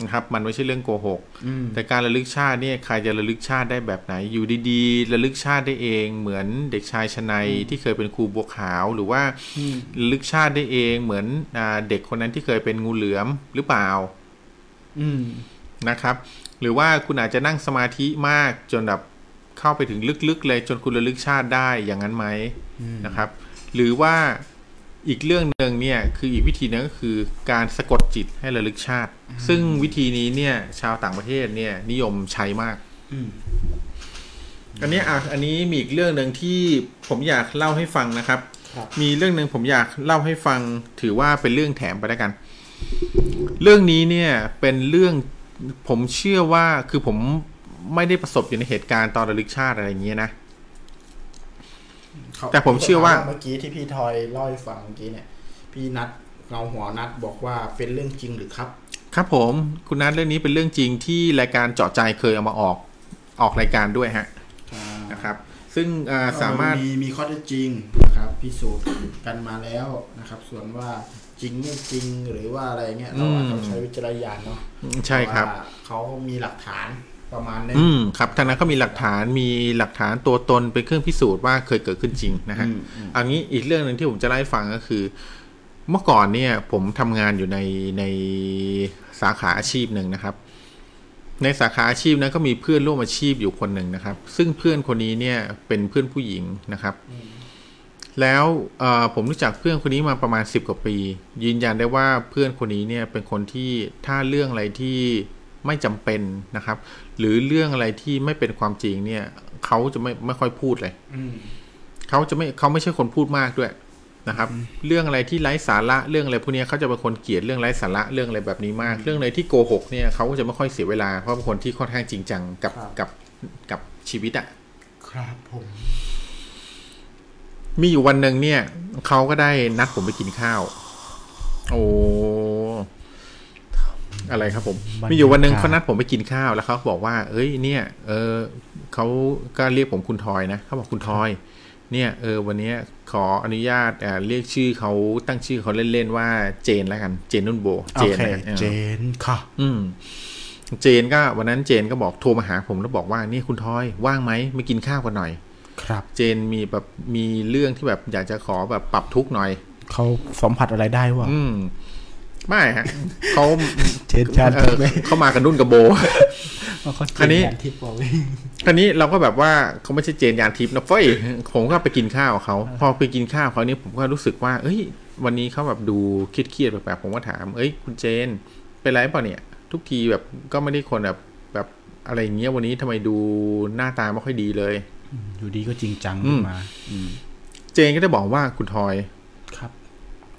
นะครับมันไม่ใช่เรื่องโกหกอืมแต่การระลึกชาติเนี่ยใครจะระลึกชาติได้แบบไหน อยู่ดีๆ ระลึกชาติได้เอง เหมือนเด็กชายชนัยที่เคยเป็นครูบัวขาวหรือว่าอืมระลึกชาติได้เอง เหมือนอาเด็กคนนั้นที่เคยเป็นงูเหลือมหรือเปล่าอืมนะครับ หรือว่าคุณอาจจะนั่งสมาธิมากจนแบบเข้าไปถึงลึกๆเลยจนคุณระลึกชาติได้อย่างนั้นไหมอืมนะครับ หรือว่า อีกเรื่องหนึ่งเนี่ยคืออีกวิธีหนึงก็คือการสะกดจิตให้ระลึกชาติ ซึ่งวิธีนี้เนี่ย ชาวต่างประเทศเนี่ย นิยมใช้มากอืมอันนี้อะอันนี้มีอีกเรื่องหนึ่งที่ผมอยากเล่าให้ฟังนะครับครับ มีเรื่องหนึ่งผมอยากเล่าให้ฟัง ถือว่าเป็นเรื่องแถมไปแล้วกัน เรื่องนี้เนี่ยเป็นเรื่องผมเชื่อว่าคือผมไม่ได้ประสบอยู่ในเหตุการณ์ตอนระลึกชาติอะไรอย่างเงี้ยนะเขา แต่ผมเชื่อว่าเมื่อกี้ที่พี่ทอยเล่าให้ฟังเมื่อกี้เนี่ย พี่นัดเงาหัวนัดบอกว่าเป็นเรื่องจริงหรือครับ ครับผมคุณนัทเรื่องนี้เป็นเรื่องจริงที่รายการเจาะใจเคยเอามาออกออกรายการด้วยฮะนะครับ ซึ่งอ่าสามารถมีมีข้อเท็จจริงนะครับพิสูจน์กันมาแล้วนะครับ ส่วนว่าจริงไม่จริงหรือว่าอะไรเงี้ยเราอาจจะใช้วิจารณญาณเนาะใช่ครับเพาะว่าเขามีหลักฐาน ประมาณนึงอืมครับทางนั้นก็มีหลักฐานมีหลักฐานตัวตนเป็นเครื่องพิสูจน์ว่าเคยเกิดขึ้นจริงนะฮะอืมอืมอันนี้อีกเรื่องหนึ่งที่ผมจะเล่าให้ฟังก็คือ เมื่อก่อนเนี่ย ผมทำงานอยู่ในในสาขาอาชีพหนึ่งนะครับ ในสาขาอาชีพนั้นก็มีเพื่อนร่วมอาชีพอยู่คนหนึ่งนะครับ ซึ่งเพื่อนคนนี้เนี่ยเป็นเพื่อนผู้หญิงนะครับแล้วเอ่อผมรู้จักเพื่อนคนนี้มาประมาณสิบกว่าปี ยืนยันได้ว่าเพื่อนคนนี้เนี่ยเป็นคนที่ถ้าเรื่องอะไรที่ไม่จำเป็นนะครับ หรือเรื่องอะไรที่ไม่เป็นความจริงเนี่ยเขาจะไม่ไม่ค่อยพูดเลยอืมเขาจะไม่เขาไม่ใช่คนพูดมากด้วยนะครับ เรื่องอะไรที่ไร้สาระเรื่องอะไรพวกเนี้ยเขาจะเป็นคนเกลียดเรื่องไร้สาระเรื่องอะไรแบบนี้มาก เรื่องอะไรที่โกหกเนี่ยเขาก็จะไม่ค่อยเสียเวลาเพราะเป็นคนที่ค่อนข้างจริงจังกับครับกับกับชีวิตอะครับผมมีอยู่วันหนึ่งเนี่ยเขาก็ได้นัดผมไปกินข้าว โอ้ อะไรครับผมบรรยากาศมีอยู่วันหนึ่งเขานัดผมไปกินข้าวแล้วเขาบอกว่า เอ้ย เนี่ย เออเขาก็เรียกผมคุณทอยนะเขาบอกคุณทอย เนี่ย เออ วันเนี้ยขออนุญาตอ่าเรียกชื่อเขาตั้งชื่อเขาเล่นๆว่าเจนแล้วกัน เจนนุ่นโบโอเจนเคนะเออเจนค่ะ อืมเจนก็วันนั้นเจนก็บอกโทรมาหาผมแล้วบอกว่านี่คุณทอยว่างไหมไม่กินข้าวกันหน่อย ครับ เจนมีแบบมีเรื่องที่แบบอยากจะขอแบบปรับทุกข์หน่อยเขาสัมผัสอะไรได้วะอืม ไม่ฮะเขาเจนจานเอทิพอย์ไหมเขามากันนุ่นกับโบเขาเจอันนี้จานทิพย์บอกคราวนี้เราก็แบบว่าเขาไม่ใช่เจนยานทิพย์นะเฟ้ยผมก็ไปกินข้าวกับเขาพอไปกินข้าวเขานี่ผมก็รู้สึกว่า เอ้ย วันนี้เขาแบบดูเครียดๆแปลกๆผมก็ถาม เอ้ย คุณเจน เป็นไรเปล่าเนี่ย ทุกทีแบบก็ไม่ได้คนแบบแบบอะไรอย่างเงี้ยวันนี้ทำไมดูหน้าตาไม่ค่อยดีเลยอยู่ดีก็จริงจังอืขึ้มนมาอืมเจนก็ได้บอกว่าคุณทอยครับ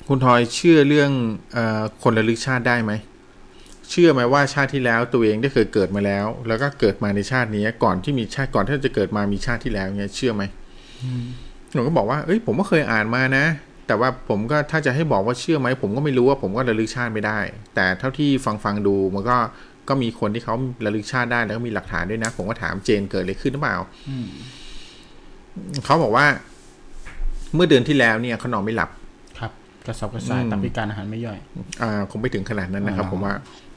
คุณทอยเชื่อเรื่องเออคนระลึกชาติได้ไหม เชื่อไหมว่าชาติที่แล้วตัวเองได้เคยเกิดมาแล้ว แล้วก็เกิดมาในชาตินี้ก่อนที่มีชาติก่อนที่จะเกิดมามีชาติที่แล้วเนี่ยเชื่อไหมหนูก็บอกว่าเอ้ยผมก็เคยอ่านมานะ แต่ว่าผมก็ถ้าจะให้บอกว่าเชื่อไหมผมก็ไม่รู้ว่าผมก็ระลึกชาติไม่ได้ แต่เท่าที่ฟังฟังๆดูมันก็ก็มีคนที่เขาระลึกชาติได้แล้วก็มีหลักฐานด้วยนะ ผมก็ถามเจนเกิดอะไรขึ้นหรือเปล่าเขาบอกว่า เมื่อเดือนที่แล้วเนี่ยเขานอนไม่หลับครับ กระสับกระส่ายอืมตับพิการอาหารไม่ย่อย อ่าคงไม่ถึงขนาดนั้นนะครับอ๋อผมว่า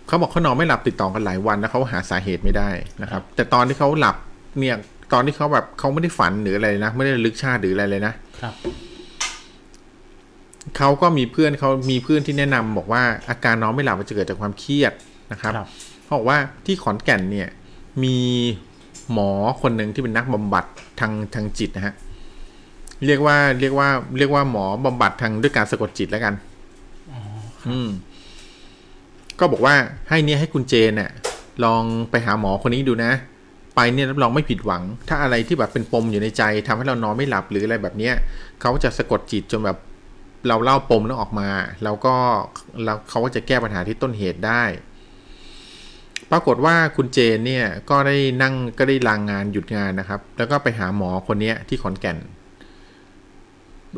เขาบอกเขานอนไม่หลับติดต่อกันหลายวันแล้วเขาหาสาเหตุไม่ได้นะครับ แต่ตอนที่เขาหลับเนี่ยตอนที่เขาแบบเขาไม่ได้ฝันหรืออะไรนะไม่ได้ระลึกชาติหรืออะไรเลยนะครับเขาก็มีเพื่อนเขามีเพื่อนที่แนะนำบอกว่าอาการนอนไม่หลับมันจะเกิดจากความเครียดนะครับครับเขาบอกว่าที่ขอนแก่นเนี่ย มีหมอคนหนึ่งที่เป็นนักบำบัดทางทางจิตนะฮะ เรียกว่าเรียกว่า เรียกว่าหมอบำบัดทางด้วยการสะกดจิตแล้วกันอืม ก็บอกว่าให้เนี่ยให้คุณเจนเนี่ยลองไปหาหมอคนนี้ดูนะ ไปเนี่ยรับรองไม่ผิดหวัง ถ้าอะไรที่แบบเป็นปมอยู่ในใจทำให้เรานอนไม่หลับหรืออะไรแบบเนี้ยเขาจะสะกดจิตจนแบบเราเล่าปมนั้นออกมา แล้วก็แล้วเขาก็จะแก้ปัญหาที่ต้นเหตุได้ ปรากฏว่าคุณเจนเนี่ย ก็ได้นั่งก็ได้ลางงานหยุดงานนะครับ แล้วก็ไปหาหมอคนเนี้ยที่ขอนแก่น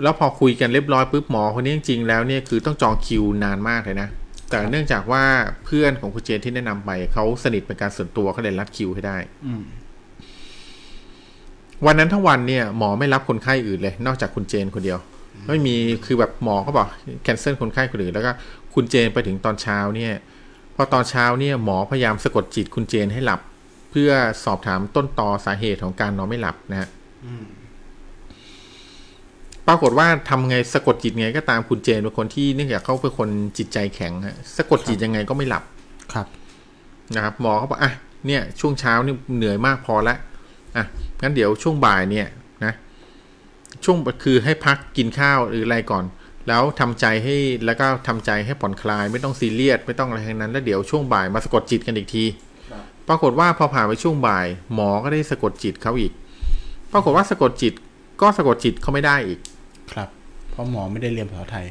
แล้วพอคุยกันเรียบร้อยปุ๊บหมอคนนี้จริงๆแล้วเนี่ยคือต้องจองคิวนานมากเลยนะ แต่เนื่องจากว่าเพื่อนของคุณเจนที่แนะนำไปเขาสนิทเป็นการส่วนตัวเขาเลยรัดคิวให้ได้ อืมวันนั้นทั้งวันเนี่ยหมอไม่รับคนไข้อื่นเลย นอกจากคุณเจนคนเดียว ไม่มีคือแบบหมอเขาบอกแคนเซิลคนไข้คนอื่นแล้วก็คุณเจนไปถึงตอนเช้าเนี่ยพอตอนเช้าเนี่ยหมอพยายามสะกดจิตคุณเจนให้หลับ เพื่อสอบถามต้นตอสาเหตุของการนอนไม่หลับนะฮะ ปรากฏว่าทำไงสะกดจิตไงก็ตามคุณเจนเป็นคนที่เนื่องจากเขาเป็นคนจิตใจแข็งฮะสะกดจิตยังไงก็ไม่หลับครับนะครับหมอเขาบอกอะเนี่ยช่วงเช้านี่เหนื่อยมากพอละอะงั้นเดี๋ยวช่วงบ่ายเนี่ยนะช่วงคือให้พักกินข้าวหรืออะไรก่อน แล้วทำใจให้แล้วก็ทำใจให้ผ่อนคลาย ไม่ต้องซีเรียสไม่ต้องอะไรทั้งนั้น แล้วเดี๋ยวช่วงบ่ายมาสะกดจิตกันอีกทีปรากฏว่าพอผ่านไปช่วงบ่าย หมอก็ได้สะกดจิตเขาอีก ปรากฏว่าสะกดจิต ก็สะกดจิตเขาไม่ได้อีก ครับ เพราะหมอไม่ได้เรียนภาษาไทย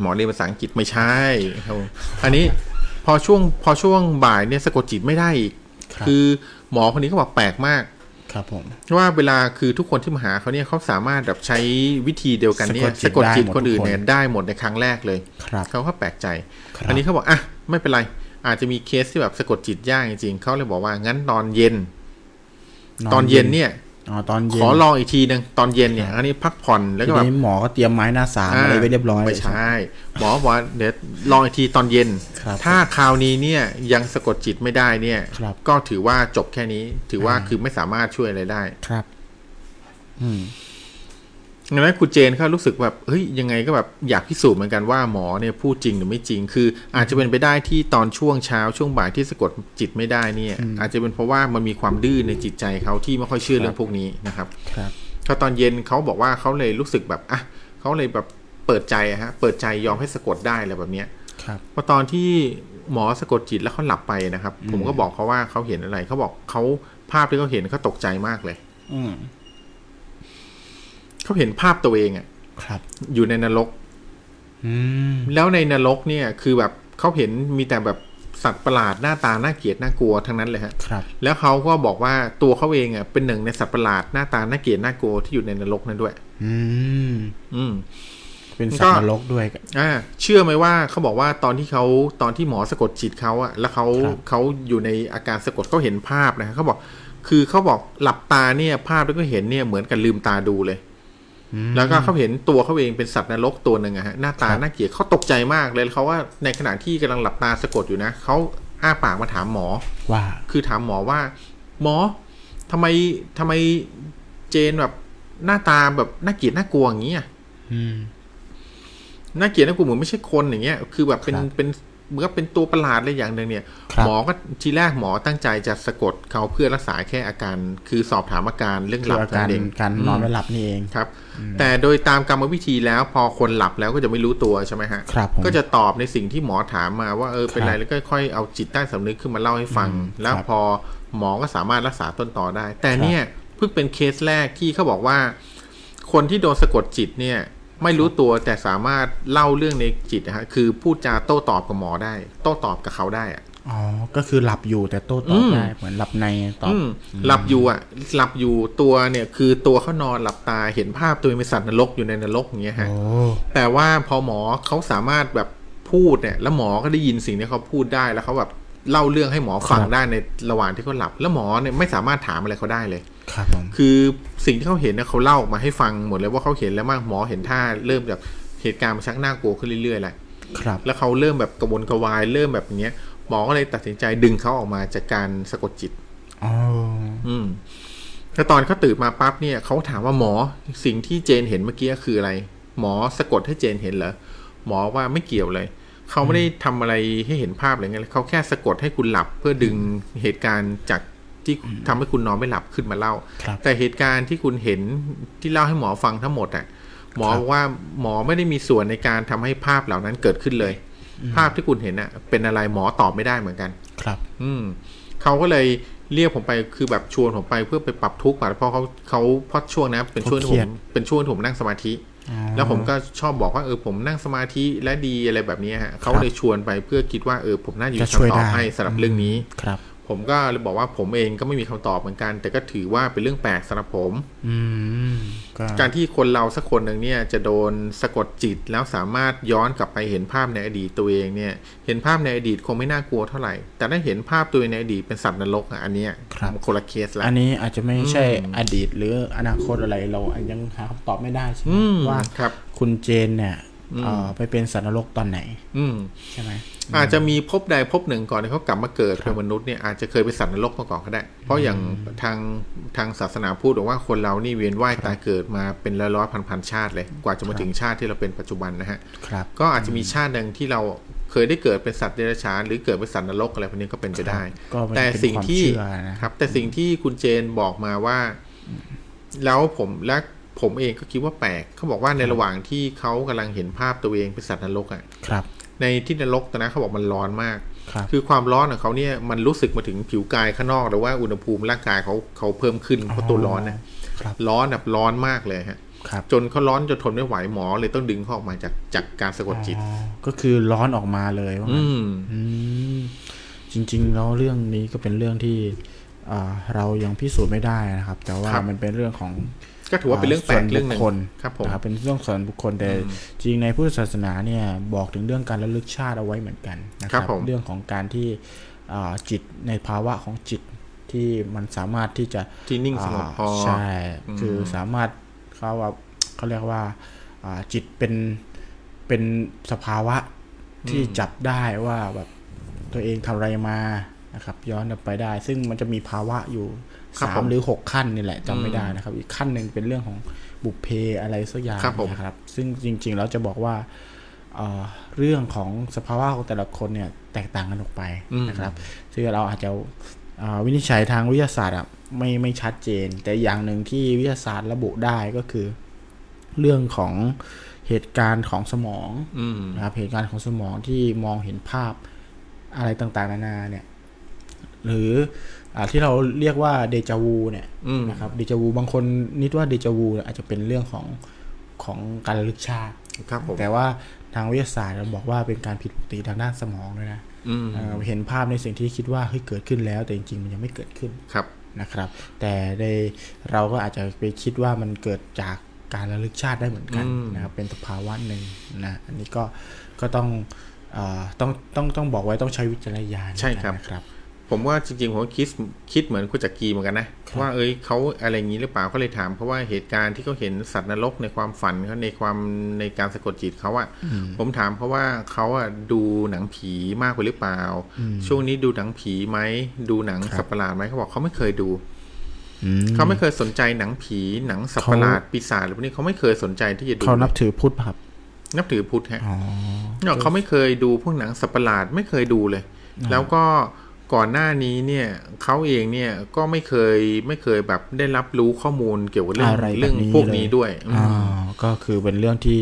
หมอเรียนภาษาอังกฤษไม่ใช่ครับผมอันนี้พอช่วงพอช่วงบ่ายเนี่ยสะกดจิตไม่ได้อีกครับคือหมอคนนี้ก็บอกแปลกมาก ครับผมว่าเวลาคือทุกคนที่มาหาเขาเนี่ยเขาสามารถแบบใช้วิธีเดียวกันเนี่ยสะสะกกดดจิจิตตได้หมดคนอื่นทุกคนเนี่ยได้หมดในครั้งแรกเลยครับเขาก็แปลกใจครับอันนี้เขาบอกอะไม่เป็นไร อาจจะมีเคสที่แบบสะกดจิตยากจริงๆเขาเลยบอกว่างั้นตอนเย็น ตอนเย็นเนี่ย อ๋อตอนเย็ขนอลองอีกทีหนึ่งตอนเย็นเนี่ย อันนี้พักผ่อนแล้วทีก็แบบนี้หมอก็เตรียมไม้หน้าสามอะไรไว้เรียบร้อยไม่ใช่หมอบอกว่าเดี๋ยวลองอีกทีตอนเย็นครับถ้าคราวนี้เนี่ยยังสะกดจิตไม่ได้เนี่ยครับก็ถือว่าจบแค่นี้ ถือว่าอ่าคือไม่สามารถช่วยอะไรได้ครับ อืม ดังนั้นคุณเจนเขารู้สึกแบบเฮ้ยยังไงก็แบบอยากพิสูจน์เหมือนกันว่าหมอเนี่ยพูดจริงหรือไม่จริง คือ อาจจะเป็นไปได้ที่ตอนช่วงเช้าช่วงบ่ายที่สะกดจิตไม่ได้เนี่ย อาจจะเป็นเพราะว่ามันมีความดื้อในจิตใจเขาที่ไม่ค่อยเชื่อเรื่องพวกนี้นะครับครับเขาตอนเย็นเขาบอกว่าเขาเลยรู้สึกแบบอะเขาเลยแบบเปิดใจอะฮะเปิดใจยอมให้สะกดได้อะไรแบบเนี้ยครับพอตอนที่หมอสะกดจิตแล้วเขาหลับไปนะครับ ผมก็บอกเขาว่าเขาเห็นอะไรเขาบอกเขาภาพที่เขาเห็นเขาตกใจมากเลย อืม เขาเห็นภาพตัวเองอะครับ อยู่ในนรกอืมแล้วในนรกเนี่ย คือแบบเขาเห็นมีแต่แบบสัตว์ประหลาดหน้าตาน่าเกลียดน่ากลัวทั้งนั้นเลยฮะครับ แล้วเขาก็บอกว่าตัวเขาเองอะเป็นหนึ่งในสัตว์ประหลาดหน้าตาน่าเกลียดน่ากลัวที่อยู่ในนรกนั้นด้วย อืม อืมไปเป็นสัตว์นรกด้วยอ่าเชื่อไหมว่าเขาบอกว่าตอนที่เขาตอนที่หมอสะกดจิตเขาอะแล้วเขาครับเขาอยู่ในอาการสะกดเขาเห็นภาพนะฮะเขาบอก คือเขาบอกหลับตาเนี่ย ภาพที่เขาเห็นเนี่ยเหมือนกับลืมตาดูเลยอืม แล้วก็เขาเห็นตัวเขาเองเป็นสัตว์นรกตัวหนึ่งอะฮะหน้าตาครับน่าเกลียดเขาตกใจมากเลยแล้วเขาว่าในขณะที่กำลังหลับตาสะกดอยู่นะเขาอ้าปากมาถามหมอว่า คือถามหมอว่า หมอทำไมทำไมเจนแบบหน้าตาแบบน่าเกลียดน่ากลัวอย่างนี้อะอืมน่าเกลียดน่ากลัวเหมือนไม่ใช่คนอย่างเงี้ย คือแบบเป็นครับเป็นเหมือนกับเป็นตัวประหลาดอะไรอย่างหนึ่งเนี่ยครับหมอก็ทีแรกหมอตั้งใจจะสะกดเขาเพื่อรักษาแค่อาการ คือสอบถามอาการเรื่องหคืลัอบอานั่การนเองการนอนมไม่หลับนี่เองครับ แต่โดยตามกรรมวิธีแล้วพอคนหลับแล้วก็จะไม่รู้ตัวใช่ไหมฮะครับผมก็จะตอบในสิ่งที่หมอถามมาว่าเออเป็นไรครับแล้วก็ค่อยเอาจิตใต้สำนึกขึ้นมาเล่าให้ฟังอืมแล้วครับพอหมอก็สามารถรักษาต้นต่อได้ แต่ครับเนี่ยเพิ่งเป็นเคสแรกที่เขาบอกว่า คนที่โดนสะกดจิตเนี่ย ไม่รู้ตัวแต่สามารถเล่าเรื่องในจิตนะฮะคือพูดจาโต้ตอบกับหมอได้ โต้ตอบกับเขาได้อะ อ๋อ ก็คือหลับอยู่แต่โต้ตอบอืมได้เหมือนหลับในตอบอืมหลับอยู่อะ หลับอยู่ตัวเนี่ย คือตัวเขานอนหลับตาเห็นภาพตัวเองเป็นสัตว์นรกอยู่ในนรกอย่างเงี้ยฮะโอ้แต่ว่าพอหมอเขาสามารถแบบพูดเนี่ย แล้วหมอก็ได้ยินสิ่งที่เขาพูดได้แล้วเขาแบบเล่าเรื่องให้หมอฟังได้ในระหว่างที่เขาหลับ แล้วหมอเนี่ยไม่สามารถถามอะไรเขาได้เลยครับผมคือสิ่งที่เขาเห็นเนี่ยเขาเล่าออกมาให้ฟังหมดเลยว่าเขาเห็นแล้วมากหมอเห็นท่าเริ่มจากเหตุการณ์มันชักน่ากลัวขึ้นเรื่อยๆแหละครับ แล้วเขาเริ่มแบบกระวนกระวายเริ่มแบบอย่างเงี้ย หมอก็เลยตัดสินใจดึงเขาออกมาจากการสะกดจิตอ๋ออืมแล้วตอนเขาตื่นมาปั๊บเนี่ยเขาถามว่าหมอสิ่งที่เจนเห็นเมื่อกี้คืออะไร หมอสะกดให้เจนเห็นเหรอหมอว่าไม่เกี่ยวเลยเขาไม่ได้ทำอะไรให้เห็นภาพอะไรเงี้ยเขาแค่สะกดให้คุณหลับเพื่อดึงเหตุการณ์จากที่ทำให้คุณนอนไม่หลับขึ้นมาเล่าครับแต่เหตุการณ์ที่คุณเห็นที่เล่าให้หมอฟังทั้งหมดอะหมอครับบอกว่าหมอไม่ได้มีส่วนในการทำให้ภาพเหล่านั้นเกิดขึ้นเลย ภาพที่คุณเห็นอะเป็นอะไรหมอตอบไม่ได้เหมือนกัน ครับ อืมเขาก็เลยเรียกผมไปคือแบบชวนผมไปเพื่อไปปรับทุกข์อะเพราะเขาเขาเพราะช่วงนั้นเป็นช่วงที่เขาผเครียมดเป็นช่วงที่ผมนั่งสมาธิอ๋อแล้วผมก็ชอบบอกว่าเออผมนั่งสมาธิและดีอะไรแบบนี้ฮะเขาเลยชวนไปเพื่อคิดว่าเออผมน่าจะมีจะช่วยคำตอบได้ให้สำหรับเรื่องนี้ครับ ผมก็เลยบอกว่าผมเองก็ไม่มีคำตอบเหมือนกัน แต่ก็ถือว่าเป็นเรื่องแปลกสำหรับผมอืมก็การที่คนเราสักคนหนึ่งเนี่ย จะโดนสะกดจิตแล้วสามารถย้อนกลับไปเห็นภาพในอดีตตัวเองเนี่ย เห็นภาพในอดีตคงไม่น่ากลัวเท่าไหร่ แต่ถ้าเห็นภาพตัวเองในอดีตเป็นสัตว์นรกอะอันเนี้ยครับมันคนละเคสละอันนี้อาจจะไม่ใช่อืมอดีตหรืออนาคตอะไรเรายังหาคำตอบไม่ได้ใช่ไหมอืมว่าครับ คุณเจนเนี่ยอืม เอ่อไปเป็นสัตว์นรกตอนไหน อืมใช่ไหมอาจจะมีภพใดภพหนึ่งก่อนที่เขากลับมาเกิดเป็นมนุษย์เนี่ยอาจจะเคยเป็นสัตว์นรกมาก่อนก็ได้ เพราะอย่างทางทางศาสนาพูดบอกว่าคนเรานี่เวียนว่ายตายเกิดมาเป็นร้อยร้อยพันพันๆชาติเลย กว่าจะมาถึงชาติที่เราเป็นปัจจุบันนะฮะครับก็อาจจะมีชาติหนึ่งที่เราเคยได้เกิดเป็นสัตว์เดรัจฉานหรือเกิดเป็นสัตว์นรกอะไรพวกนี้ก็เป็นไปได้ก็มันแต่เป็นสิ่งความที่เชื่อนะครับ แต่สิ่งที่คุณเจนบอกมาว่า แล้วผมและ ผมเองก็คิดว่าแปลกเขาบอกว่าในระหว่างที่เขากำลังเห็นภาพตัวเองเป็นสัตว์นรกอะครับ ในที่นรกตอนนั้นเขาบอกมันร้อนมากครับคือความร้อนของเขาเนี่ยมันรู้สึกมาถึงผิวกายข้างนอกหรือว่าอุณหภูมิร่างกายเขาเขาเพิ่มขึ้นเพราะตัวร้อนนะครับร้อนแบบร้อนมากเลยฮะครับจนเขาร้อนจนทนไม่ไหวหมอเลยต้องดึงเขาออกมาจากจากการสะกดจิตอ๋อก็คือร้อนออกมาเลยว่างั้นอืมอืมจริง ๆ แล้วเรื่องนี้ก็เป็นเรื่องที่อ่าเรายังพิสูจน์ไม่ได้นะครับ แต่ว่าครับมันเป็นเรื่องของ ก็ถือว่าเป็นเรื่องแปลกเรื่องหนึ่งส่วนบุคคลครับผมนะครับเป็นเรื่องส่วนบุคคลแต่จริงในพุทธศาสนาเนี่ยบอกถึงเรื่องการระลึกชาติเอาไว้เหมือนกันนะคครัรับบผมเรื่องของการที่อ่าจิตในภาวะของจิตที่มันสามารถที่จะที่นิ่งสงบพอาใช่อืมคือสามารถเขาว่าเขาเรียกว่าอ่าจิตเป็นเป็นสภาวะที่จับได้ว่าแบบตัวเองทำอะไรมานะครับ ย้อนกลับไปได้ ซึ่งมันจะมีภาวะอยู่ครับ สาผมมหรือหกขั้นนี่แหละจำไม่อืมได้นะครับ อีกขั้นหนึ่งเป็นเรื่องของบุพเพอะไรสักอย่างครับผมนะครับ ซึ่งจริงๆแล้วจะบอกว่าเอ่อเรื่องของสภาวะของแต่ละคนเนี่ยแตกต่างกันออกไปนะครับซึ่งเราอาจจะอ่าวินิจฉัยทางวิทยาศาสตร์อะไม่ไม่ชัดเจน แต่อย่างหนึ่งที่วิทยาศาสตร์ระบุได้ก็คือ เรื่องของเหตุการณ์ของสมองอืมนะครับเหตุการณ์ของสมองที่มองเห็นภาพอะไรต่างๆนานาเนี่ย หรืออา ที่เราเรียกว่าเดจาวูเนี่ยอืมนะครับเดจาวูบางคนนิดว่าเดจาวูอาจจะเป็นเรื่องของของการระลึกชาติครับผมแต่ว่าทางวิทยาศาสตร์เราบอกว่าเป็นการผิดปกติทางด้านสมองด้วยนะอืมเอ่อเห็นภาพในสิ่งที่คิดว่าเฮ้ยเกิดขึ้นแล้ว แต่จริงๆมันยังไม่เกิดขึ้นครับนะครับ แต่ในเราก็อาจจะไปคิดว่ามันเกิดจากการระลึกชาติได้เหมือนกันอืมนะครับเป็นสภาวะหนึ่งนะอันนี้ก็ก็ต้องเอ่อต้องต้องต้องบอกไว้ต้องใช้วิจารณญาณใช่ครับนะครับ ผมว่าจริงๆ ผมก็คิดคิดเหมือนคุณจักรีเหมือนกันนะ ว่าเอ้ยเขาอะไรอย่างนี้หรือเปล่าเขาเลยถาม เพราะว่าเหตุการณ์ที่เขาเห็นสัตว์นรกในความฝันเขาในความในการสะกดจิตเขาอะผมถามเพราะว่าเขาอะดูหนังผีมากไปหรือเปล่า ช่วงนี้ดูหนังผีไหมดูหนังครับสัตว์ประหลาดไหมเขาบอกเขาไม่เคยดูอืมเขาไม่เคยสนใจหนังผีหนังสัตว์ประหลาดปีศาจหรือพวกนี้เขาไม่เคยสนใจที่จะดูเขานับถือพุทธป่ะครับ นับถือพุทธฮะอ๋อเนาะเขาไม่เคยดูพวกหนังสัตว์ประหลาดไม่เคยดูเลย แล้วก็ ก่อนหน้านี้เนี่ยเขาเองเนี่ยก็ไม่เคยไม่เคยแบบได้รับรู้ข้อมูลเกี่ยวกับเรื่องอะไรแบบเรื่องนี้พวกเลยนี้ด้วยอืมอ๋อก็คือเป็นเรื่องที่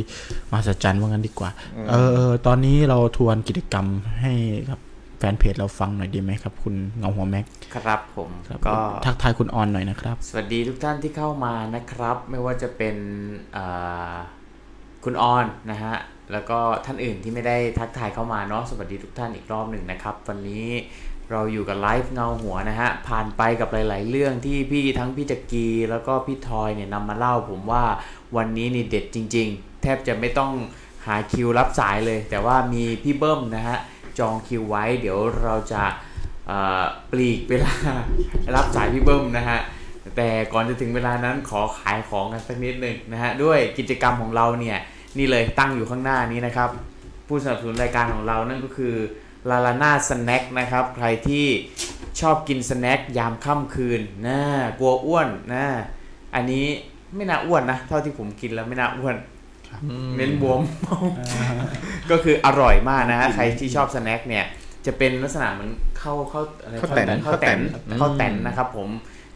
มหัศจรรย์ว่างั้นดีกว่า เออเออตอนนี้เราทวนกิจกรรมให้ครับแฟนเพจเราฟังหน่อยดีไหมครับ คุณเงาหัวแม็กครับผมครับก็ทักทายคุณออนหน่อยนะครับ สวัสดีทุกท่านที่เข้ามานะครับ ไม่ว่าจะเป็นอ่าคุณออนนะฮะแล้วก็ท่านอื่นที่ไม่ได้ทักทายเข้ามาเนาะสวัสดีทุกท่านอีกรอบหนึ่งนะครับ วันนี้ เราอยู่กับไลฟ์เงาหัวนะฮะ ผ่านไปกับหลาย ๆ เรื่องที่พี่ทั้งพี่จักรีแล้วก็พี่ทอยเนี่ยนำมาเล่าผมว่าวันนี้นี่เด็ดจริง ๆ แทบจะไม่ต้องหาคิวรับสายเลย แต่ว่ามีพี่เบิ้มนะฮะ จองคิวไว้ เดี๋ยวเราจะปลีกเวลารับสายพี่เบิ้มนะฮะแต่ก่อนจะถึงเวลานั้นขอขายของกันสักนิดหนึ่งนะฮะด้วยกิจกรรมของเราเนี่ยนี่เลยตั้งอยู่ข้างหน้านี้นะครับ ผู้สนับสนุนรายการของเรานั่นก็คือ ลาลาน่าสแน็คนะครับ ใครที่ชอบกินสแน็คยามค่ำคืนนะกลัวอ้วนนะอันนี้ไม่น่าอ้วนนะ เท่าที่ผมกินแล้วไม่น่าอ้วนเน้นบวม ก็คืออร่อยมากนะฮะใครที่ชอบ snack เนี่ย จะเป็นลักษณะเหมือนข้าวข้าวอะไรข้าวแตนข้าวแตนข้าวแตนข้าวแตนนะครับผม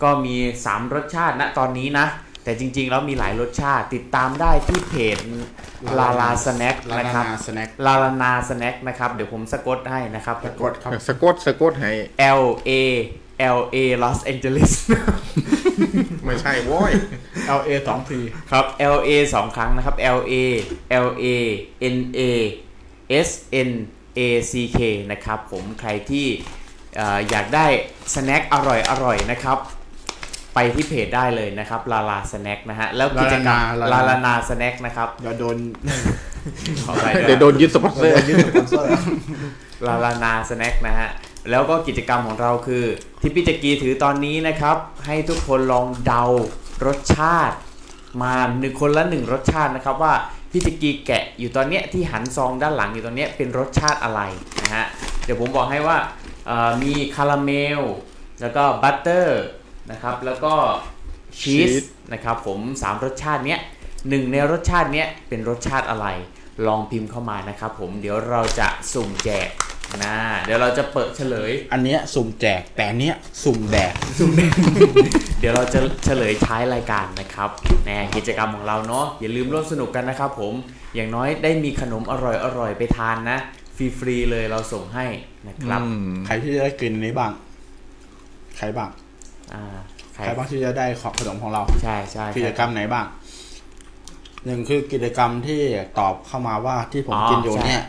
ก็มี 3 รสชาติณตอนนี้นะ แต่จริงๆ แล้วมีหลายรสชาติติดตามได้ที่เพจ Lala Snack ลานะครับนา Snack Lalana Snack นะครับ เดี๋ยวผมสะกดให้นะครับกดครับสะกดสะกดให้ L A L A Los Angeles ไม่ใช่โว้ย LA สองทีครับ L A สองครั้งนะครับ L A L A N A S N A C K นะครับผมใครที่เอ่ออยากได้ snack อร่อยอร่อยนะครับ ไปที่เพจได้เลยนะครับ Lala Snack นะฮะแล้วกิจกรรมลาลา Lalana Snack นะครับเดี๋ยวโดนขอไปเดี๋ยวโดนยึดสปอนเซอร์ยึดสปอนเซอร์ลาลานาสแน็คนะฮะแล้วก็กิจกรรมของเราคือ ที่พี่จักรีถือตอนนี้นะครับ ให้ทุกคนลองเดารสชาติ มาหนึ่งคนละหนึ่งรสชาตินะครับว่าพี่จักรีแกะอยู่ตอนเนี้ยที่หันซองด้านหลังอยู่ตอนเนี้ยเป็นรสชาติอะไรนะฮะเดี๋ยวผมบอกให้ว่าเอ่อมีคาราเมล แล้วก็บัตเตอร์ นะครับแล้วก็ชีสชีสนะครับผมสามรสชาติเนี้ยหนึ่งในรสชาติเนี้ยเป็นรสชาติอะไร ลองพิมพ์เข้ามานะครับผมเดี๋ยวเราจะสุ่มแจกนะเดี๋ยวเราจะเปิดเฉลย อันเนี้ยสุ่มแจกแต่อันเนี้ยสุ่มแดก เดี๋ยวเราจะเฉลยท้ายรายการนะครับแน่กิจกรรมของเราเนาะอย่าลืมร่วมสนุกกันนะครับผม อย่างน้อยได้มีขนมอร่อยๆ ไปทานนะ ฟรีๆเลยเราส่งให้นะครับอืมใครที่จะได้กินนี้บ้าง ใครบ้างอ่า ใครใครบ้างที่จะได้ของขนมของเรา ใช่ใช่กิจกรรมไหนบ้างหนึ่งคือกิจกรรมที่ตอบเข้ามาว่าที่ผมกินอยู่เนี่ย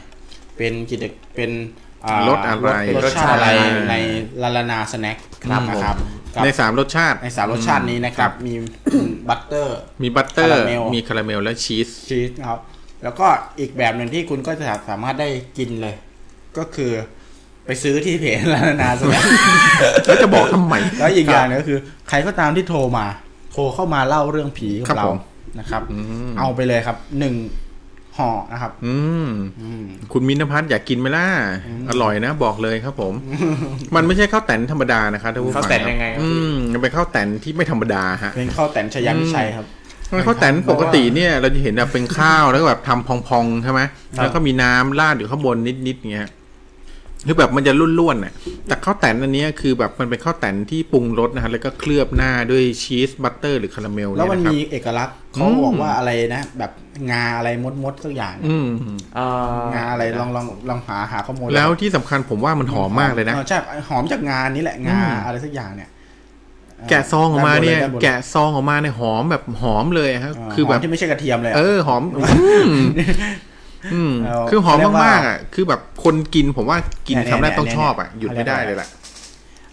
เป็นกิจเป็นอ่ารสอะไรรสชาติอะไรใน Lalana Snack ครับผมนะครับกับในสามรสชาติในสามรสชาตินี้นะครับ มี butter มี butter คาราเมลมีคาราเมลและชีสชีสนะครับ แล้วก็อีกแบบหนึ่งที่คุณก็จะสามารถได้กินเลย ก็คือ ไปซื้อที่เพจ Lalana Snack แล้วจะบอกทำไมแล้วอีกอย่างหนึงก็คือ ใครก็ตามที่โทรมา โทรเข้ามาเล่าเรื่องผีกัครับบเราผมนะครับอืมเอาไปเลยครับหนึ่งห่อนะครับอืมอืมคุณมินพัฒน์อยากกินไหมล่ะ อร่อยนะบอกเลยครับผม มันไม่ใช่ข้าวแตนธรรมดานะครับท่านผู้ฟังข้าวแตนยังไงครับอืมมันเป็นข้าวแตนที่ไม่ธรรมดาฮะเป็นข้าวแต่นชยันวิชัยครับข้าวแตนปกติเนี่ย เราจะเห็นแบบเป็นข้าวแล้วก็แบบทำพองๆใช่ไหมแล้วก็มีน้ำราดอยู่ข้างบนนิดๆเงี้ย คือแบบมันจะร่วนๆน่ะ แต่ข้าวแตนอันเนี้ยคือแบบมันเป็นข้าวแตนที่ปรุงรสนะฮะแล้วก็เคลือบหน้าด้วยชีส butter หรือคาราเมลแล้วเนี่ยมันนะครับมีเอกลักษณ์เขาบอกว่าอะไรนะ แบบงาอะไรมดมดๆสักอย่างอืมเอ่องาอะไรลองลองลองหาหาข้อมูลแล้วที่สำคัญผมว่ามันหอมมากเลยนะออใช่หอมจากงานี้แหละงาอืมอะไรสักอย่างเนี่ยแกะซองออกมาเนี่ยด้บลแกะซองออกมาเนี่ยหอมแบบหอมเลยฮะเคือหแบมบที่ไม่ใช่กระเทียมเลยอะเออหอม อืมอืมเอาคือหอมเขาเรียกว่ามากๆอะคือแบบคนกินผมว่ากินเนี่ยคำแรกต้องเนี่ยชอบอะเนี่ยหยุดไม่ได้เลยล่ะ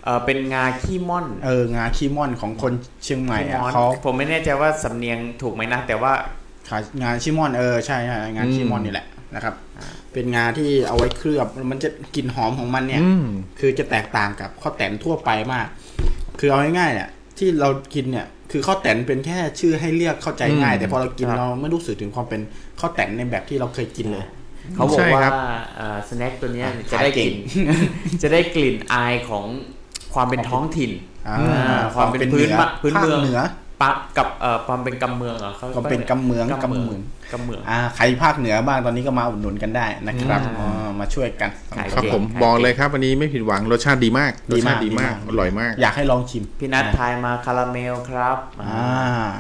เออเป็นงาขี้ม่อน เอองาขี้ม่อนของคนเชียงใหม่ขี้อะม่อนเขาผมไม่แน่ใจว่าสำเนียงถูกไหมนะ แต่ว่าขายงาขี้ม่อนเออใช่ใช่งาขี้ม่อนนี่แหละนะครับ เป็นงาที่เอาไว้เคลือบมันจะกลิ่นหอมของมันเนี่ยอืมคือจะแตกต่างกับข้าวแตนทั่วไปมาก คือเอาง่ายๆเนี่ยที่เรากินเนี่ยคือข้าวแตนเป็นแค่ชื่อให้เรียกเข้าใจง่ายอืมแต่พอเรากินครับเราไม่รู้สึกถึงความเป็นข้าวแตนในแบบที่เราเคยกินเลย เขาบอกใช่ว่าครับสแน็คตัวเนี้ยอะจะได้ขายเก่กงลิ่นจะได้กลิ่นอายของความเป็นท้องถิ่นอ่าอ่าความเป็นพื้นหอบ้านพื้นภาคเมืองเหนือปะกับเอ่อความเป็นกำเมืองเหรอเขาความเป็นกำเมืองกำเมืองกำเมืองกำเมืองอ่าใครภาคเหนือบ้างตอนนี้ก็มาอุดหนุนกันได้นะครับอืมอ๋อมาช่วยกันขายครับเก่งผมขายบอกเก่งเลยครับวันนี้ไม่ผิดหวังรสชาติดีมากรสชาติดีมากอร่อยมาก อยากให้ลองชิมพี่นัททายมาคาราเมลครับอ่าอ่า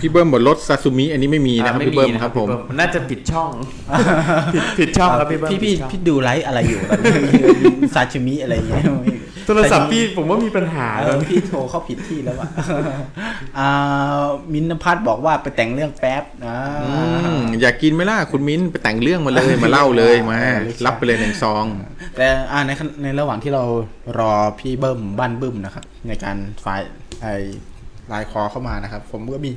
พี่เบิ้มบอกรสซาซูมิอันนี้ไม่มีนะครับอ่าพี่เบิ้มนะครับผมพี่เบิ้น่าจะผิดช่องผิดผิดช่องครับพี่เบิ้มพี่พี่ผิดช่องพี่ดูไลฟ์อะไรอยู่ตอนนี้ซาชิมิอะไรอย่างเงี้ยโทรศัพท์พี่ผมว่ามีปัญหาเออพี่โทรเข้าผิดที่แล้วอะอ่ามินท์พัฒน์บอกว่าไปแต่งเรื่องแป๊บอ่าอืมอยากกินไหมล่ะคุณมิ้นไปแต่งเรื่องมาเลยมาเล่าเลยมาเออเลยใช่รับไปเลยหนึ่งซอง แต่อ่าในในระหว่างที่เรารอพี่เบิ้มบ้านบึ้มนะครับในการไฟล์ไอ ไลน์คอเข้ามานะครับ ผมก็มี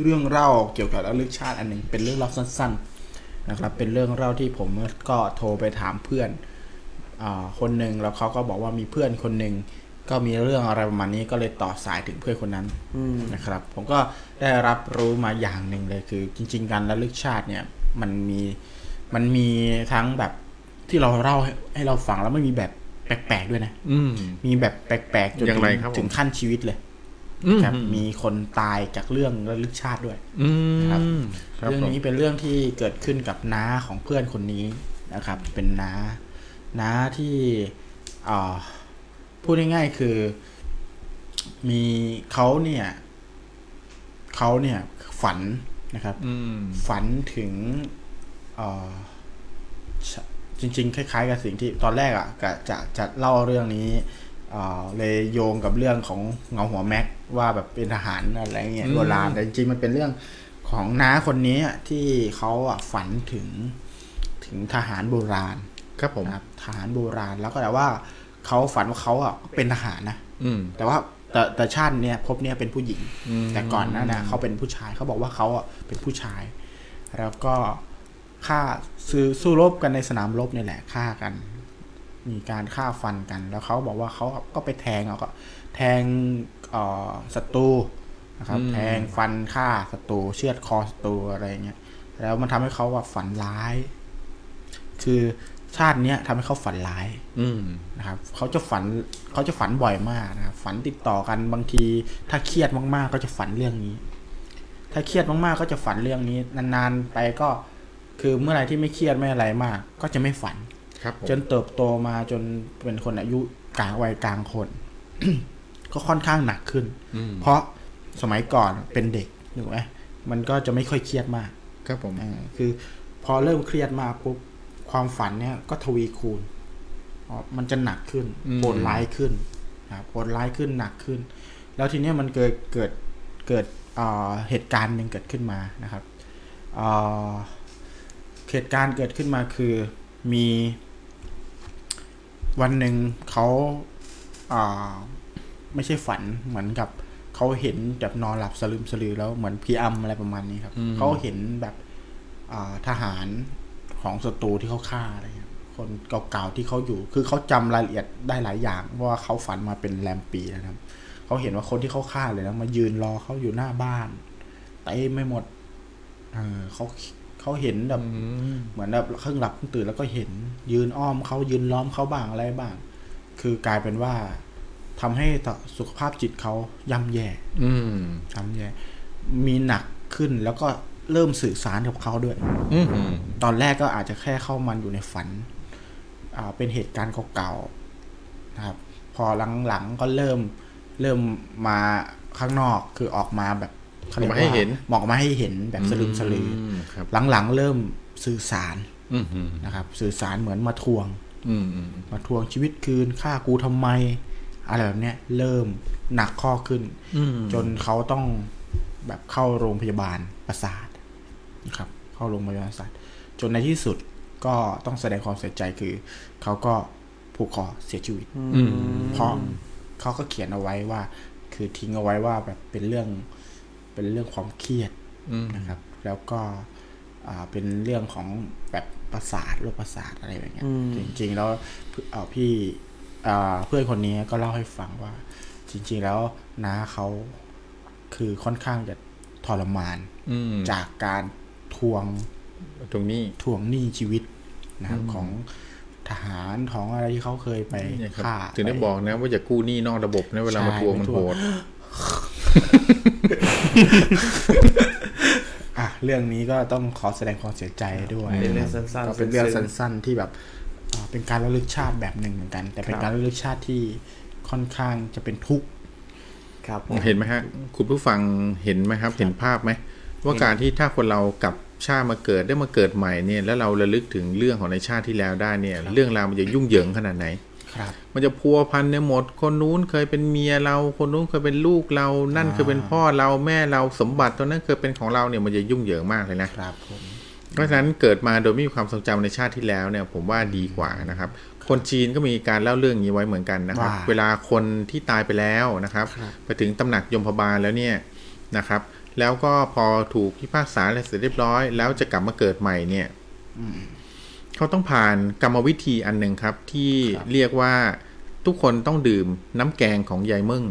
เรื่องเล่าเกี่ยวกับระลึกชาติอันหนึ่งเป็นเรื่องเล่าสั้น ๆนะครับ เป็นเรื่องเล่าที่ผมก็โทรไปถามเพื่อนอ่าคนหนึ่งแล้วเขาก็บอกว่ามีเพื่อนคนหนึ่งก็มีเรื่องอะไรประมาณนี้ก็เลยต่อสายถึงเพื่อนคนนั้นอืมนะครับ ผมก็ได้รับรู้มาอย่างหนึ่งเลยคือ จริง ๆ การระลึกชาติเนี่ยมันมีมันมีทั้งแบบที่เราเล่าให้ให้เราฟังแล้วไม่มีแบบแปลกๆด้วยนะ อืมมีแบบแปลกๆจนอย่างถึไรงครับผมถึงขั้นชีวิตเลยอืม ครับมีคนตายจากเรื่องระลึกชาติด้วยอืครับมครับเรื่องผมนี้เป็นเรื่องที่เกิดขึ้นกับน้าของเพื่อนคนนี้นะครับ เป็นน้าน้าที่อ่าพูดง่ายๆคือ มีเขาเนี่ยเขาเนี่ยฝันนะครับอืมฝันถึงเอ่อชจริง ๆ คล้าย ๆ กับสิ่งที่ตอนแรกอะ่ะกะจะจะเล่าเรื่องนี้เอ่อเลยโยงกับเรื่องของเงาหัวแม็ก ว่าแบบเป็นทหารอะไรเงี้ยอืมโบราณแต่จริงๆมันเป็นเรื่องของน้าคนนี้อะที่เขาอะฝันถึงถึงทหารโบราณครับผมนะครับทหารโบราณแล้วก็แต่ว่าเขาฝันว่าเขาอะเป็นทหารนะอืมแต่ว่าแต่แต่ชาติเนี้ยพบเนี้ยเป็นผู้หญิงอืมแต่ก่อนหนั้นนะเขาเป็นผู้ชายเขาบอกว่าเขาอะเป็นผู้ชาย แล้วก็ฆ่าซื้อสู้รบกันในสนามรบนี่แหละฆ่ากัน มีการฆ่าฟันกัน แล้วเขาบอกว่าเขาก็ไปแทงเอาก็ แทงเอ่อ ศัตรูนะครับอืมแทงฟันฆ่าศัตรูเชือดคอศัตรูอะไรเงี้ยแล้วมันทำให้เขาว่าฝันร้าย คือชาติเนี้ยทำให้เขาฝันร้าย อืมนะครับเขาจะฝันเขาจะฝันบ่อยมากนะครับฝันติดต่อกันบางที ถ้าเครียดมากๆ ก็จะฝันเรื่องนี้ ถ้าเครียดมากๆ ก็จะฝันเรื่องนี้ นานๆไปก็คือเมื่อไหร่ที่ไม่เครียดไม่อะไรมาก ก็จะไม่ฝันครับผมจนเติบโตมาจนเป็นคนอายุกลางวัยกลางคน ก็ค่อนข้างหนักขึ้นอืมเพราะสมัยก่อนเป็นเด็กถูกไหมมันก็จะไม่ค่อยเครียดมาก ครับผมอ่าคือ พอเริ่มเครียดมาปุ๊บความฝันเนี่ยก็ทวีคูณอ๋อมันจะหนักขึ้นอืมโหดร้ายขึ้นนะครับโหดร้ายขึ้นหนักขึ้น แล้วทีเนี้ยมันเกิดเกิดเกิดเอ่อเหตุการณ์หนึ่งเกิดขึ้นมานะครับเอ่อเหตุการณ์เกิดขึ้นมาคือมีวันหนึ่งเขาอ่า ไม่ใช่ฝันเหมือนกับเขาเห็นแบบนอนหลับสลืมสลือแล้วเหมือนพีอัมอะไรประมาณนี้ครับอืมเขาเห็นแบบอ่าทหารของศัตรูที่เขาฆ่าอะไรเงี้ยคนเก่าๆที่เขาอยู่ คือเขาจำรายละเอียดได้หลายอย่างเพราะว่าเขาฝันมาเป็นแรมปีนะครับเขาเห็นว่าคนที่เขาฆ่าเลยนะมายืนรอเขาอยู่หน้าบ้านเต็มไม่หมดเออเขาเขาเห็นแบบอืมเหมือนแบบครึ่งหลับครึ่งตื่นแล้วก็เห็นยืนอ้อมเขายืนล้อมเขาบ้างอะไรบ้าง คือกลายเป็นว่า ทำให้สุขภาพจิตเขาย่ำแย่ อืมย่ำแย่ มีหนักขึ้นแล้วก็เริ่มสื่อสารกับเขาด้วยอืมตอนแรกก็อาจจะแค่เข้ามันอยู่ในฝัน อ่า เป็นเหตุการณ์เก่าๆนะครับ พอหลังๆก็เริ่มเริ่มมาข้างนอกคือออกมาแบบขรียกออกมาให้ว่เห็นออกมาให้เห็นแบบสลึมสลืออมครับหลังๆเริ่มสื่อสารอืมอืมนะครับ สื่อสารเหมือนมาทวงอืมอืมมาทวงชีวิตคืนฆ่ากูทำไม อะไรแบบเนี้ยเริ่มหนักข้อขึ้นอืมจนเขาต้องแบบเข้าโรงพยาบาลประสาทนะครับ เข้าโรงพยาบาลประสาทจนในที่สุดก็ต้องแสดงความเสียใจคือ เขาก็ผูกคอเสียชีวิตอืมเพราะเขาก็เขียนเอาไว้ว่า คือทิ้งเอาไว้ว่าแบบเป็นเรื่องเป็นเรื่องความเครียดอืมนะครับ แล้วก็อ่าเป็นเรื่องของแบบประสาทโรคประสาทอะไรแบบเนี้ยอืมจริงๆ แล้วเอ่อพี่อ่า เพื่อนคนนี้ก็เล่าให้ฟังว่า จริง ๆ แล้วน้าเขาคือค่อนข้างจะทรมานอืมจากการทวงตรงนี้ทวงหนี้ชีวิตนะครับของทหารของอะไรที่เขาเคยไปเนี่ยครับฆ่าถึงได้ปบอกนะ ว่าอย่ากู้หนี้นอกระบบนะเวลามาใช่ทวงมันมาทโหวงดอะเรื่องนี้ก็ต้องขอแสดงความเสียใจด้วยเป็นเรื่องะคบสั้นๆก็เป็นเรื่องซึ้งสั้นๆที่แบบอ่า เป็นการระลึกชาติแบบหนึ่งเหมือนกัน แต่เป็นครับการระลึกชาติที่ค่อนข้างจะเป็นทุกข์ครับผมเห็นไหมฮะคุณผู้ฟังเห็นไหมครับ เห็นภาพไหมว่าการที่ถ้าคนเรากลับชาติมาเกิดได้มาเกิดใหม่เนี่ยแล้วเราระลึกถึงเรื่องของในชาติที่แล้วได้เนี่ย เรื่องราวมันจะยุ่งเหยิงขนาดไหนครับมันจะพัวพันในหมด คนนู้นเคยเป็นเมียเรา คนนู้นเคยเป็นลูกเรา นั่นเคยเป็นพ่อเราแม่เราสมบัติตอนนั้นเคยเป็นของเราเนี่ยมันจะยุ่งเหยิงมากเลยนะครับผม เพราะฉะนั้นเกิดมาโดยไม่มีความทรงจำในชาติที่แล้วเนี่ยผมว่าดีกว่านะครับ คนจีนก็มีการเล่าเรื่องนี้ไว้เหมือนกันนะครับว่าเวลาคนที่ตายไปแล้วนะครับครับ ไปถึงตำหนักยมพบาลแล้วเนี่ยนะครับ แล้วก็พอถูกพิพากษาอะไรเสร็จเรียบร้อย แล้วจะกลับมาเกิดใหม่เนี่ยเขาต้องผ่านกรรมวิธีอันหนึ่งครับ ที่เรียกว่าทุกคนต้องดื่มน้ำแกงของยายมึ่ง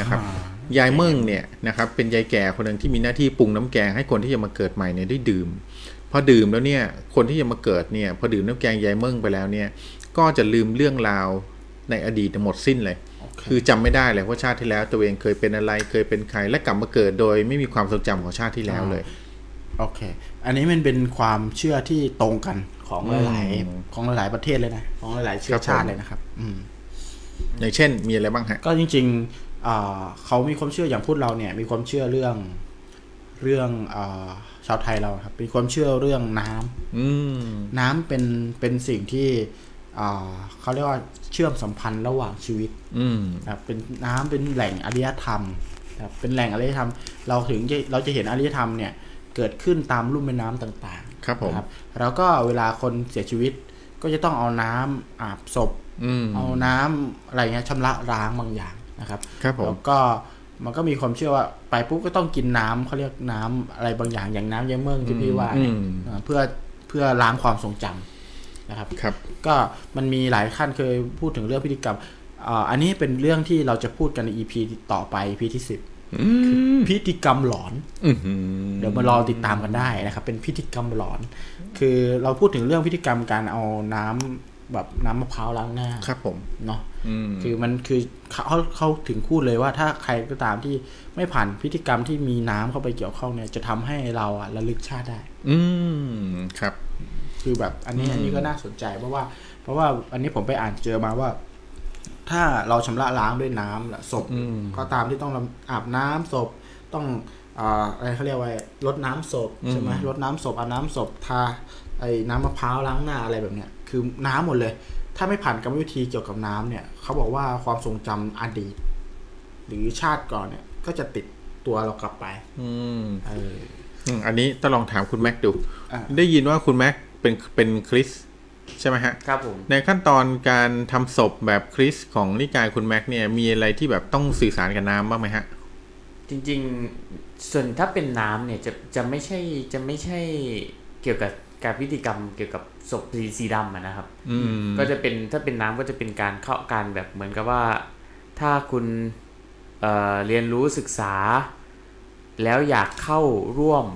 นะครับยายเมิ่งเนี่ยนะครับเป็นยายแก่คนหนึ่งที่มีหน้าที่ปรุงน้ำแกงให้คนที่จะมาเกิดใหม่เนี่ยได้ดื่ม พอดื่มแล้วเนี่ยคนที่จะมาเกิดเนี่ยพอดื่มน้ำแกงยายเมิ่งไปแล้วเนี่ย ก็จะลืมเรื่องราวในอดีตหมดสิ้นเลยคือจำไม่ได้เลยว่าชาติที่แล้วตัวเองเคยเป็นอะไรเคยเป็นใครและกลับมาเกิดโดยไม่มีความทรงจำของชาติที่แล้วเลยโอเค อันนี้มันเป็นความเชื่อที่ตรงกันของอืมหลายๆของหลายๆประเทศเลยนะของหลายๆเชื้ครัอบผมชาติเลยนะครับ อืมอย่างเช่น มีอะไรบ้างฮะก็จริงๆอ่าเขามีความเชื่ออย่างพูดเราเนี่ย มีความเชื่อเรื่องเรื่องอา ชาวไทยเราครับมีความเชื่อเรื่องน้ำอืมน้ำเป็นเป็นสิ่งที่อ่าเขาเรียกว่าเชื่อมสัมพันธ์ระหว่างชีวิต อืมนะครับเป็นน้ำเป็นแหล่งอารยธรรมนะครับเป็นแหล่งอารยธรรม เราถึงจะเราจะเห็นอารยธรรมเนี่ยเกิดขึ้นตามลุ่มแม่น้ำต่างครับผมๆนะครับแล้วก็เวลาคนเสียชีวิตก็จะต้องเอาน้ำอาบศพอืมเอาน้ำอะไรเงี้ยชำระล้างบางอย่างนะครับครับผมแล้วก็ มันก็มีความเชื่อว่าไปปุ๊บก็ต้องกินน้ำเขาเรียกน้ำอะไรบางอย่างอย่างน้ำเยเมืองที่พี่ว่าเนี่ยอืมอ่าเพื่อเพื่อล้างความทรงจำนะครับครับ ก็มันมีหลายขั้นเคยพูดถึงเรื่องพิธีกรรมอ่าอันนี้เป็นเรื่องที่เราจะพูดกันใน EP ต่อไป EP ที่สิบอืมพิธีกรรมหลอนอื้อหือเดี๋ยวมารอติดตามกันได้นะครับ เป็นพิธีกรรมหลอน คือเราพูดถึงเรื่องพิธีกรรมการเอาน้ำแบบน้ำมะพร้าวล้างหน้า ครับผมเนาะอืม คือมันคือเขาเขาถึงพูดเลยว่าถ้าใครก็ตามที่ไม่ผ่านพิธีกรรมที่มีน้ำเข้าไปเกี่ยวข้องเนี่ย จะทำให้เราอะระลึกชาติได้ อืมครับ คือแบบอันนี้อืมอันนี้ก็น่าสนใจเพราะว่า เพราะว่าอันนี้ผมไปอ่านเจอมาว่า ถ้าเราชำระล้างด้วยน้ำและศพอืมก็ตามที่ต้องอาบน้ำศพต้องอ่าอะไรเขาเรียกว่าลดน้ำศพใช่ไหมอืมลดน้ำศพอาบน้ำศพทาไอ้น้ำมะพร้าวล้างหน้าอะไรแบบเนี้ยคือน้ำหมดเลย ถ้าไม่ผ่านกรรมวิธีเกี่ยวกับน้ำเนี่ยเขาบอกว่าความทรงจำอดีต หรือชาติก่อนเนี่ย ก็จะติดตัวเรากลับไป อืมเอออืมอันนี้ต้องลองถามคุณแม็กดูอะได้ยินว่าคุณแม็กเป็นเป็นคริสต์ใช่ไหมฮะ ครับผม ในขั้นตอนการทำศพแบบคริสต์ของนิกายคุณแม็กเนี่ย มีอะไรที่แบบต้องสื่อสารกับน้ำบ้างไหมฮะ จริง ๆ ส่วนถ้าเป็นน้ำเนี่ยจะจะไม่ใช่จะไม่ใช่เกี่ยวกับ การพิธีกรรมเกี่ยวกับศพสีสีดำอะนะครับอืมก็จะเป็นถ้าเป็นน้ำก็จะเป็นการเข้าการแบบเหมือนกับว่า ถ้าคุณเอ่อเรียนรู้ศึกษา แล้วอยากเข้าร่วม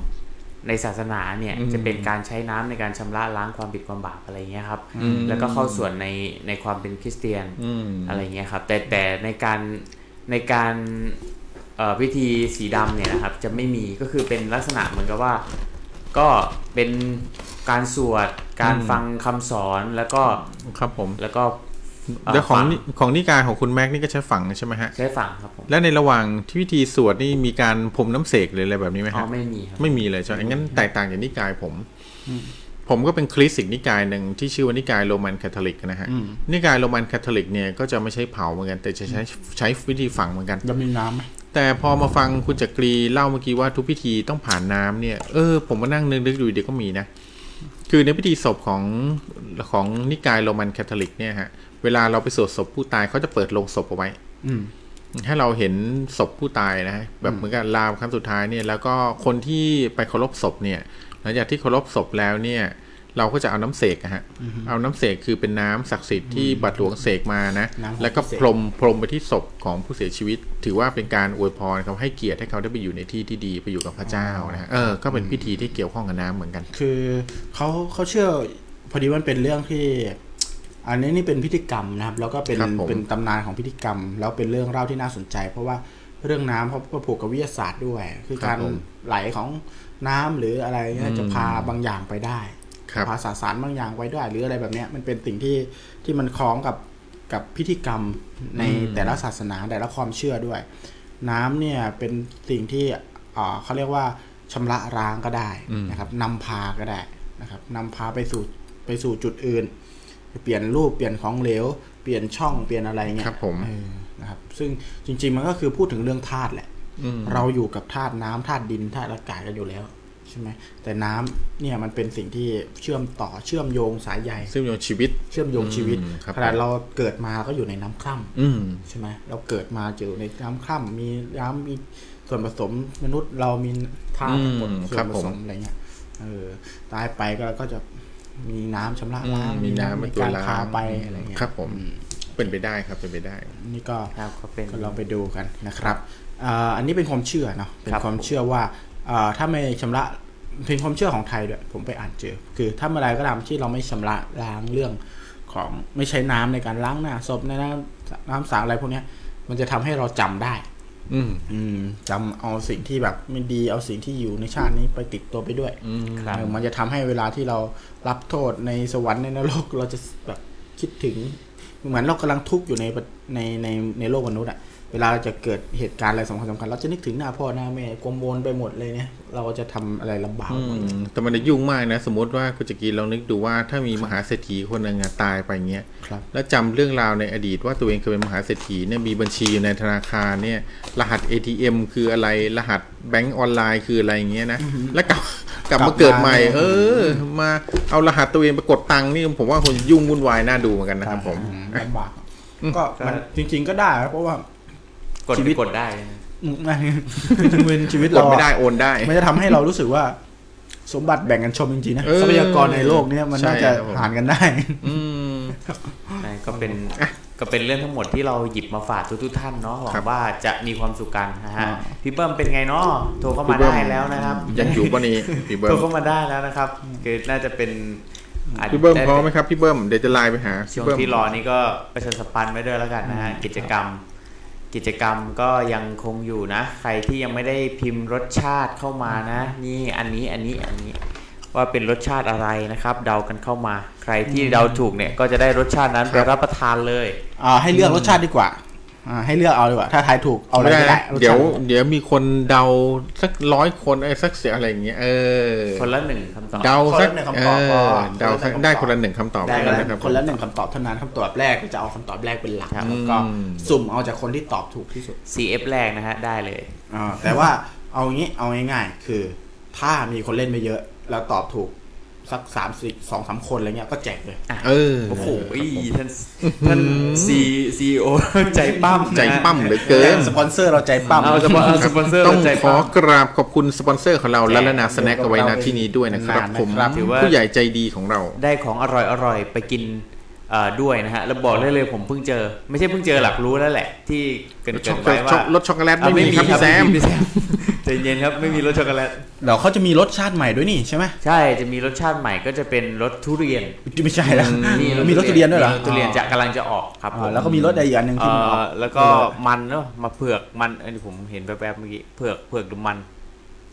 ในศาสนาเนี่ยอืมจะเป็นการใช้น้ำในการชำระล้างความผิดความบาปอะไรเงี้ยครับอืมแล้วก็เข้าส่วนในในความเป็นคริสเตียนอืมอะไรเงี้ยครับ แต่แต่ในการในการเอ่อพิธีสีดำเนี่ยนะครับ จะไม่มีก็คือเป็นลักษณะเหมือนกับว่าก็เป็น การสวดการอืมฟังคำสอนแล้วก็ครับผมแล้วก็เแล้วของฝันิของนิกายของคุณแม็กนี่ก็ใช้ฝังใช่ไหมฮะใช้ฝังครับผมและในระหว่างที่พิธีสวดนี่มีการพรมน้ำเสกหรืออะไรแบบนี้ไหมอ๋อฮะไม่มีครับไม่มีเลยใช่ไหมงั้นแตกต่างจากนิกายผม ผมก็เป็นคริสต์อีกนิกายหนึ่งที่ชื่อว่านิกายโรมันคาทอลิกนะฮะอืมนิกายโรมันคาทอลิกเนี่ยก็จะไม่ใช้เผาเหมือนกัน แต่จะใช้ใช้วิธีฝังเหมือนกันแล้วมีน้ำไหมแต่พอมาฟังคุณจักรีเล่าเมื่อกี้ว่าทุกพิธีต้องผ่านน้ำเนี่ยเออผมมานั่งนึกๆดูเดี๋ยวก็มีนะ คือในพิธีศพของของนิกายโรมันคาทอลิกเนี่ยฮะเวลาเราไปสวดศพผู้ตายเขาจะเปิดโลงศพเอาไว้ อืมให้เราเห็นศพผู้ตายนะแบบเหมือนกับลาครั้งสุดท้ายเนี่ย แล้วก็คนที่ไปเคารพศพเนี่ย หลังจากที่เคารพศพแล้วเนี่ย เราก็จะเอาน้ำเสกอะฮะ เอาน้ำเสกคือเป็นน้ำศักดิ์สิทธิ์ที่บัตรหลวงเสกมานะน้ำของแล้วก็พิเศษพรมพรมไปที่ศพของผู้เสียชีวิต ถือว่าเป็นการอวยพรเขาให้เกียรติให้เขาได้ไปอยู่ในที่ที่ดีไปอยู่กับพระเจ้านะฮะ เออ ก็เป็นพิธีที่เกี่ยวข้องกับน้ำเหมือนกัน คือเขาเขาเชื่อพอดีมันเป็นเรื่องที่ อันนี้นี่เป็นพิธีกรรมนะครับ แล้วก็เป็นครับผมเป็นตำนานของพิธีกรรม แล้วเป็นเรื่องเล่าที่น่าสนใจ เพราะว่าเรื่องน้ำเขาก็ผูกกับวิทยาศาสตร์ด้วย คือการไหลของน้ำหรืออะไรเงี้ยจะพาบางอย่างไปได้ ครับพาสสารบางอย่างไว้ด้วยหรืออะไรแบบเนี้ยมันเป็นสิ่งที่ที่มันคล้องกับกับพิธีกรรมในแต่ละศาสนาแต่ละความเชื่อด้วย น้ำเนี่ยเป็นสิ่งที่อ่าเขาเรียกว่าชำระล้างก็ได้นะครับนำพาก็ได้นะครับนำพาไปสู่ไปสู่จุดอื่น เปลี่ยนรูปเปลี่ยนของเหลว เปลี่ยนช่องเปลี่ยนอะไรเงี้ยครับผมเออนะครับ ซึ่งจริง ๆ มันก็คือพูดถึงเรื่องธาตุแหละอืมเราอยู่กับธาตุน้ำธาตุดินธาตุอากาศกันอยู่แล้วใช่ไหมแต่น้ำเนี่ยมันเป็นสิ่งที่เชื่อมต่อเชื่อมโยงสายใยซึ่งโยงชีวิต เชื่อมโยงชีวิตอืมครับขนาดเราเกิดมาก็อยู่ในน้ำคร่ำอืมใช่ไหมเราเกิดมาอยู่ในน้ำคร่ำมีน้ำมีส่วนผสมมนุษย์เรามีธาตุทั้งหมดอืมส่วครันบผผมสมอะไรเงี้ยเออตายไปก็ก็จะมีน้ำชำระอืล้างมมีน้ำมีเป็นตัวการล้างพาไปอะไรเงี้ยครับ ผมอืเป็นไปได้ครับเป็นไปได้ นี่ก็ครับก็เป็นก็ลองไปดูกันนะครับอ่าอันนี้เป็นความเชื่อเนาะเป็นครับความเชื่อว่าอ่าถ้าไม่ชำระ เป็นความเชื่อของไทยด้วยผมไปอ่านเจอ คือถ้าเมื่อไรก็ตามที่เราไม่ชำระล้างเรื่องของไม่ใช้น้ำในการล้างหน้าศพในน้ำน้ำสางอะไรพวกเนี้ย มันจะทำให้เราจำได้ อืม อืมจำเอาสิ่งที่แบบไม่ดีเอาสิ่งที่อยู่ในชาตินี้ไปติดตัวไปด้วยอืมครับเออมันจะทำให้เวลาที่เรารับโทษในสวรรค์ในนรกเราจะแบบคิดถึง เหมือนเรากำลังทุกข์อยู่ในในในในโลกมนุษย์อะ เวลาเราจะเกิดเหตุการณ์อะไรสำคัญสำคัญเราจะนึกถึงหน้าพ่อหน้าแม่กลมวนไปหมดเลยเนี่ย เราก็จะทำอะไรลำบากอืหมดมแต่มันจะยุ่งมากนะ สมมติว่าคุณจักรีลองนึกดูว่าถ้ามีมหาเศรษฐีคนหนึ่งอะตายไปเงี้ยครับ แล้วจำเรื่องราวในอดีตว่าตัวเองเคยเป็นมหาเศรษฐีเนี่ยมีบัญชีอยู่ในธนาคารเนี่ย รหัส ATM คืออะไรรหัสแบงก์ออนไลน์คืออะไรเงี้ยนะแล้วกลับกลับกลัมาบเกิดใหม่มาเนี่ยเออ มาเอารหัสตัวเองไปกดตังค์นี่ผมว่าคนยุ่งวุ่นวายน่าดูเหมือนกันนะครับผมอืลำบากก็มันจริง ๆก็ได้นะเพราะว่า กดชีวิตกดได้นะอืมเป็นชีวิตกดเราไม่ได้โอนได้ มันจะทำให้เรารู้สึกว่า สมบัติแบ่งกันชมจริงๆนะเออทรัพยากรในโลกเนี้ยมันน่าใช่จะครับผมหารกันได้ อืมใช่ก็เป็นก็เป็นเรื่องทั้งหมดที่เราหยิบมาฝากทุกๆท่านเนาะหวัครังบว่าจะมีความสุขกันนะฮะอ่าพี่เบิ้มเป็นไงเนาะโทรเข้ามาพี่เบิ้มได้แล้วนะครับยังอยู่ปะนี่พี่เบิ้โทรมเข้ามาได้แล้วนะครับคือน่าจะเป็นอาจพี่เบิ้มได้พร้อมไหมครับพี่เบิ้มเดี๋ยวจะไลน์ไปหาช่วงพี่เบิ้มที่รอนี่ก็ประชาสัมพันธ์ไว้ด้วยแล้วกันนะฮะกิจกรรม กิจกรรมก็ยังคงอยู่นะ ใครที่ยังไม่ได้พิมพ์รสชาติเข้ามานะ นี่อันนี้อันนี้อันนี้ว่าเป็นรสชาติอะไรนะครับ เดากันเข้ามา ใครที่เดาถูกเนี่ยก็จะได้รสชาตินั้นไปรับประทานเลย อ่าให้เลือกรสชาติดีกว่าอ่า ให้เลือกเอาดีกว่า ถ้าทายถูกเอาอะไรไม่ได้ก็ได้นะรสชาติเดี๋ยว เดี๋ยวมีคนเดาสักร้อยคนไอ้สักเสียอะไรอย่างเงี้ยเออคนละหนึ่งคำตอบเดาสักคนละหนึ่งเอคำตอบพออเดาสักได้คนละหนึ่งคำตอบได้แล้วละนะครับคนละหนึ่งคำตอบเท่านั้นคำตอบแรกก็จะเอาคำตอบแรกเป็นหลักครับแล้วก็อืมสุ่มเอาจากคนที่ตอบถูกที่สุด CF แรกนะฮะได้เลยอ่าแต่ว่าเอางี้เอาง่ายๆคือ ถ้ามีคนเล่นไม่เยอะ แล้วตอบถูก สักสามสิสองสามคนอะไรเงี้ยก็แจกเลย เออ โอ้โหท่านท่าน CCO ใจป้ำนะใจป้ำเหลือเกินสปอนเซอร์เราใจป้ำเอาสปอนเอาสปอนเซอร์ต้องใจป้ำขอกราบขอบคุณสปอนเซอร์ของเราแจกและลัลนาสแน็คเอาไว้ณที่นี้ด้วยนะครับนานๆผมนะครับถือว่าผู้ใหญ่ใจดีของเรา ได้ของอร่อยอร่อยไปกินเอ่อด้วยนะฮะ แล้วบอกได้เลยผมเพิ่งเจอ ไม่ใช่เพิ่งเจอหลักรู้แล้วแหละ ที่เกินรสเกิช็อกนไปว่ารสช็อกโกแลตอะไม่มีครับพี่แซมพี่แซม ใจเย็นครับไม่มีรสช็อกโกแลตเดี๋ยวเขาจะมีรสชาติใหม่ด้วยนี่ใช่ไหมใช่จะมีรสชาติใหม่ก็จะเป็นรสทุเรียนไม่ใช่แล้วมีมีรสทุเรียนด้วยเหรอมีรสทุเรียนจะกำลังจะออกครับผอ่ามแล้วก็มีรสอะไรอีกอันหนึ่งที่เอ่มันอออกแล้วก็มันเนาะมาเผือกมันอันนี้ผมเห็นแป๊บๆเมื่อกี้เผือกเผือกหรือมัน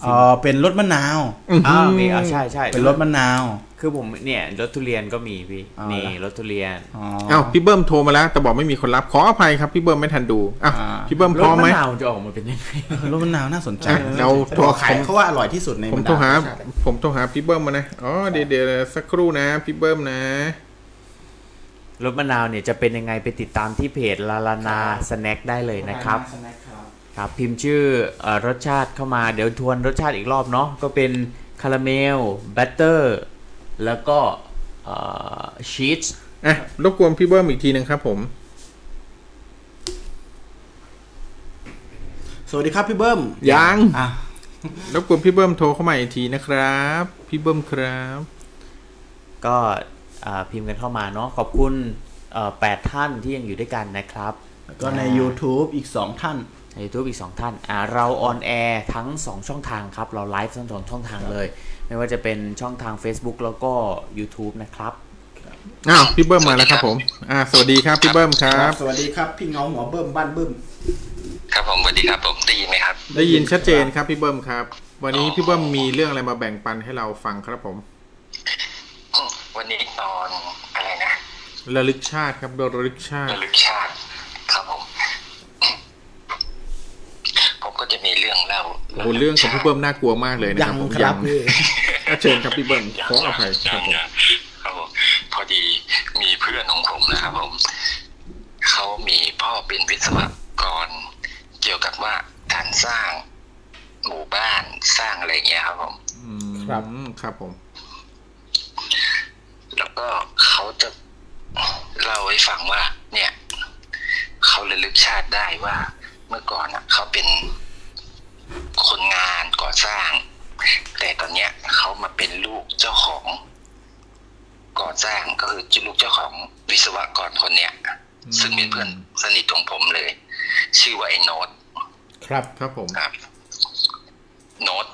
เออเป็นรสมะนาวอ้าวมีอะใช่ใช่เป็นรสมะนาว คือผมเนี่ยรสทุเรียนก็มีพี่อ๋อนี่เหรอรสทุเรียนอ๋ออ้าวพี่เบิ้มโทรมาแล้วแต่บอกไม่มีคนรับขออภัยครับพี่เบิ้มไม่ทันดูอะอ่าพี่เบิ้มรพร้สอมไหมมะนาวจะออกมาเป็นยังไงเออรสมะนาวน่าสนใจอะเราโทรบอกขายเขาว่าอร่อยที่สุดในผมบรรดาโทรหารสชติเลยผมโทรหาพี่เบิ้มมานะอ๋อเดี๋ยวเดี๋ยวสักครู่นะพี่เบิ้มนะรสมะนาวเนี่ยจะเป็นยังไงไปติดตามที่เพจลาลานาสแน็คได้เลยนะครับ ครับพิมพ์ชื่อเออรสชาติเข้ามาเดี๋ยวทวนรสชาติอีกรอบเนาะก็เป็นคาราเมลบัตเตอร์แล้วก็ชีสอะรบกวนพี่เบิ้มอีกทีหนึ่งครับผม สวัสดีครับพี่เบิ้มยังอะรบกวนพี่เบิ้มโทรเข้ามาอีกทีนะครับ พี่เบิ้มครับ ก็อ่าพิมพ์กันเข้ามาเนาะขอบคุณเอ่อแปดท่านที่ยังอยู่ด้วยกันนะครับ แล้วก็ใน YouTube อีก2ท่าน ใน YouTube อีก 2 ท่านอ่าเราออนแอร์ทั้ง 2 ช่องทางครับ เราไลฟ์ทั้งสองช่องทางเลย ไม่ว่าจะเป็นช่องทาง Facebook แล้วก็ YouTube นะครับอ้าวพี่เบิ้มมาแล้วครับผม อ่า สวัสดีครับพี่เบิ้มครับสวัสดีครับพี่เงาหัวเบิ้มบ้านเบิ้มครับผมสวัสดีครับผมได้ยินไหมครับ ได้ยินชัดเจนครับพี่เบิ้มครับ วันนี้พี่เบิ้มมีเรื่องอะไรมาแบ่งปันให้เราฟังครับผม อืมวันนี้ตอนอะไรนะระลึกชาติครับระลึกชาติระลึกชาติ ครับผมผม ก็จะมีเรื่องเล่าโอ้โหเรื่องของพี่เบิ้มน่ากลัวมากเลยนะคยัรับงผมครับพี่อะเชิญครับพี่เบิ้มขออภัยคยัรับงผมยังครับผมพอดีมีเพื่อนของผมนะครับผมเขามีพ่อเป็นวิศวกร เกี่ยวกับว่าการสร้างหมู่บ้านสร้างอะไรเงี้ยครับผมอืมครับครับผม แล้วก็เขาจะเล่าให้ฟังว่า เนี่ยเขาระลึกชาติได้ว่า เมื่อก่อนอะเขาเป็น คนงานก่อสร้าง แต่ตอนเนี้ยเขามาเป็นลูกเจ้าของก่อสร้างก็คือลูกเจ้าของวิศวกรคนเนี้ย ซึ่งเป็นเพื่อนสนิทของผมเลย ชื่อว่าไอ้โน้ตครับครับผมครับ โน้ต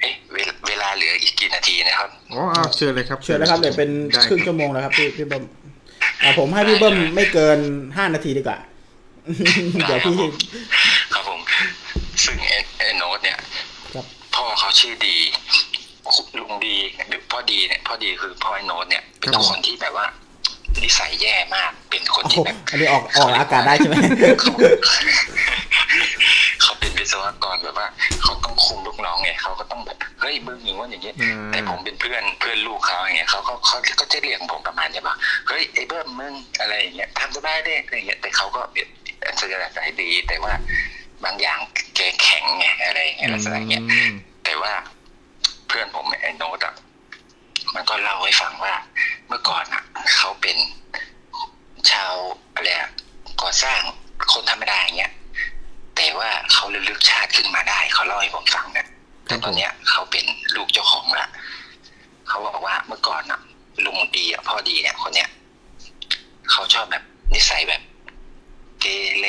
เอ๊ะเวลเวลาเหลืออีกกี่นาทีนะครับอ๋อเอาเชิญเลยครับ เชิญนะครับเดี๋ยวเป็นได้ครึ่งชั่วโมงแล้วครับพี่พี่เบิ้มอะผมให้พี่เบิ้มไม่เกิน5นาทีดีกว่าเดี๋ยวพี่ ครับผม ซึ่งไอ้ไอ้โน้ตเนี่ยครับพ่อเขาชื่อดีลุงดีหรือพ่อดีเนี่ยพ่อดีคือพ่อไอ้โน้ตเนี่ย เป็นคนที่แบบว่านิสัยแย่มาก เป็นคนโอ้โหที่แบบอันนี้ออกออกอากาศได้ใช่ไหมเขาเขาเป็นวิศวกรแบบว่า เขาต้องคุมลูกน้องไงเขาก็ต้องแบบเฮ้ยมึงอย่างว่าอย่างเงี้ยอ่าแต่ผมเป็นเพื่อนเพื่อนลูกเขาอย่างเงี้ยเขาก็เขาก็จะเรียกผมประมาณเนี้ยว่าเฮ้ยไอ้เบิ้มมึงอะไรอย่างเงี้ยทำสบายได้อะไรอย่างเงี้ยแต่เขาก็ เป็นแสดงสายดี แต่ว่าบางอย่างแกแข็งไงอะไรอย่างเงี้ยลักษณะอย่างเงี้ยแต่ว่าเพื่อนผมไอ้โน้ตอะมันก็เล่าให้ฟังว่า เมื่อก่อนอะเขาเป็นชาวอะไรอะก่อสร้างคนธรรมดาอย่างเงี้ยแต่ว่าเขาระลึกชาติขึ้นมาได้ เขาเล่าให้ผมฟังนะแต่ตอนเนี้ยเขาเป็นลูกเจ้าของละเขาบอกว่าเมื่อก่อนอะลุงดีอะพ่อดีเนี่ยคนเนี้ยเขาชอบแบบนิสัยแบบ เกเร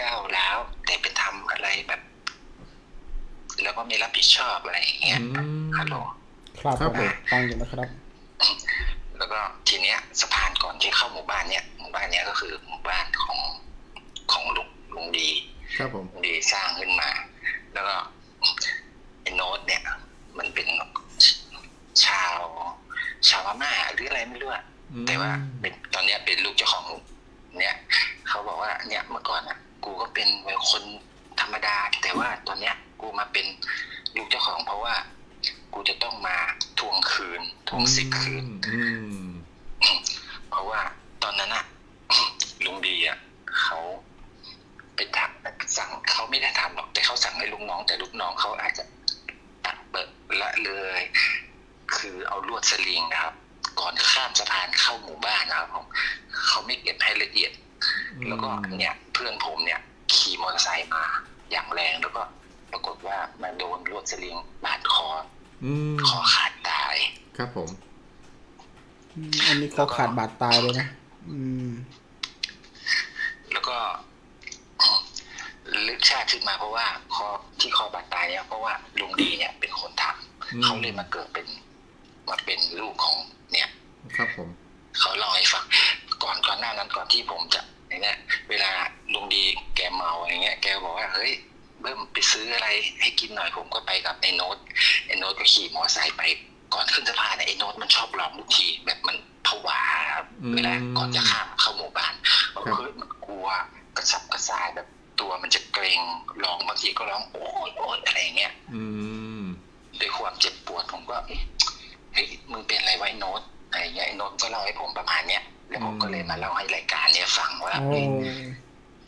ก้าวร้าวแต่เป็นทำอะไรแบบ แล้วก็ไม่รับผิดชอบอะไรอย่างเงี้ยอืมฮัลโหลครับครับผมฟังอยู่นะครับ แล้วก็ทีเนี้ยสะพานก่อนที่เข้าหมู่บ้านเนี้ยหมู่บ้านเนี้ยก็คือหมู่บ้านของของลุงลุงดีครับผมลุงดีสร้างขึ้นมา แล้วก็ไอ้โน้ตเนี่ย มันเป็นชาว ชาวพม่าหรืออะไรไม่รู้อะอืมแต่ว่าเป็นตอนเนี้ยเป็นลูกเจ้าของ เนี่ยเขาบอกว่าเนี่ยเมื่อก่อนอะ กูก็เป็นคนธรรมดา แต่ว่าตอนเนี้ยกูมาเป็นลูกเจ้าของเพราะว่า กูจะต้องมาทวงคืนทวงสิทธิ์คืนอืมเพราะว่าตอนนั้นอะลุงดีอะเขาไปทำสั่งเขาไม่ได้ทำหรอกแต่เขาสั่งให้ลูกน้อง แต่ลูกน้องเขาอาจจะตัดเปิดละเลย คือเอาลวดสลิงนะครับ ก่อนข้ามสะพานเข้าหมู่บ้านนะครับผมเขาไม่เก็บให้ละเอียด แล้วก็เนี่ยเพื่อนผมเนี่ย ขี่มอเตอร์ไซค์มาอย่างแรงแล้วก็ปรากฏว่ามาโดนลวดสลิงบาดคออืมคอขาดตาย ครับผมอืมอันนี้เขาขาดบาดตายเลยนะอืม แล้วก็ลึกชาติขึ้นมาเพราะว่าคอที่คอบาดตายเนี่ยเพราะว่าลุงดีเนี่ยเป็นคนทอืมำเขาเลยมาเกิดเป็นมาเป็นลูกของเนี่ย ครับผมเขาเล่าให้ฟังก่อนก่อนหน้านั้นก่อนที่ผมจะเนี่ยเวลาลุงดีแกเมาอะไรเงี้ยแกบอกว่าเฮ้ยเบิ้มไปซื้ออะไรให้กินหน่อยผมก็ไปกับไอ้โน้ตไอ้โน้ตก็ขี่มอเตอร์ไซค์ไป ก่อนขึ้นสะพานเนี่ยไอ้โน้ตมันชอบร้องทุกทีแบบมันผวาครับอืมเวลาก่อนจะข้ามเข้าหมู่บ้านครับเฮ้ยมันกลัวกระสับกระส่ายแบบตัวมันจะเกร็งร้องบางทีก็ร้องโอ๊ยโอ๊ยอะไรอย่างเงี้ยอืมด้วยความเจ็บปวดผมก็เอ๊ะเฮ้ยมึงเป็นอะไรไวะไอ้โน้ต อะไรเงี้ยไอ้โน้ตก็เล่าให้ผมประมาณเนี้ยแล้วผมก็เลยมาเล่าให้รายการเนี่ยฟังว่าโอ้เฮ้ย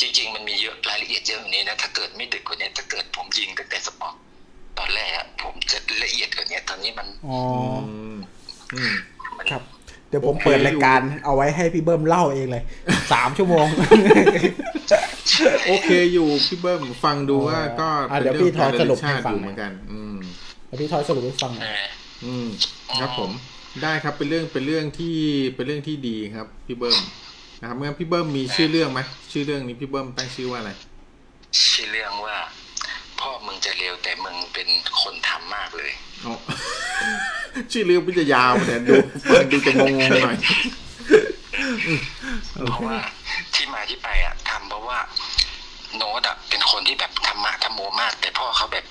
จริง ๆ มันมีเยอะรายละเอียดเยอะอย่างนี้นะถ้าเกิดไม่ดึกกว่านี้ถ้าเกิดผมยิงตั้งแต่ spot ตอนแรกอะผมจะละเอียดกว่านี้ตอนนี้มันอ๋ออืมอืมมันครับ เดี๋ยวผมโอเคเปิดรายการเอาไว้ให้พี่เบิ้มเล่าเองเลยสามชั่วโมงโอเคอยู่พี่เบิ้มฟังดูว่าก็อะเดี๋ยวพี่ทอยสรุปให้ชาติฟังอยู่เหมือนกัน อืมแล้วพี่ทอยสรุปให้ฟังหเอน่อยออืมครับผม ได้ครับเป็นเรื่องเป็นเรื่องที่เป็นเรื่องที่ดีครับพี่เบิ้มนะครับงั้นพี่เบิ้มมีชื่อเรื่องไหมชื่อเรื่องนี้พี่เบิ้มตั้งชื่อว่าอะไรชื่อเรื่องว่า พ่อมึงจะเร็วแต่มึงเป็นคนทำมากเลยอ๋อชื่อเรื่องมันจะยาวแต่ดูฟังดูจะงงๆหน่อยเพราะว่าที่มาที่ไปอะทำเพราะว่า โน้ตอะเป็นคนที่แบบธรรมะธรรมโมมาก แต่พ่อเขาแบบ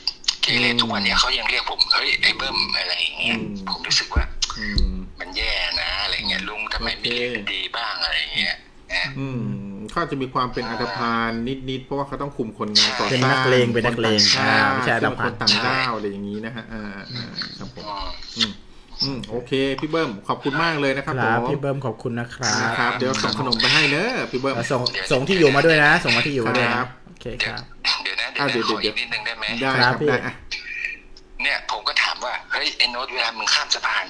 เกเรอืมทุกวันเนี้ยเขายังเรียกผมเฮ้ยไอ้เบิ้มอะไรอย่างเงี้ยอืมผมรู้สึกว่าอืมมันแย่นะอะไรเงี้ยลุงทำไมไม่เรียกโอเคดีบ้างอะไรเงี้ยนะอืมเขาอาจจะมีความเป็นอัตภานนิดๆเพราะว่าเขาต้องคุมคนงานก่อสร้างเป็นนักเลงเป็นนักเลงคนอ่าต่างไม่ใช่ชาอัติตภานคนต่างด้าวอะไรอย่างนี้นะฮะอ่าอ่าครับผมอืมอืมอืมโอเคพี่เบิ้มขอบคุณมากเลยนะครับคผรับมพี่เบิ้มขอบคุณนะครับนะครับ เดี๋ยวส่งขนมไปให้เนอะพี่เบิ้มแล้วส่งส่งที่อยู่มาด้วยนะ ส่งมาที่อยู่มาด้วยครันะบโอ เคเดี๋คยวรับเดี๋ยวนะอะเดี๋ยวเดี๋ยวนะขอเดี๋อียวกนิดนึงได้ไหมได้คครัรับบพี่ได้อะเนี่ยผมก็ถามว่าเฮ้ยไอ้โน้ตเวลามึงข้ามสะพาน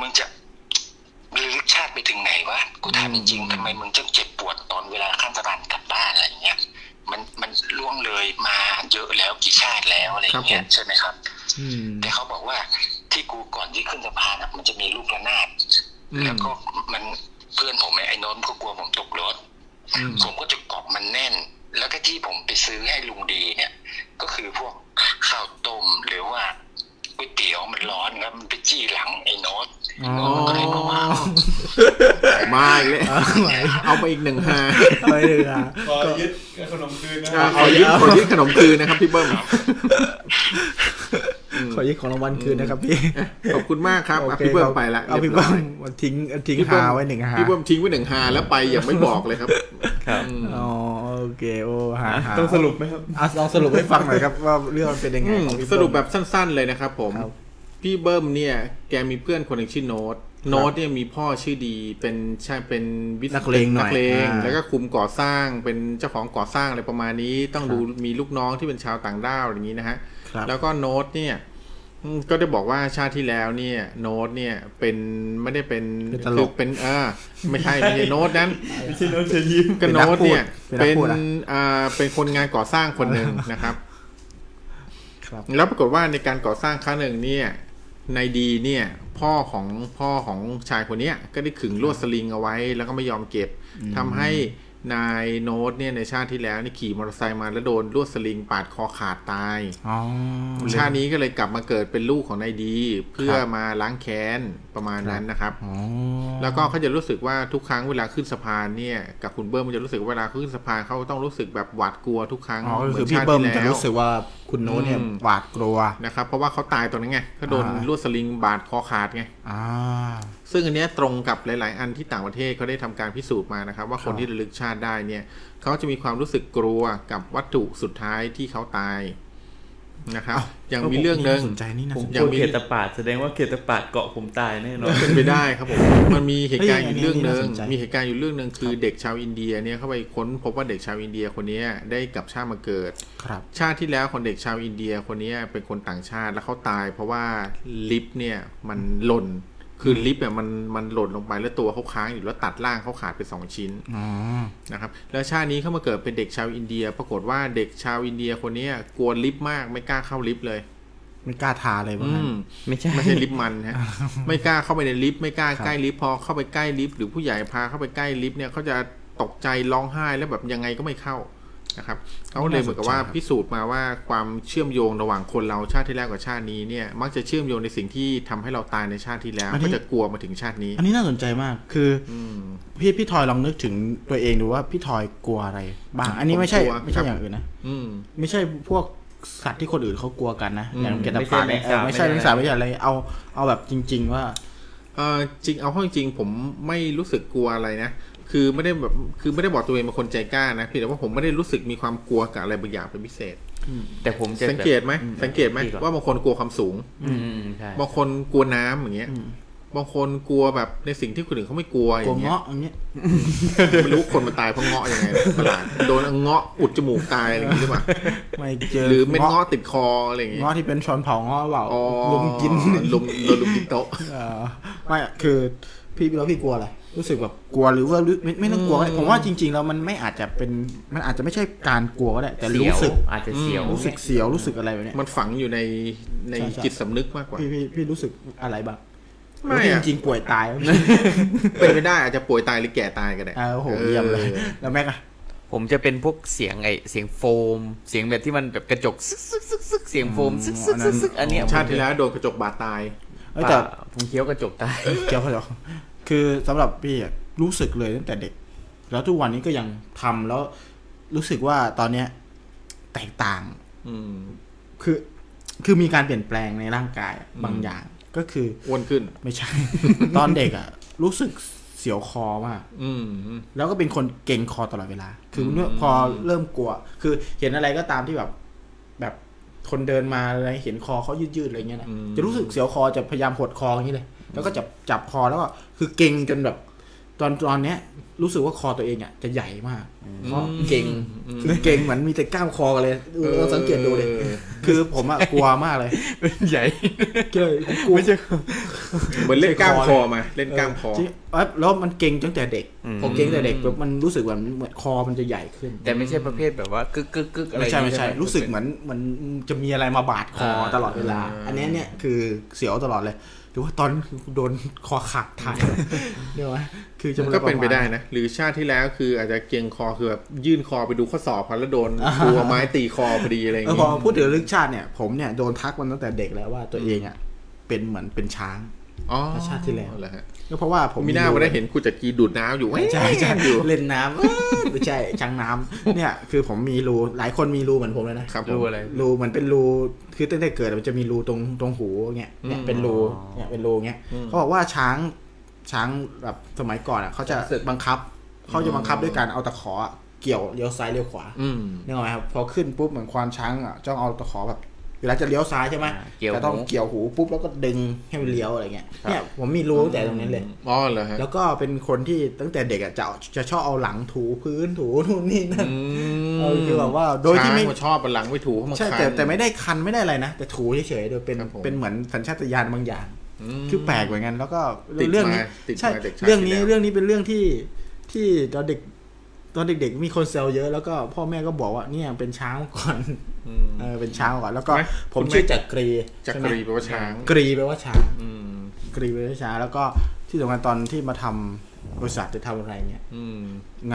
มึงจะระลึกชาติไปถึงไหนวะกูถามจริงๆทำไมมึงจะเจ็บปวดตอนเวลาข้ามสะพานกลับบ้านอะไรอย่างเงี้ยมันมันล่วงเลยมาเยอะแล้วกี่ชาติแล้วอะไรอย่างเงี้ยใช่ไหมครับอืมแต่เขาบอกว่าที่กูก่อนที่ขึ้นสะพานอะมันจะมีลูกระนาดอืมแล้วก็มันเพื่อนผมไอ้โน้นก็กลัวผมตกรถอืมผมก็จะเกาะมันแน่น แล้วก็ที่ผมไปซื้อให้ลุงดีเนี่ย ก็คือพวกข้าวต้มหรือว่าก๋วยเตี๋ยวมันร้อนครับมันไปจี้หลังไอ้โน้ตไอ้โน้ตมันก็เลยมาว่ามาอีกเลยเอาไปอีกหนึ่งฮาไม่เลยอะขอยึดขนมคืนนะอะขอยึดขอยึดขนมคืนนะครับพี่เบิ้ม ขอยึดของรางวัลคืนนะครับพี่ ขอบคุณมากครับอะโอเคพี่เบิ้มไปละเอาพี่รียบร้เบิ้อยมทิ้งทิ้งพี่เบิ้หามไว้หนึ่งหาพี่เบิ้มทิ้งไว้หนึ่งฮาแล้วไปอย่างไม่บอกเลยครับครับอืมอ๋อโอเคโอ้หาหาต้องสรุปไหมครับอะลองสรุปให้ฟังหน่อยครับว่าเรื่องมันเป็นยังไงอืมของพี่สเบิ้มรุปแบบสั้น ๆ เลยนะครับผมครับพี่เบิ้มเนี่ย แกมีเพื่อนคนหนึ่งชื่อโน้ตโน้ตเนี่ยมีพ่อชื่อดีเป็นใช่เป็นวิศนักเลงหน่อยนักเลงอ่าแล้วก็คุมก่อสร้างเป็นเจ้าของก่อสร้างอะไรประมาณนี้ ต้องดูมีลูกน้องที่เป็นชาวต่างด้าวอย่างนี้นะฮะครับแล้วก็โน้ตเนี่ยอืม ก็ได้บอกว่าชาติที่แล้วเนี่ย โน้ตเนี่ยเป็นไม่ได้เป็นเป็นตลกคือเป็นเออไม่ใช่ไม่ใช่โน้ตนั้นไม่ใช่น้องเชยยิ้มก็โน้ตเนี่ย เป็เป็นนนักพูดอะอ่าเป็นคนงานก่อสร้างคนหนึ่งนะครับครับแล้วปรากฏว่าในการก่อสร้างครั้งหนึ่งเนี่ยในดีเนี่ย พ่อของพ่อของชายคนเนี้ย ก็ได้ขึงลวดสลิงเอาไว้ แล้วก็ไม่ยอมเก็บทำให้ นายโน้ตเนี่ยในชาติที่แล้วนี่ขี่มอเตอร์ไซค์มาแล้วโดนลวดสลิงปาดคอขาดตายอ๋อชาตินี้ก็เลยกลับมาเกิดเป็นลูกของนายดี เพื่อครับมาล้างแค้นประมาณนั้นนะครับอ๋อแล้วก็เขาจะรู้สึกว่าทุกครั้งเวลาขึ้นสะพานเนี่ยกับคุณเบิ้มมันจะรู้สึกว่าเวลาขึ้นสะพานเขาต้องรู้สึกแบบหวาดกลัวทุกครั้งอ๋อก็หมืคือนพี่ชาติเบิ้มที่จะแล้วรู้สึกว่าคุณโน้ตเนี่ยอืมหวาดกลัวนะครับเพราะว่าเขาตายตรงนั้นไงเขาโดนอ่าลวดสลิงบาดคอขาดไงอ่า ซึ่งอันเนี้ยตรงกับหลาย ๆ อันที่ต่างประเทศเขาได้ทำการพิสูจน์มานะครับ ว่าคครับนที่ระลึกชาติได้เนี่ยเขาจะมีความรู้สึกกลัวกับวัตถุสุดท้ายที่เขาตายนะครับอย่างมีเรื่องหนึ่งน่าสนใจนี่นะผมยังพูดมีเขตปาดแสดงว่าเขตปาดเกาะผมตายแน่นอนเป็นไปได้ครับผมมันมีเหตุการณ์อยู่เรื่องหนึ่งเฮ้ยอันนี้น่าสนใจมีเหตุการณ์อยู่เรื่องหนึ่งคือเด็กชาวอินเดียเนี่ยเข้าไปค้นพบว่าเด็กชาวอินเดียคนเนี้ยได้กลับชาติมาเกิดครับชาติที่แล้วคนเด็กชาวอินเดียคนเนี้ยเป็นคนต่างชาติแล้วเขาตาย เพราะว่าลิฟต์เนี่ยมันหล่น คือลิฟต์เนี่ยมันมันหล่นลงไปแล้วตัวเขาค้างอยู่แล้วตัดร่างเขาขาดไปสองชิ้นอ๋อนะครับแล้วชาตินี้เขามาเกิดเป็นเด็กชาวอินเดีย ปรากฏว่าเด็กชาวอินเดียคนเนี้ยกลัวลิฟต์มากไม่กล้าเข้าลิฟต์เลย ไม่กล้าทาเลยว่าอืงั้นมไม่ใช่ไม่ใช่ลิฟต์มันฮะไม่กล้าเข้าไปในลิฟต์ไม่กล้าครับใกล้ลิฟต์พอเข้าไปใกล้ลิฟต์หรือผู้ใหญ่พาเข้าไปใกล้ลิฟต์เนี่ยเขาจะตกใจร้องไห้แล้วแบบยังไงก็ไม่เข้า นะครับเขาก็เลยเหมือนกับว่าพิสูจน์มาว่าความเชื่อมโยงระหว่างคนเราชาติที่แล้วกับชาตินี้เนี่ย มักจะเชื่อมโยงในสิ่งที่ทำให้เราตายในชาติที่แล้วก็จะกลัวมาถึงชาตินี้ อันนี้น่าสนใจมากคืออืมพี่พี่ทอยลองนึกถึงตัวเองดูว่าพี่ทอยกลัวอะไรบ้างอันนี้ไม่ใช่ผมกลัวไม่ใช่ครับอย่างอื่นนะอืมไม่ใช่พวกสัตว์ที่คนอื่นเขากลัวกันนะอืมอย่างเกตไม่ใช่ปาเนี่ยแมงสาบไม่ใช่ไม่แมใช่งสาบไม่ใช่อะไรเอาเอาแบบจริง ๆ ว่าเออจริงเอาเข้าจริงๆผมไม่รู้สึกกลัวอะไรนะ คือไม่ได้แบบคือไม่ได้บอกตัวเองเป็นคนใจกล้านะเพียงแต่ว่าผมไม่ได้รู้สึกมีความกลัวกับอะไรบางอย่างเป็นพิเศษแต่ผมจะสังเกตไหมสังเกตไหมพี่ก่อนว่าบางคนกลัวความสูงอืมอืมใช่บางคนกลัวน้ำอย่างเงี้ยอืมบางคนกลัวแบบในสิ่งที่คนอื่นเขาไม่กลัวอกลัวย่างเงี้ยเงาะอย่างเงี้ยไม่รู้คนมันตายเพราะเงาะยังไงประหลาดโดนเงาะอุดจมูกตายอะไรอย่างงี้หรือเปล่าไม่เจอหรือเม็ดเงาะติดคออะไรอย่างงี้เงาะที่เป็นช้อนเผาเงาะเปล่าอ๋อลุมกินลุมโดนลุมกินโต๊ะเออไม่คือพี่แล้วพี่กลัวอะไร รู้สึกแบบกลัวหรือว่ารู้ไม่ไม่ต้องกลัวก็ได้ผมว่าจริง ๆ แล้วมันไม่อาจจะเป็นมันอาจจะไม่ใช่การกลัวก็ได้แต่เสียรู้วสึกอาจจะเสียวรู้สึกเสียวรู้สึกอะไรแบบเนี้ยมันฝังอยู่ในในใช่ใช่จิตสำนึกมากกว่าพี่พี่พี่รู้สึกอะไรบ้างไม่หรืออะจริงๆป่วยตายเป็นไปได้อาจจะป่วยตายหรือแก่ตายก็ได้อ่าโอ้โหเยี่ยมเลยแล้วแม็กอะผมจะเป็นพวกเสียงไอเสียงโฟม เสียงแบบที่มันแบบกระจกซึกซึกซึกซึกเสียงโฟมซึกซึกซึกซึกอันเนี้ยชาติที่แล้วโดนกระจกบาดตายเอ้ยแต่แต่ผมเคี้ยวกระจกได้เกี่ยวกับ คือสำหรับพี่อะรู้สึกเลยตั้งแต่เด็ก แล้วทุกวันนี้ก็ยังทำแล้วรู้สึกว่าตอนเนี้ยแตกต่าง อืม คือคือมีการเปลี่ยนแปลงในร่างกายอะบางอย่าง ก็คืออ้วนขึ้น ไม่ใช่ ตอนเด็กอะ รู้สึกเสียวคอมากอืมแล้วก็เป็นคนเก่งคอตลอดเวลา คือเมื่อพอเริ่มกลัว คือเห็นอะไรก็ตามที่แบบ แบบคนเดินมาอะไรเห็นคอเขายืดๆอะไรเงี้ยนะอืมจะรู้สึกเสียวคอจะพยายามหดคออย่างนี้เลย แล้วก็จับจับคอแล้วก็คือเก่งจนแบบ ตอนตอนเนี้ย รู้สึกว่าคอตัวเองอะจะใหญ่มากเพราะเก่งคือเก่งเหมือนมีแต่กล้ามคอกันเลยเออเราสังเกตดูเลยออคือผมอะกลัวมากเลยใหญ่เก้ยกลัวเหมือนเล่นกล้ามคอมาเล่นกล้ามคอจริงเอ้ยแล้วมันเก่งตั้งแต่เด็กอืมผมเก่งตั้งแต่เด็กแบบมันรู้สึกว่าเหมือนคอมันจะใหญ่ขึ้น แต่ไม่ใช่ประเภทแบบว่ากึกกึกกึกอะไรไม่ใช่ไม่ใช่หรู้สึกเหมือนเหมันจะมีอะไรมาบาดคอตลอดเวลาอ่าอันเนี้ยเนี่ยคือเสียวตลอดเลย หรือว่าตอนโดนคอขาดถ่ายเดี๋ยวนะคือจะมันก็เป็นไปได้นะ หรือชาติที่แล้วคืออาจจะเกียงคอคือแบบยื่นคอไปดูข้อสอบเขาแล้วโดนครูเอาไม้ตีคอพอดีอะไรอย่างเอองี้พอพูดถึงเรื่องชาติเนี่ยผมเนี่ยโดนทักมันตั้งแต่เด็กแล้วว่าตัวเองอะเป็นเหมือนเป็นช้าง อ๋อชาติที่แล้วเหรอฮะก็เพราะว่าผมมีหน้าวันได้เห็นครูจักรีดูดน้ำอยู่ใช่ใช่อยู่เล่นน้ำเอ้ยไม่ใช่ช้างน้ำเนี่ย คือผมมีรูหลายคนมีรูเหมือนผมเลยนะครับผมรู้อะไรรูเหมือนเป็นรูคือตั้งแต่เกิดมันจะมีรูตรงตรงหูเงี้ยเนี่ยอืมเป็นรูอ๋อเนี่ยเป็นรูเงี้ยอืมเขาบอกว่าช้างช้างแบบสมัยก่อนอะเขาจะบังคับเขาจะบังคับด้วยการเอาตะขออะเกี่ยวเลี้ยวซ้ายเลี้ยวขวาอืมนึกออกไหมครับพอขึ้นปุ๊บเหมือนควานช้างอะจ้องเอาตะขอแบบ เวลาจะเลี้ยวซ้ายใช่ไหมอ่าเกี่ยวจะต้องหูเกี่ยวหูปุ๊บแล้วก็ดึงให้มันเลี้ยวอะไรเงี้ยเนี่ยผมมีรูตั้งแต่ตรงนี้เลย อ๋อเหรอฮะแล้วก็เป็นคนที่ตั้งแต่เด็กอะจะจะชอบเอาหลังถูพื้นถูนู่นนี่นั่นอืมเออคือแบบว่าโดยที่ไม่ช้างนชอบบันหลังไม่ถูเพราะมันใช่คันแต่แต่ไม่ได้คันไม่ได้อะไรนะ แต่ถูเฉยๆโดยเป็นครับผม เป็นเหมือนสัญชาตญาณบางอย่าง ม คือแปลกเหมือนกันแล้วก็ติดเรื่องนี้มาติดใช่มาเด็กชาติเรื่องนี้ที่แล้ว เรื่องนี้เป็นเรื่องที่ที่ตอนเด็ก ตอนเด็กๆมีคนแซวเยอะแล้วก็พ่อแม่ก็บอกว่าเนี่ยเป็นช้างมาก่อนอืมเออเป็นช้างมาก่อนแล้วก็ไหมผมคุณแม่ชื่อจักรีจักใช่ไหมรีแปลว่าช้างกรีแปลว่าช้างอืมกรีแปลว่าช้างแล้วก็ที่สำคัญตอนที่มาทำบริษัทจะทำอะไรเงี้ยอืม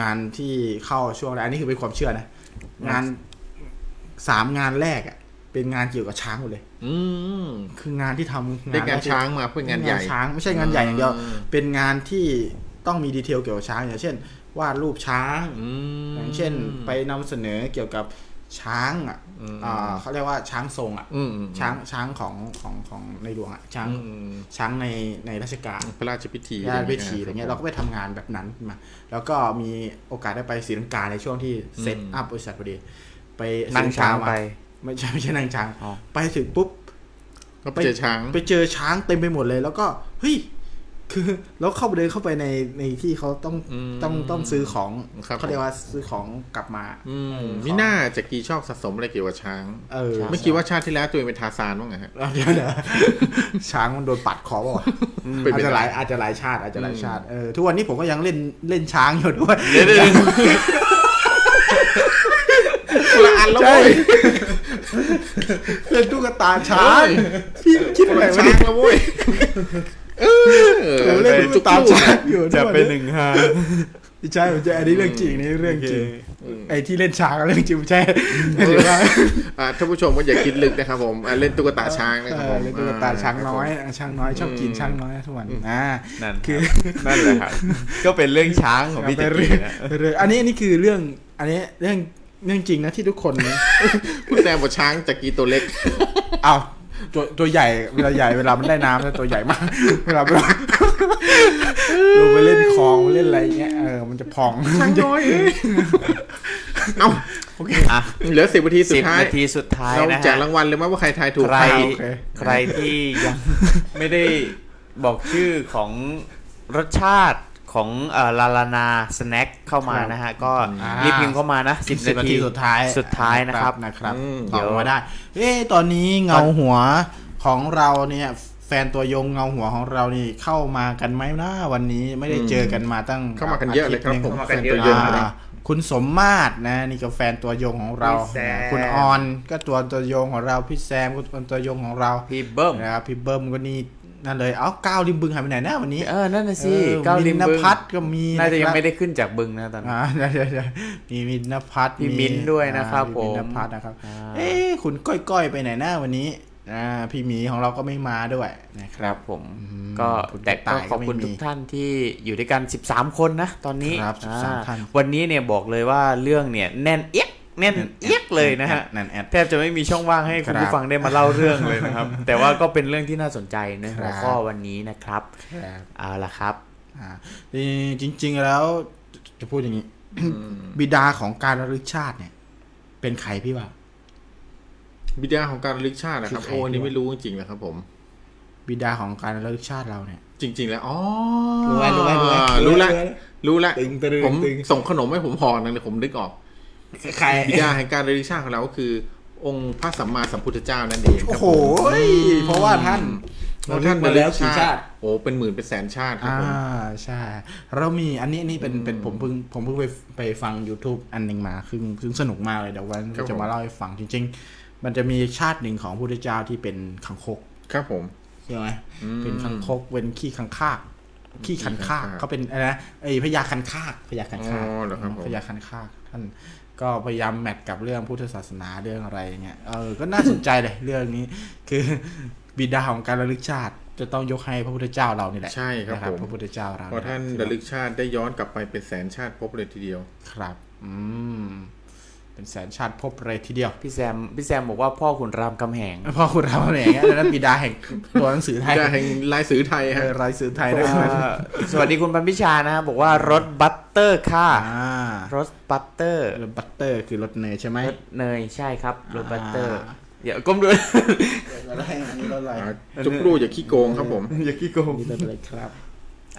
งานที่เข้าช่วงแรกอันนี้คือเป็นความเชื่อนะงานสามงานแรกอะ เป็นงานเกี่ยวกับช้างหมดเลย อืมคืองานที่ทำได้งานแรกที่ช้างมาเพื่องานใหญ่ช้างไม่ใช่งานใหญ่อย่างเดียวอืมเป็นงานที่ต้องมีดีเทลเกี่ยวกับช้างอย่างเช่น วาดรูปช้างอืมอย่างเช่น ไปนำเสนอเกี่ยวกับช้างอะอืมอ่าเขาเรียกว่าช้างทรงอะอืมอืมช้างช้างของของของในหลวงอะช้างอืมช้างในในราชการพระราชพิธีงานเวทีอะไรเงี้ยเราก็ไปทำงานแบบนั้นมา แล้วก็มีโอกาสได้ไปศรีลังกาในช่วงที่เซตอัพบริษัทพอดี ไปศรีนั่งลักช้างมไปไม่ใช่ไม่ใช่นั่งช้างอ๋อไปถึงปุ๊บก็ไปเจอช้าง ไปเจอช้างเต็มไปหมดเลย แล้วก็เฮ้ย คือแล้วเข้าไปเดินเข้าไปในในที่เขาต้องอืมต้องต้องซื้อของครับเขาเรียกว่าซื้อของกลับมาอืมเออนี่น่าจะกีชอบสะสมอะไรเกี่ยวกับช้างเออไม่คิดว่าชาติที่แล้วตัวเองเป็นทาซานบ้างเหรอฮะเดี๋ยวเดี๋ยวช้างมันโดนปัดคอเปล่าวะเป็นอาไปจจะหได้ลายอาจจะหลายชาติอาจจะหลายชาติเออทุกวันนี้ผมก็ยังเล่นเล่นช้างอยู่ด้วยคนละอันแล้วใช่เว้ยเล่นตุ๊กตาช้างพี่คิดคนอะไรละวะช้าเนี่งยแล้วเว้ย เออผมเล่นตุ๊กตาช้างอยู่จะทุกวันเป็นนี้หนึ่งห้าใช่ผมจะอันนี้เรื่องจริงนี่เรื่องจริงไอ้ที่เล่นช้างก็เรื่องจริงไม่ใช่หรือว่าอ่าท่านผู้ชมก็อย่าคิดลึกนะครับผมอ่าเล่นตุ๊กตาช้างนะครับผมเล่นตุ๊กตาช้างน้อยช้างน้อยชอบกินช้างน้อยทุกวันอ่านั่นคือนั่นแหละครับก็เป็นเรื่องช้างของพี่ไปตะเรื่กี้อยนะเรื่อยอันนี้อันนี้คือเรื่องอันนี้เรื่องเรื่องจริงนะที่ทุกคนคุณแซมบอกช้างจากกีตัวเล็กเอา ตัวตัวใหญ่เวลาใหญ่เวลามันได้น้ำเนี่ยตัวใหญ่มาก เวลาไปลงลงไปเล่นคลองเล่นอะไรเงี้ยเออมันจะพองช้างน้อยเอ้ยเอ้าโอเคอะเหลือสิบนาทีสุสิดบท้ายนาทีสุดท้ายเรานะแจกฮะรางวัลเลยไหมว่าใครทายถูกใครโอเค ใครที่ยังไม่ได้บอกชื่อของรสชาติ ของเอ่อลาลานาสแน็คเข้ามานะฮะ ก็อ่ารีบพิมพ์เข้ามานะสิบสิบนานาทีทีสุดท้ายสุดท้ายนะครับนะครับอืมตอบมาได้ เอ๊ะตอนนี้เงาหัวของเราเนี่ยแฟนตัวยงเงาหัวของเรานี่เข้ามากันไหมนะวันนี้ไม่ได้เจอกันมาตั้งเข้ามากันเยอะเลยครับาทิตหผมนึ่งเข้ามากันเยอะแฟนตัวยงอ่าคุณสมมาตรนะ นี่ก็แฟนตัวยงของเราพี่แซมคุณออนก็ตัวตัวยงของเราพี่แซมก็ตัวตัวยงของเราพี่เบิ้มนะครับพี่เบิ้มก็นี่ นั่นเลย เอ้าก้าวริมบึงหายไปไหนนะวันนี้ เออ นั่นน่ะสิเออก้าวริมนบึงพัฒน์ก็มีน่าจะยังครับไม่ได้ขึ้นจากบึงนะตอนนี้ อ่าใช่ใช่ๆมีมินพัฒน์มีมิ้นท์ด้วยนะครับอ่ามินผมพัฒน์นะครับ อ่าเอ๊ะคุณก้อยๆไปไหนหน้าวันนี้อ่าพี่หมีของเราก็ไม่มาด้วยนะคครับ รับผม มก็คุณแต่กระก็ต่ายขอบคุณก็ไม่มีทุกท่านที่อยู่ด้วยกัน 13 คนนะ ตอนนี้ครับ13อ่าท่าน วันนี้เนี่ยบอกเลยว่าเรื่องเนี่ยแน่นเอียก แน่นเอียกเลยนะฮะแทบจะไม่มีช่องว่างให้คุณผู้ฟังได้มาเล่าเรื่องเลยนะครับ แต่ว่าก็เป็นเรื่องที่น่าสนใจในหัวข้อวันนี้นะครับเอาละครับจริง ๆแล้วจะพูดอย่างนี้บิดาของการระลึกชาติเนี่ย เป็นใครพี่ว่า บิดาของการระลึกชาตินะครับคือใครโอ้นนี้ไม่รู้จริงๆนะครับผม บิดาของการระลึกชาติเราเนี่ยจริง ๆ แล้ว อ๋อ รู้ไหมรู้ไหมรู้ไหมรู้แล้วรู้แล้วผมส่งขนมให้ผมห่อหนึงเดี๋ยผมนึกออก ใครบิดาแห่งการระลึกชาติของเราก็คือ องค์พระสัมมาสัมพุทธเจ้านั่นเองคโอ้รับโหผมเพราะว่าท่านเพราะท่านมาระลึแล้วกกี่ชาชาติติโอ้เป็นหมื่นเป็นแสนชาติครับอ่าผมใช่ เรามีอันนี้อันนี้เป็นเป็นผมเพิ่งผมเพิ่งไปไปฟัง YouTube อันหนึ่งมาซึ่งซึ่งสนุกมากเลยเดี๋ยววันจะมาเล่าให้ฟังจริง ๆ มันจะมีชาติหนึ่งของพระพุทธเจ้าที่เป็นขังคกครับผมใช่ไหมอืมเป็นขังคกเป็นขี้ขังคากขี้ขันคากขี้ขันคากเขาเป็นอะไรนะไอ้พญาคันคากพญาคันคากอ๋อเหรอครับผมพญาคันคากท่าน ก็พยายามแมทกับเรื่องพุทธศาสนาเรื่องอะไรอย่างเงี้ยเออก็น่าสนใจเลยเรื่องนี้ คือบิดาของการระลึกชาติ จะต้องยกให้พระพุทธเจ้าเรานี่แหละใช่ครับนะผมพระพุทธเจ้าเราเพราะท่านระลึกชาติได้ย้อนกลับไปเป็นแสนชาติพบเลยทีเดียวครับ อืม เป็นแสนชาติพบเลยทีเดียว พี่แซมพี่แซมบอกว่าพ่อขุนรามคำแหงพ่อขุนเราเนี่ยอย่างเงี้ยนั้นบิดาแห่งตัวหนังสือไทยบิดาแห่งลายสือไทยเอฮะอรายสื่อไทยนะครับเอ่อสวัสดีคุณปันพิชานะครับบอกว่ารส butter ค่ะอ่ารส butter รส butter คือรสเนยใช่ไหมรสเนยใช่ครับรส butter อ่าเดี๋ยวก้มดูอะไรอันนี้รสอะไรอ่าจุกรูอย่าขี้โกงครับผมอย่าขี้โกงนี่รสอะไรครับ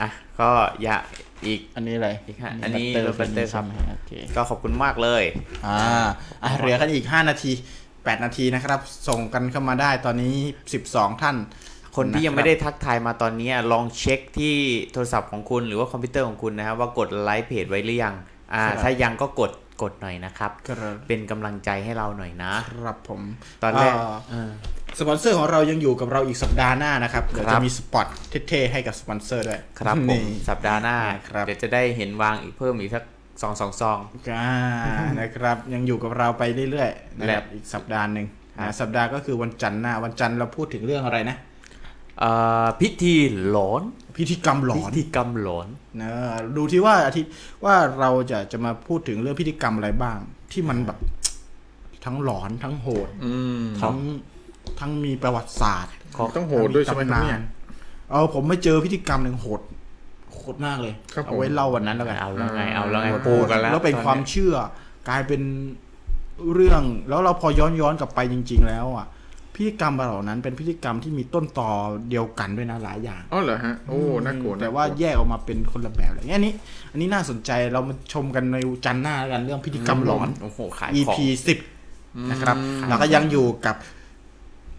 อะก็อย่าอีกอันนี้อะไรอีกฮะอันนี้รส butter ครับใช่ไหมโอเคก็ขอบคุณมากเลย อ่าอะเหลือกันอีก 5 นาที 8 นาทีนะครับ ส่งกันเข้ามาได้ตอนนี้ 12 ท่าน คนที่ยังไม่ได้ทักทายมาตอนนี้ลองเช็คที่โทรศัพท์ของคุณหรือว่าคอมพิวเตอร์ของคุณนะครับว่ากด like page ไว้หรือยัง อ่าครับถ้ายังก็กดกดหน่อยนะครับครับเป็นกำลังใจให้เราหน่อยนะครับผม ตอนแรกเอ่อเออ สปอนเซอร์ของเรายังอยู่กับเราอีกสัปดาห์หน้านะครับเดี๋ยวครับจะมี spotเท่ๆให้กับสปอนเซอร์ด้วยครับผมนี่สัปดาห์หน้าครับเดี๋ยวจะได้เห็นวางอีกเพิ่มอีกสักสองสองซองอ่านะครับ ยังอยู่กับเราไปเรื่อยๆนะคและรับอีกสัปดาห์หนึ่งครับนะสัปดาห์ก็คือวันจันทร์หน้าวันจันทร์เราพูดถึงเรื่องอะไรนะเอ่อพิธีหลอนพิธีกรรมหลพิอนธีกรรมหลอนนะดูที่ว่าอาทิตย์ว่าเราจะจะมาพูดถึงเรื่องพิธีกรรมอะไรบ้าง ที่มันแบบทั้งหลอนทั้งโหดอืมทั้ง ทั้งมีประวัติศาสตร์ขอต้องโหดด้วยใช่ไหมครับเนี่ยเออผมไม่เจอพิธีกรรมหนึ่งโหดโหดมากเลยครับผมเอาไว้เล่าวันนั้นแล้วกันเอาแล้วไงเอาแล้วไงโหดปูกันแล้วแล้วเป็นตอความเชื่อกลายเป็นเรื่องแล้วเราพอย้อนย้อนกลับไปจริง ๆ แล้วอะพิธีกรรมเหล่านั้นเป็นพิธีกรรมที่มีต้นตอเดียวกันด้วยนะหลายอย่างอ๋อเหรอฮะโอ้น่ากลัวแต่ว่าน่กลัแยกออกมาเป็นคนละแบบอะไรเงี้ยอันนี้ อันนี้น่าสนใจเรามาชมกันในจันทร์หน้าแล้วกันเรื่องพิธีกรรมหลอนโอ้โหขายของ EP สิบนะครับเราก็ยังอยู่กับ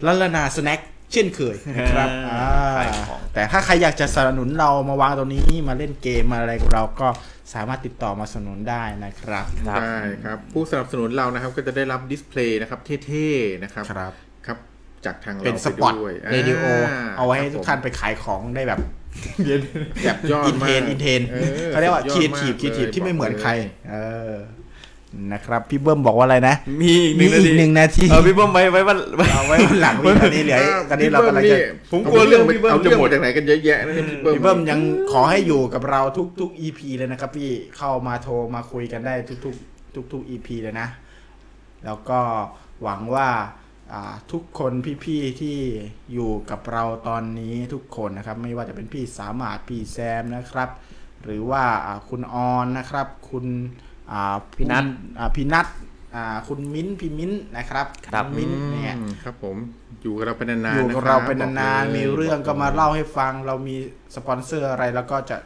ลัลนาสแน็คเช่นเคยนะครับเอออ่าขายของแต่ถ้าใครอยากจะสนับสนุนเรามาวางตรงนี้มาเล่นเกมมาอะไรกับเราก็สามารถติดต่อมาสนับสนุนได้นะครับครับได้ครับ ผู้สนับสนุนเรานะครับก็จะได้รับ display นะครับเท่ๆนะครับครับครับ จากทางเราเป็น spot ด้วยเรดิโออ่เอาไว้ให้ครับทุกท่านไปขายของได้แบบแบบยอดอินเทมากนอินเทนออเขาเรียกว่าสุคีดเอยอดทีฟมากคีทีฟเลยที่ไม่เหมือนบกลยใคร เออ นะครับพี่เบิ้มบอกว่าอะไรนะมีอีกหมีนึ่งนาอีทีกหนึ่งนาทีเออพี่เบิ้มไว้ไว้วันไว้เอาไว้วันหลังพี่ตอนนี้เหลือตอนนี้เรากำลังจะผมกลัวเรื่องพี่เบิ้มเอาเรื่องจะหมดมาจากไหนกันเยอะแยะนะเนี่ยพี่เบิ้มพี่เบิ้มยังขอให้อยู่กับเราทุกทุก EP เลยนะครับพี่เข้ามาโทรมาคุยกันได้ทุกทุกทุกทุก EP เลยนะ แล้วก็หวังว่าอ่าทุกคนพี่ๆที่อยู่กับเราตอนนี้ทุกคนนะครับ ไม่ว่าจะเป็นพี่สามารถพี่แซมนะครับ หรือว่าอ่าคุณออนนะครับ คุณอ่า พี่นัทอ่าพี่นัทอ่าคุณมิ้นท์พี่มิ้นท์นะครับครับมิ้นท์เนี่ยอืมครับผมอยู่กับเราเป็นนานๆอยู่กับะคบเราเป็นนานบกๆลยมีเรื่องก็บลยมาเล่าให้ฟัง เรามีสปอนเซอร์อะไรแล้วก็จะ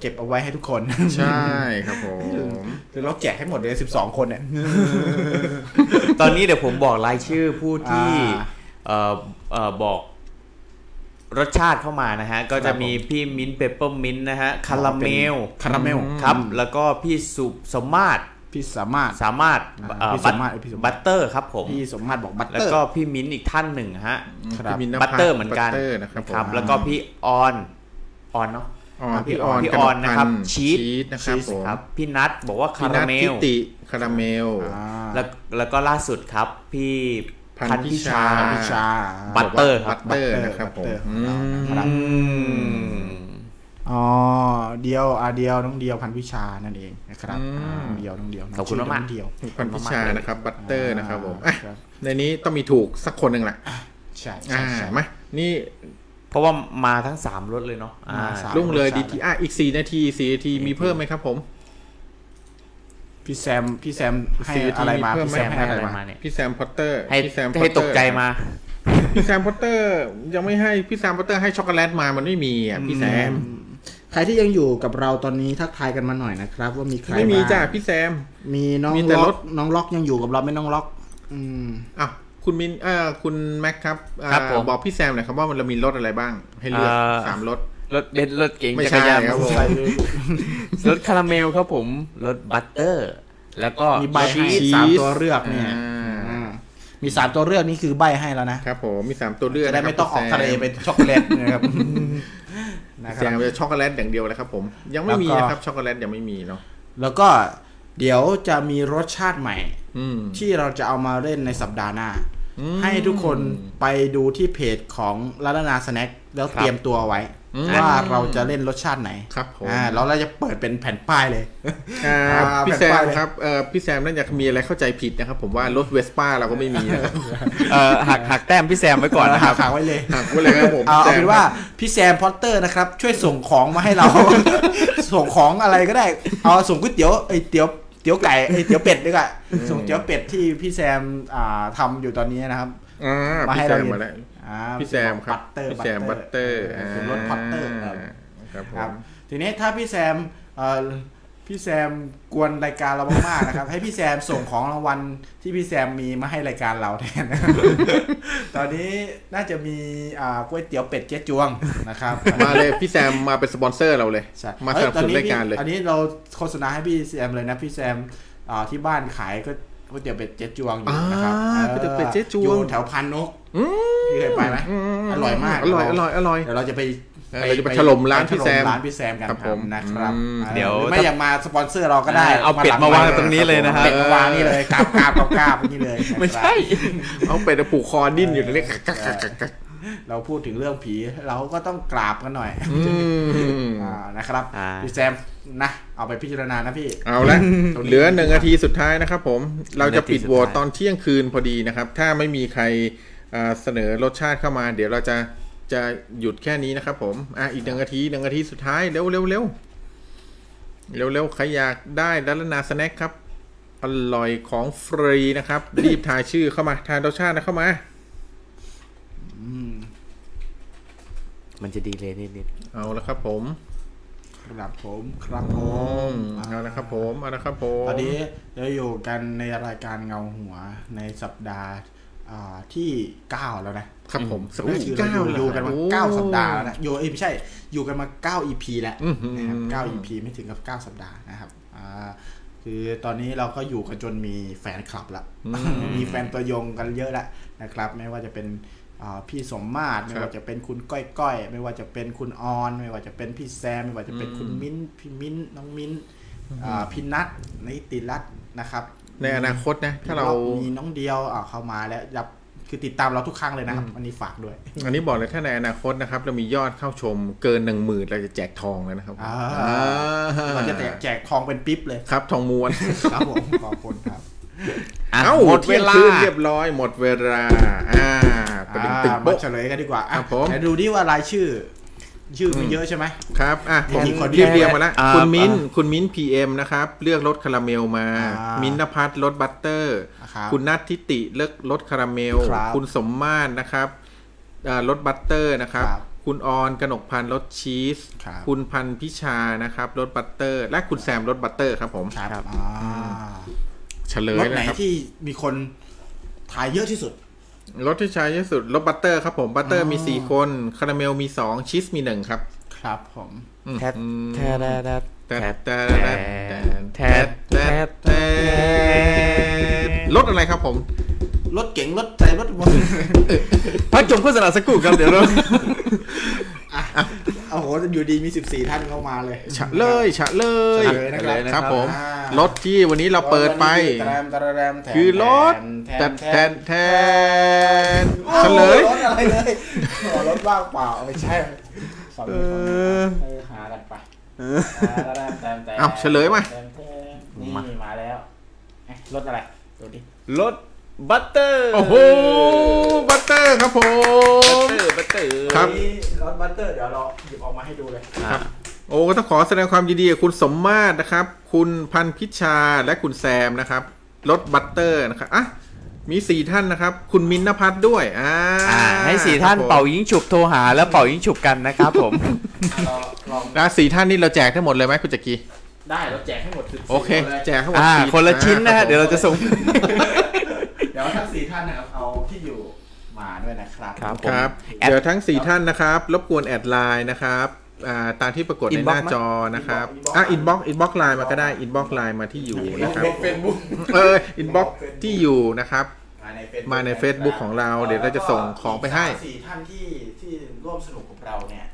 เก็บเอาไว้ให้ทุกคน ใช่ครับผมหรือเราแจกให้หมดเลยสิบสองคนเนี่ยตอนนี้เดี๋ยวผมบอกรายชื่อผู้ที่อ่าเอ่อเอ่อบอก รสชาติเข้ามานะฮะ ก็จะมีพี่มิ้นเปเปอร์มิ้นนะฮะคาราเมลคาราเมลครับ แล้วก็พี่สุสมมาตรพี่สามารถสามารถอ่าเอ่อพี่สมมาตรพี่สมมาตรบัตเตอร์ครับผมพี่สมมาตรบอกบัตแล้วเตอร์ก็พี่มิ้นอีกท่านหนึ่งฮะครับพี่มินท์บัตเตอร์เหมือนกันบัตเตอร์นะครับผมแล้วก็พี่ออนออนเนาะอ๋อพี่ออนพี่กออนนะครับกพัธ์ชีสสนะครับผมครับพี่นัทบอกว่าพี่คานัราทเมทิลติคาราเมลอ่าแล้วแล้วก็ล่าสุดครับพี่ พันพันพิพิชาชาพิชา butter ครับ butter นะครับผม butter อืมครับอืมอ๋อเดียวอาเดียวน้องเดียวพันวิชานั่นเองนะครับอืมอ่าเดียวน้องเดียวขอบคุณชื่มากๆน้องเดียวพันพิชานะครับ butter นะครับผมอ่าอะครับในนี้ต้องมีถูกสักคนหนึ่งแหละใช่อ่าใช่ใช่มานี่เพราะว่ามาทั้งสามรสเลยเนาะอ่ามาสามลุ่งเลยรสชาดีติทีอะอีกสี่นาทีสี่นาทีมีเพิ่มไหมครับผม พี่แซมพี่แซมให้สี่นาทีอะไรมาเพิ่มพี่ไหมแซมให้ให้อะอะไรไรมามาพี่แซมพอตเตอร์ให้พี่แซมให้ตกใจมาพี่แซมพอตเตอร์ ยังไม่ให้พี่แซมพอตเตอร์ให้ช็อกโกแลตมามันไม่มีอะพี่แซมใครที่ยังอยู่กับเราตอนนี้ทักทายกันมาหน่อยนะครับ ว่ามีใครไม่มีบ้งจ้ะพี่แซม มีน้องมีแต่ล็รอถกน้องล็อกยังอยู่กับเราไหม่น้องล็อก อืมอ้าวคุณมินเอ่อคุณแม็กครับอ่าครับผมบอกพี่แซมหน่อยครับว่ามันเรามีรถอะไรบ้าง ให้เลือกเอ่อสามรถ รถเบนซ์รถเก๋งไม่จัใช่กรยานครับผมมอเตอร์ไซค์รสคาราเมลครับผมรส butter แล้วก็มีใบให้ชีสสามตัวเลือกเนี่ยอ่า อ่ามีสามตัวเลือกนี่คือใบให้แล้วนะครับผมมีสามตัวเลือกจะได้นคไม่รับต้องออกพี่แซทะเลเป็นช็อกโกแลตนะครับนะคแซรับมจะช็อกโกแลตอย่างเดียวเลยครับผม ยังไม่มีแล้วก็ นะครับช็อกโกแลตยังไม่มีเนาะแล้วก็เดี๋ยวจะมีรสชาติใหม่ อืม ที่เราจะเอามาเล่นในสัปดาห์หน้า อืม ให้ทุกคนไปดูที่เพจของร้านนาสแน็คแล้วครับเตรียมตัวไว้อืม ว่าเราจะเล่นรสชาติไหนครับผมอ่าแล้วเราจะเปิดเป็นแผ่นป้ายเลยอ่าอ่าพี่แผ่นแซป้ายมเลยครับเอ่อพี่แซมน่าจะมีอะไรเข้าใจผิดนะครับผมว่ารถเวสป้าเราก็ไม่มีนะครับเอ่อหักหักแต้มพี่แซมไว้ก่อนนะครับหาไว้เลยหักไว้เลยครับผมเอาพี่แซเอามเป็นว่าพี่แซมพอตเตอร์นะครับ ช่วยส่งของมาให้เรา ส่งของอะไรก็ได้เอาส่งก๋วยเตี๋ยวไอยเตี๋ยวเตี๋ยวไก่ไอยเตี๋ยวเป็ดดีกว่าส่งเตี๋ยวเป็ดที่พี่แซมอ่าทำอยู่ตอนนี้นะครับอ่ามาให้พี่แซเรามเห็นมาแล้วอ่า พี่แซมครับ butter พี่แซม butter เป็นรส butter ครับครับผครับมทีนี้ถ้าพี่แซมเอ่อพี่แซมกวนรายการเรามากๆนะครับ ให้พี่แซมส่งของรางวัลที่พี่แซมมีมาให้รายการเราแทนนะครับตอนนี้น่าจะมีอ่าก๋วยเตี๋ยวเป็ดเจ๊จวงนะครับ มาเลยพี่แซมมาเป็นสปอนเซอร์เราเลยใช่มาสนับสนุนรายการเลย อันนี้เราโฆษณาให้พี่แซมเลยนะพี่แซมอ่าที่บ้านขายก็ก๋วยเตี๋ยวเป็ดเจ๊จวงอยู่นะครับอ่าก๋วยเตี๋ยวเป็ดเจ๊จวงอยู่แถวพันนก พี่เคยไปไหมอร่อยมากอร่อยอร่อยอร่อยเดี๋ยวเราจะไปเออเราจะไปถล่มร้านพี่แซมไปถล่ร้านพี่แซมกันครับผมนะครับอืมอ่าเดี๋ยวหรือไม่อยากมาสปอนเซอร์เราก็ได้เอาเป็ดมาวางตรงนี้เลยนะครับเป็ดมาวางนี่เลยกราบกราบกราบกราบนี่เลย ไม่ใช่ เอาเป็ดผูกคอดิ้นอยู่เลยกักกักกักกักกักเราพูดถึงเรื่องผี เราก็ต้องกราบกันหน่อยอืมอ่านะครับอ่าพี่แซมนะเอาไปพิจารณานะพี่ เอาละตรงนี้เหลือหนึ่งนาทีสุดท้ายนะครับผม เราจะปิดโหวตนาทีสุดท้ายตอนเที่ยงคืนพอดีนะครับ ถ้าไม่มีใครอ่า เสนอรสชาติเข้ามา เดี๋ยวเราจะจะหยุดแค่นี้นะครับผมอะอีกหนึ่งนาทีหนึ่งนาทีสุดท้ายเร็วเร็วเร็วเร็วเร็วใครอยากได้ดัลนาสแน็คครับอร่อยของฟรีนะครับ รีบทายชื่อเข้ามา ทายรสชาตินะเข้ามา มันจะดีเลยนิดเอาละครับผมครับผมครับผอืมมเอาละครับผมเอาละครับผมตอนนี้เราอยู่กันในรายการเงาหัวในสัปดาห์อ่า ที่เก้าแล้วนะครับผมสัปดาห์คืที่อเราเก้าอยู่อยู่กันมาโอ้เก้าสัปดาห์แล้วนะอยู่เอ้ยไม่ใช่อยู่กันมาเก้า EP แล้วอื้อหือนะครับเก้า EP ไม่ถึงกับเก้าสัปดาห์นะครับอ่าคือตอนนี้เราก็อยู่กันจนมีแฟนคลับละมีแฟนตัวยงกันเยอะแล้วนะครับ ไม่ว่าจะเป็นอ่าพี่สมมาตรไม่ว่าจะเป็นคุณก้อยก้อยไม่ว่าจะเป็นคุณออน ไม่ว่าจะเป็นพี่แซม ไม่ว่าจะเป็นคุณมิ้นพี่มิ้นน้องมิ้นอ่าพี่นัทนิติรัตน์นะครับ ในอนาคตนะ ถ้าเรามีน้องเดียวอ่าเข้ามาแล้วยับคือติดตามเราทุกครั้งเลยนะครับอันนี้ฝากด้วย อันนี้บอกเลยถ้าในอนาคตนะครับ เรามียอดเข้าชมเกินหนึ่งหมื่นเราจะแจกทองเลยนะครับอ่าอ่าเราจะแจกแจกทองเป็นปิ๊บเลยครับ ทองม้วนครับผมขอบคุณครับๆอะเอ้าหมดเวลาเที่ยงคืนเรียบร้อยหมดเวลา อ่าประเด็นตึงอ่ามาโป๊ะเฉลยกันดีกว่าอะครับผมไหนดูดิว่ารายชื่อ ชื่อมีเยอะใช่ไหมครับ อะผมมีคนเรียบเรียงมาแล้วอ่าคุณมิ้นอ่าคุณมิ้นพีเอ็มนะครับ เลือกรสคาราเมลมาอ่ามิ้นท์นภัทรรส butter ครับคุณนัททิติเลือกรสคาราเมลครับคุณสมมาตรนะครับอ่ารส butter นะครับครับคุณออนกนกพันธ์รสชีสครับคุณพันธ์พิชานะครับรสบัตเตอร์ และคุณแซมรสบัตเตอร์ครับผมครับอ่าเฉลรยถเลไหนยครับที่มีคนถ่ายเยอะที่สุด รสที่ใช้เยอะสุดรสบัตเตอร์ครับผมบัตเตอร์มีสี่คนคาราเมลมีสองชีสมีหนึ่งครับ ครับผมอืมแทดอืมแทดแทดแทดแทดแทแทดดแทดแทดรสอะไรครับผมรถเก๋งรถใส่รถบนพักจบโฆษณาสักครู่ครับเดี๋ยวเรา อะโอ้โหอยู่ดีมี 14 ท่านเข้ามาเลยฉะเลยฉะเลยฉะเลยนะครับ ครับผมอ่ารถที่วันนี้เราเปิดไปแตรมแตรมแทนคือรถแทแทนนแทแทนนแทนโอ้เฉโหลยรถอะไรเลยโอ้โหรถว่างเปล่าไม่ใช่ฝั่งนี้ฝั่งนี้เออ หากันไปแตรมแตรมแตรมเอ้าเฉลยมาแทนแทนนี่มาแล้วเอ๊ะรถอะไรดูดิรส butter โอ้โห butter ครับผม butter ครับนี่รส butter เดี๋ยวเราหยิบออกมาให้ดูเลย ครับ โอ้ก็ต้องขอแสดงความยินดีกับคุณสมมาตรนะครับ คุณพันพิชาและคุณแซมนะครับรส butter นะครับอะมีสี่ท่านนะครับ คุณมินนพัฒน์ด้วยอ่าอ่าให้สี่ท่านครับผมเป่ายิงฉุบโทรหาแล้วเป่ายิงฉุบกันนะครับผม เราลองอะสี่ท่านนี่เราแจกได้หมดเลยไหมคุณจักรีได้เราแจกให้หมดสิบคนลยแจกให้หมดอ่า สี่คนละชิ้นนะคฮะบผมเดี๋ยวเราจะส่งเดี๋ยวทั้ง สี่ท่านนะครับเอาที่อยู่มาด้วยนะครับครับครับ add เดี๋ยวทั้ง 4 ท่านนะครับ รบกวน add ไลน์นะครับอ่าตามที่ปรากฏในห Inbox น้าจอนะครับอะอินบ็อกอินบ็อกไลน์มาก็ได้อินบ็อกไลน์มาที่อยู่นะครับ เฟซบุ๊กเออ inbox ที่อยู่นะครับ มาใน Facebook มาใน Facebook ของเราเดี๋ยวเราจะส่งของไปให้แล้วก็สี่ท่านที่ที่ร่วมสนุกกับเราเนี่ย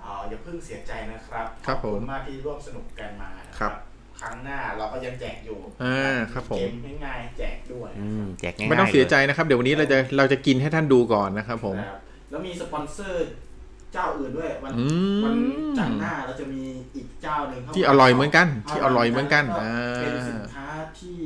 เอ่ออย่าเพิ่งเสียใจนะครับครับผมขอณมากที่ร่วมสนุกกันมานะครับ ครั้งหน้าเราก็ยังแจกอยู่อ่าครับผมเกมง่ายๆแจกด้วยอืมแจกง่ายๆไม่ต้องเสียใจลนะครับ เดี๋ยววันนี้เราจะเราจะกินให้ท่านดูก่อนนะครับผมนะครับแล้วมีสปอนเซอร์เจ้าอื่นด้วย วันอืม วันจันทร์หน้าเราจะมีอีกเจ้าหนึ่งเข้ามาที่อร่อยเหมือนกัน ที่อร่อยเหมือนกันแล้วอ่าเป็นสินค้าที่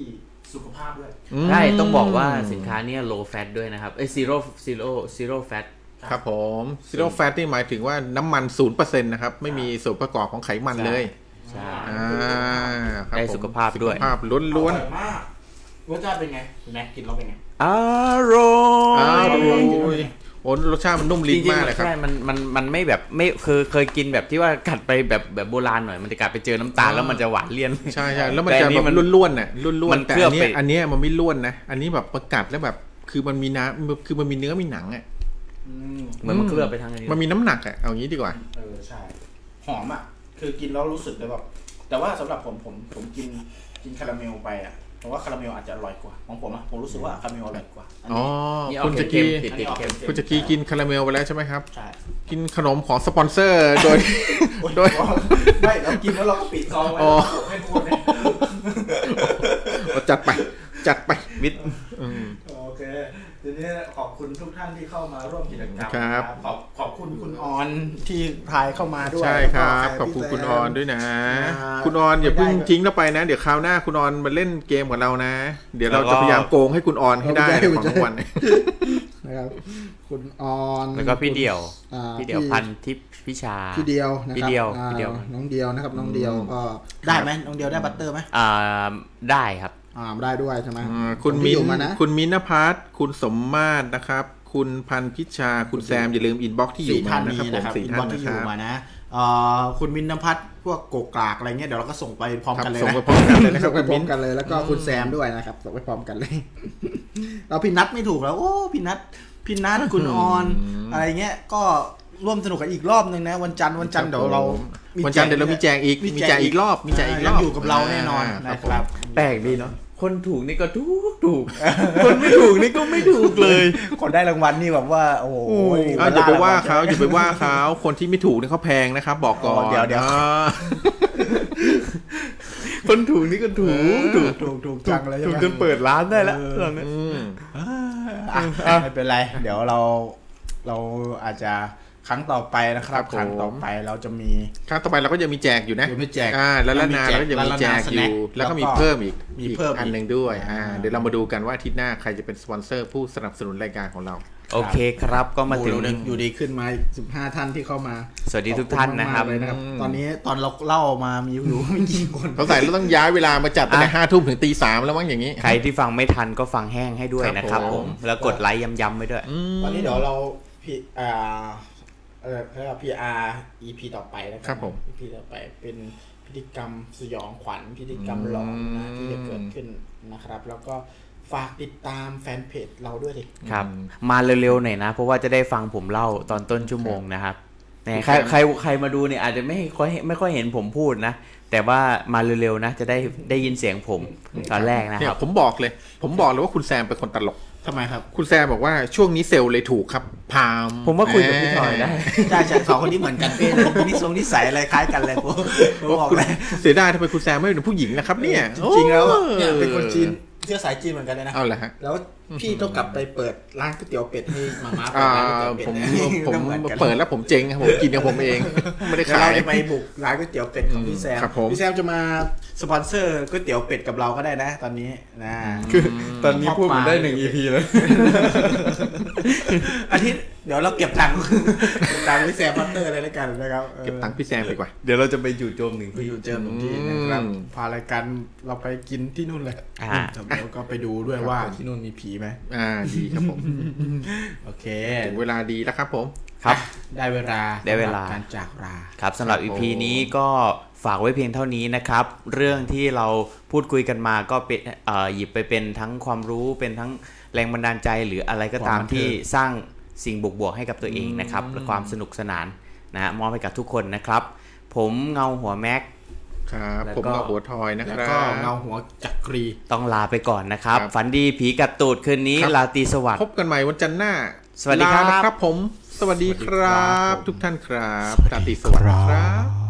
สุขภาพด้วยอืมใช่ต้องบอกว่าสินค้าเนี่ย low fat ด้วยนะครับ เอ้ย zero zero zero fat ครับผม zero fat นี่หมายถึงว่าน้ำมัน0%นะครับ ไม่มีส่วนประกอบของไขมันเลย ใช่ อ่า ครับได้ผมสุขภาพด้วย สุขภาพล้วนอร่อยมากรสชาติเป็นไงคุณแม็กกินแล้วเป็นไง อร่อยๆอ้าวอร่อยโอ้รสชาติมันนุ่มลิ้นจริงมากๆเลยครับ ใช่มันมันมันไม่แบบไม่เคยเคยกินแบบที่ว่ากัดไปแบบแบบโบราณหน่อยมันจะกัดไปเจอน้ำตาลแล้วมันจะหวานเลี่ยน ใช่ใช่แล้วมันแต่จะอันนี้แบบมันล้วนๆน่ะล้วนมันๆแต่เคลืออับนเนี้ยไป อันเนี้ยมันไม่ล้วนนะอันนี้แบบประกัดแล้วแบบคือมันมีน้ำคือมันมีเนื้อมีหนังอะอืม เหมือนมันเคลือบไปทางนี้มันมีน้ำหนักอะเอางี้ดีกว่า เออ ใช่ หอมอะ คือกินแล้วรู้สึกเลยแบบ แต่ว่าสำหรับผมผมผมกินกินคาราเมลไปอะผมว่าคาราเมลอาจจะอร่อยกว่าของผมอะผมรู้สึกว่าคาราเมลอร่อยกว่าอันอ๋อนี้ นี่เอาคุณจะเค็กีมๆติดติดๆเค็ม คุณจะกีกินคาราเมลไปแล้วใช่ไหมครับ ใช่กินขนมของสปอนเซอร์ โดย โดย ไม่เรากินแล้วเราก็ปิดซองไว้อ๋อ ให้ทุกคนเนี่ยจัดไป จัดไป วิทอืมโอเค ทีนี้ขอบคุณทุกท่านที่เข้ามาร่วมกิจกรรมครับ ขอบขอบคุณคุณออนที่พายเข้ามาด้วยใช่ครับแล้วก็ขอบคุณแซมคุณออนด้วยนะอ่าคุณออนอย่าเพิ่งไม่ได้ทิ้งเราไปนะ เดี๋ยวคราวหน้าคุณออนมาเล่นเกมกับเรานะ เดี๋ยวเราแล้วก็จะพยายามโกงให้คุณออนให้ได้ไม่ได้ของรางวัลนะครับ คุณออนแล้วก็พี่เดี่ยวอ่าพี่เดี่ยวพันทิพย์พิชาพี่เดียวนะครับพี่เดียวอ่าพี่เดียวน้องเดียวนะครับน้องเดียวก็ได้ไหมน้องเดียวได้บัตเตอร์ไหมอ่าได้ครับ อ่าได้ด้วยใช่ไหมอืมคุณของมิ้พี่นอยู่มานะคุณมิ้นท์นภัสคุณสมมาตรนะครับ คุณพันพิชา คุณแซมอย่าลืมอินบ็อกที่อยู่สี่มาท่านนะนี้ครับผมนะครับสี่อินท่าบ็อนกนะที่อคยู่รับมานะเอ่อคุณมินนพัฒน์พวกโกกากอะไรเงี้ยเดี๋ยวเราก็ส่งไปพร้อมครับกันเลยส่งนะไปพร้อมกันเลยนะครับส่งไปคุณพร้มิ้อนมกันเลยแล้วก็คุณแซมด้วยนะครับส่งไปพร้อมกันเลย เราพี่นัทไม่ถูกแล้วโอ้พี่นัทพี่นัทคุณออน อะไรเงี้ยก็ร่วมสนุกกันอีกรอบนึงนะ วันจันทร์วันจันทร์เดี๋ยวเรามีวันจันทร์เดี๋ยวเรามีแจกอีกมีแจกอีกรอบมีแจกอีกรอบยังอยู่กับเราแน่นอนอ่านะครับแปลกดีเนาะ คนถูกนี่ก็ถูกถูก คนไม่ถูกนี่ก็ไม่ถูกเลย คนได้รางวัลนี่แบบว่า โอ้โหเอาอย่าไปว่าเขาอย่าไปว่าเขาคนที่ไม่ถูกเนี่ยเขาแพงนะครับ บอกก่อนเดี๋ยวเดี๋ยวอ่าคนถูกนี่ก็ถูกถูกถูกถูกจังเลยใช่ถูกไหมจนเปิดร้านได้แล้วตอนนี้อืมอะไม่เป็นไร เดี๋ยวเราเราอาจจะ ครั้งต่อไปนะครับ ครั้งต่อไปเราจะมีครั้งต่อไปเราก็จะมีแจกอยู่นะเดี๋ยวมีแจกอ่าแล้วละนาแล้วมีแจกเราก็จะมีแจกแล้วละนาอยู่ snack แล้วก็มีแล้วก็เพิ่มอีกมีเพิ่มอีกอันอีกหนึ่งด้วยอ่าอ่าเดี๋ยวเรามาดูกันว่าอาทิตย์หน้าใครจะเป็นสปอนเซอร์ผู้สนับสนุนรายการของเราโอเคครับก็มาถึงโอ้โหเดี๋ยวอยู่ดีขึ้นมาสิบห้าท่านที่เข้ามา สวัสดีทุกท่านนะครับขอณมากๆเลยนะครับอืมตอนนี้ตอนเราเล่ามามีอยู่ไม่กี่คนเขาใส่เราต้องย้ายเวลามาจัดตั้งแต่อะห้าทุ่มถึงตีสามแล้วมั้งอย่างนี้ ใครที่ฟังไม่ทันก็ฟังแห้งให้ด้วยครับนะครับผมผมแล้วกดไลค์ย้ำๆไว้ด้วยอืมตอนนี้เดี๋ยวเราพีอ่า เออเรียกว่า PR EP ต่อไปนะคครัรับผม EP ต่อไปเป็นพิธีกรรมสยองขวัญพิธีกรรมหลอนนะอืมที่จะเกิดขึ้นนะครับ แล้วก็ฝากติดตามแฟนเพจเราด้วยดิครับ มาเร็วๆหน่อยนะ เพราะว่าจะได้ฟังผมเล่าตอนต้นชั่วโมงนะครับเนี่ยใครใครใครมาดูเนี่ยอาจจะไม่ค่อยไม่ค่อยเห็นผมพูดนะ แต่ว่ามาเร็วๆนะ จะได้ได้ยินเสียงผมตอนแรกนะเนี่คยรับผมบอกเลย ผมบอกเลยว่าคุณแซมเป็นคนตลก ทำไมครับ คุณแซมบอกว่าช่วงนี้เซลล์เลยถูกครับพามผมว่าคุยกับพี่ทอยได้ใช่ใช่สองคนนี้เหมือนกันเป๊ะเลยนิสงนิสัยอะไรคล้ายกันเลยผมผมบอกเลยเสียดายทำไมคุณแซมไม่เป็นผู้หญิงนะครับเนี่ยจริงๆแล้วอะโอ้เนี่ยเป็นคนจีน เชื้อสายจีนเหมือนกันเลยนะเอาละฮะ แล้วพี่ต้องกลับไปเปิดร้านก๋วยเตี๋ยวเป็ดให้มาม่าเปิอ่าดร้านก๋วยเตี๋ยวเป็ดผมนะผมต้องหอนกันเปิดแล้วผมเจ๊งครับผมกินกับผมเอง ไม่ได้เดี๋ยวขาเรายจะไปบุกร้านก๋วยเตี๋ยวเป็ดของพี่แซมครับผม พี่แซมจะมาสปอนเซอร์ก๋วยเตี๋ยวเป็ดกับเราก็ได้นะ ตอนนี้นะ คือตอนนี้พูดผมได้หนึ่ง EP แล้วอาทิตย์ เดี๋ยวเราเก็บตังค์เก็บตังค์พี่แซมพัตเตอร์เลยแล้วกันนะครับออเก็บตังค์พี่แซมดีกว่า เดี๋ยวเราจะไปอยู่โจมหนึ่งไปที่ อยู่เจอหนึ่งที่นะครับอืมพารายการเราไปกินที่นู่นเลยอ่า แล้วก็ไปดูด้วยว่าที่นู่นมีผีไหม อ่าดีครับผมโอเค ถึงเวลาดีแล้วครับผม ครับ ได้เวลาได้เวลา สำหรับการจากลา ครับสำหรับครับ EP ผมนี้ก็ฝากไว้เพียงเท่านี้นะครับ เรื่องที่เราพูดคุยกันมาก็เป็นเอ่อหยิบไปเป็นทั้งความรู้เป็นทั้งแรงบันดาลใจหรืออะไรก็ตามที่สร้าง สิ่งบวกๆให้กับตัวเองนะครับและความสนุกสนานนะฮะมอบให้กับทุกคนนะครับ ผมเงาหัวแม็กครับแล้วผมก็กับหัวทอยนะแล้วครัก็บเงาหัวจักรีต้องลาไปก่อนนะครับครับฝันดีผีกัดตูดคืนนี้ครับลาตรีสวัสดิ์พบกันใหม่วันจันทร์หน้า สวัสดีครับลานะครับผม สวัสดีครับผมทุกท่านครับราตรีสวัสดิ์ครับ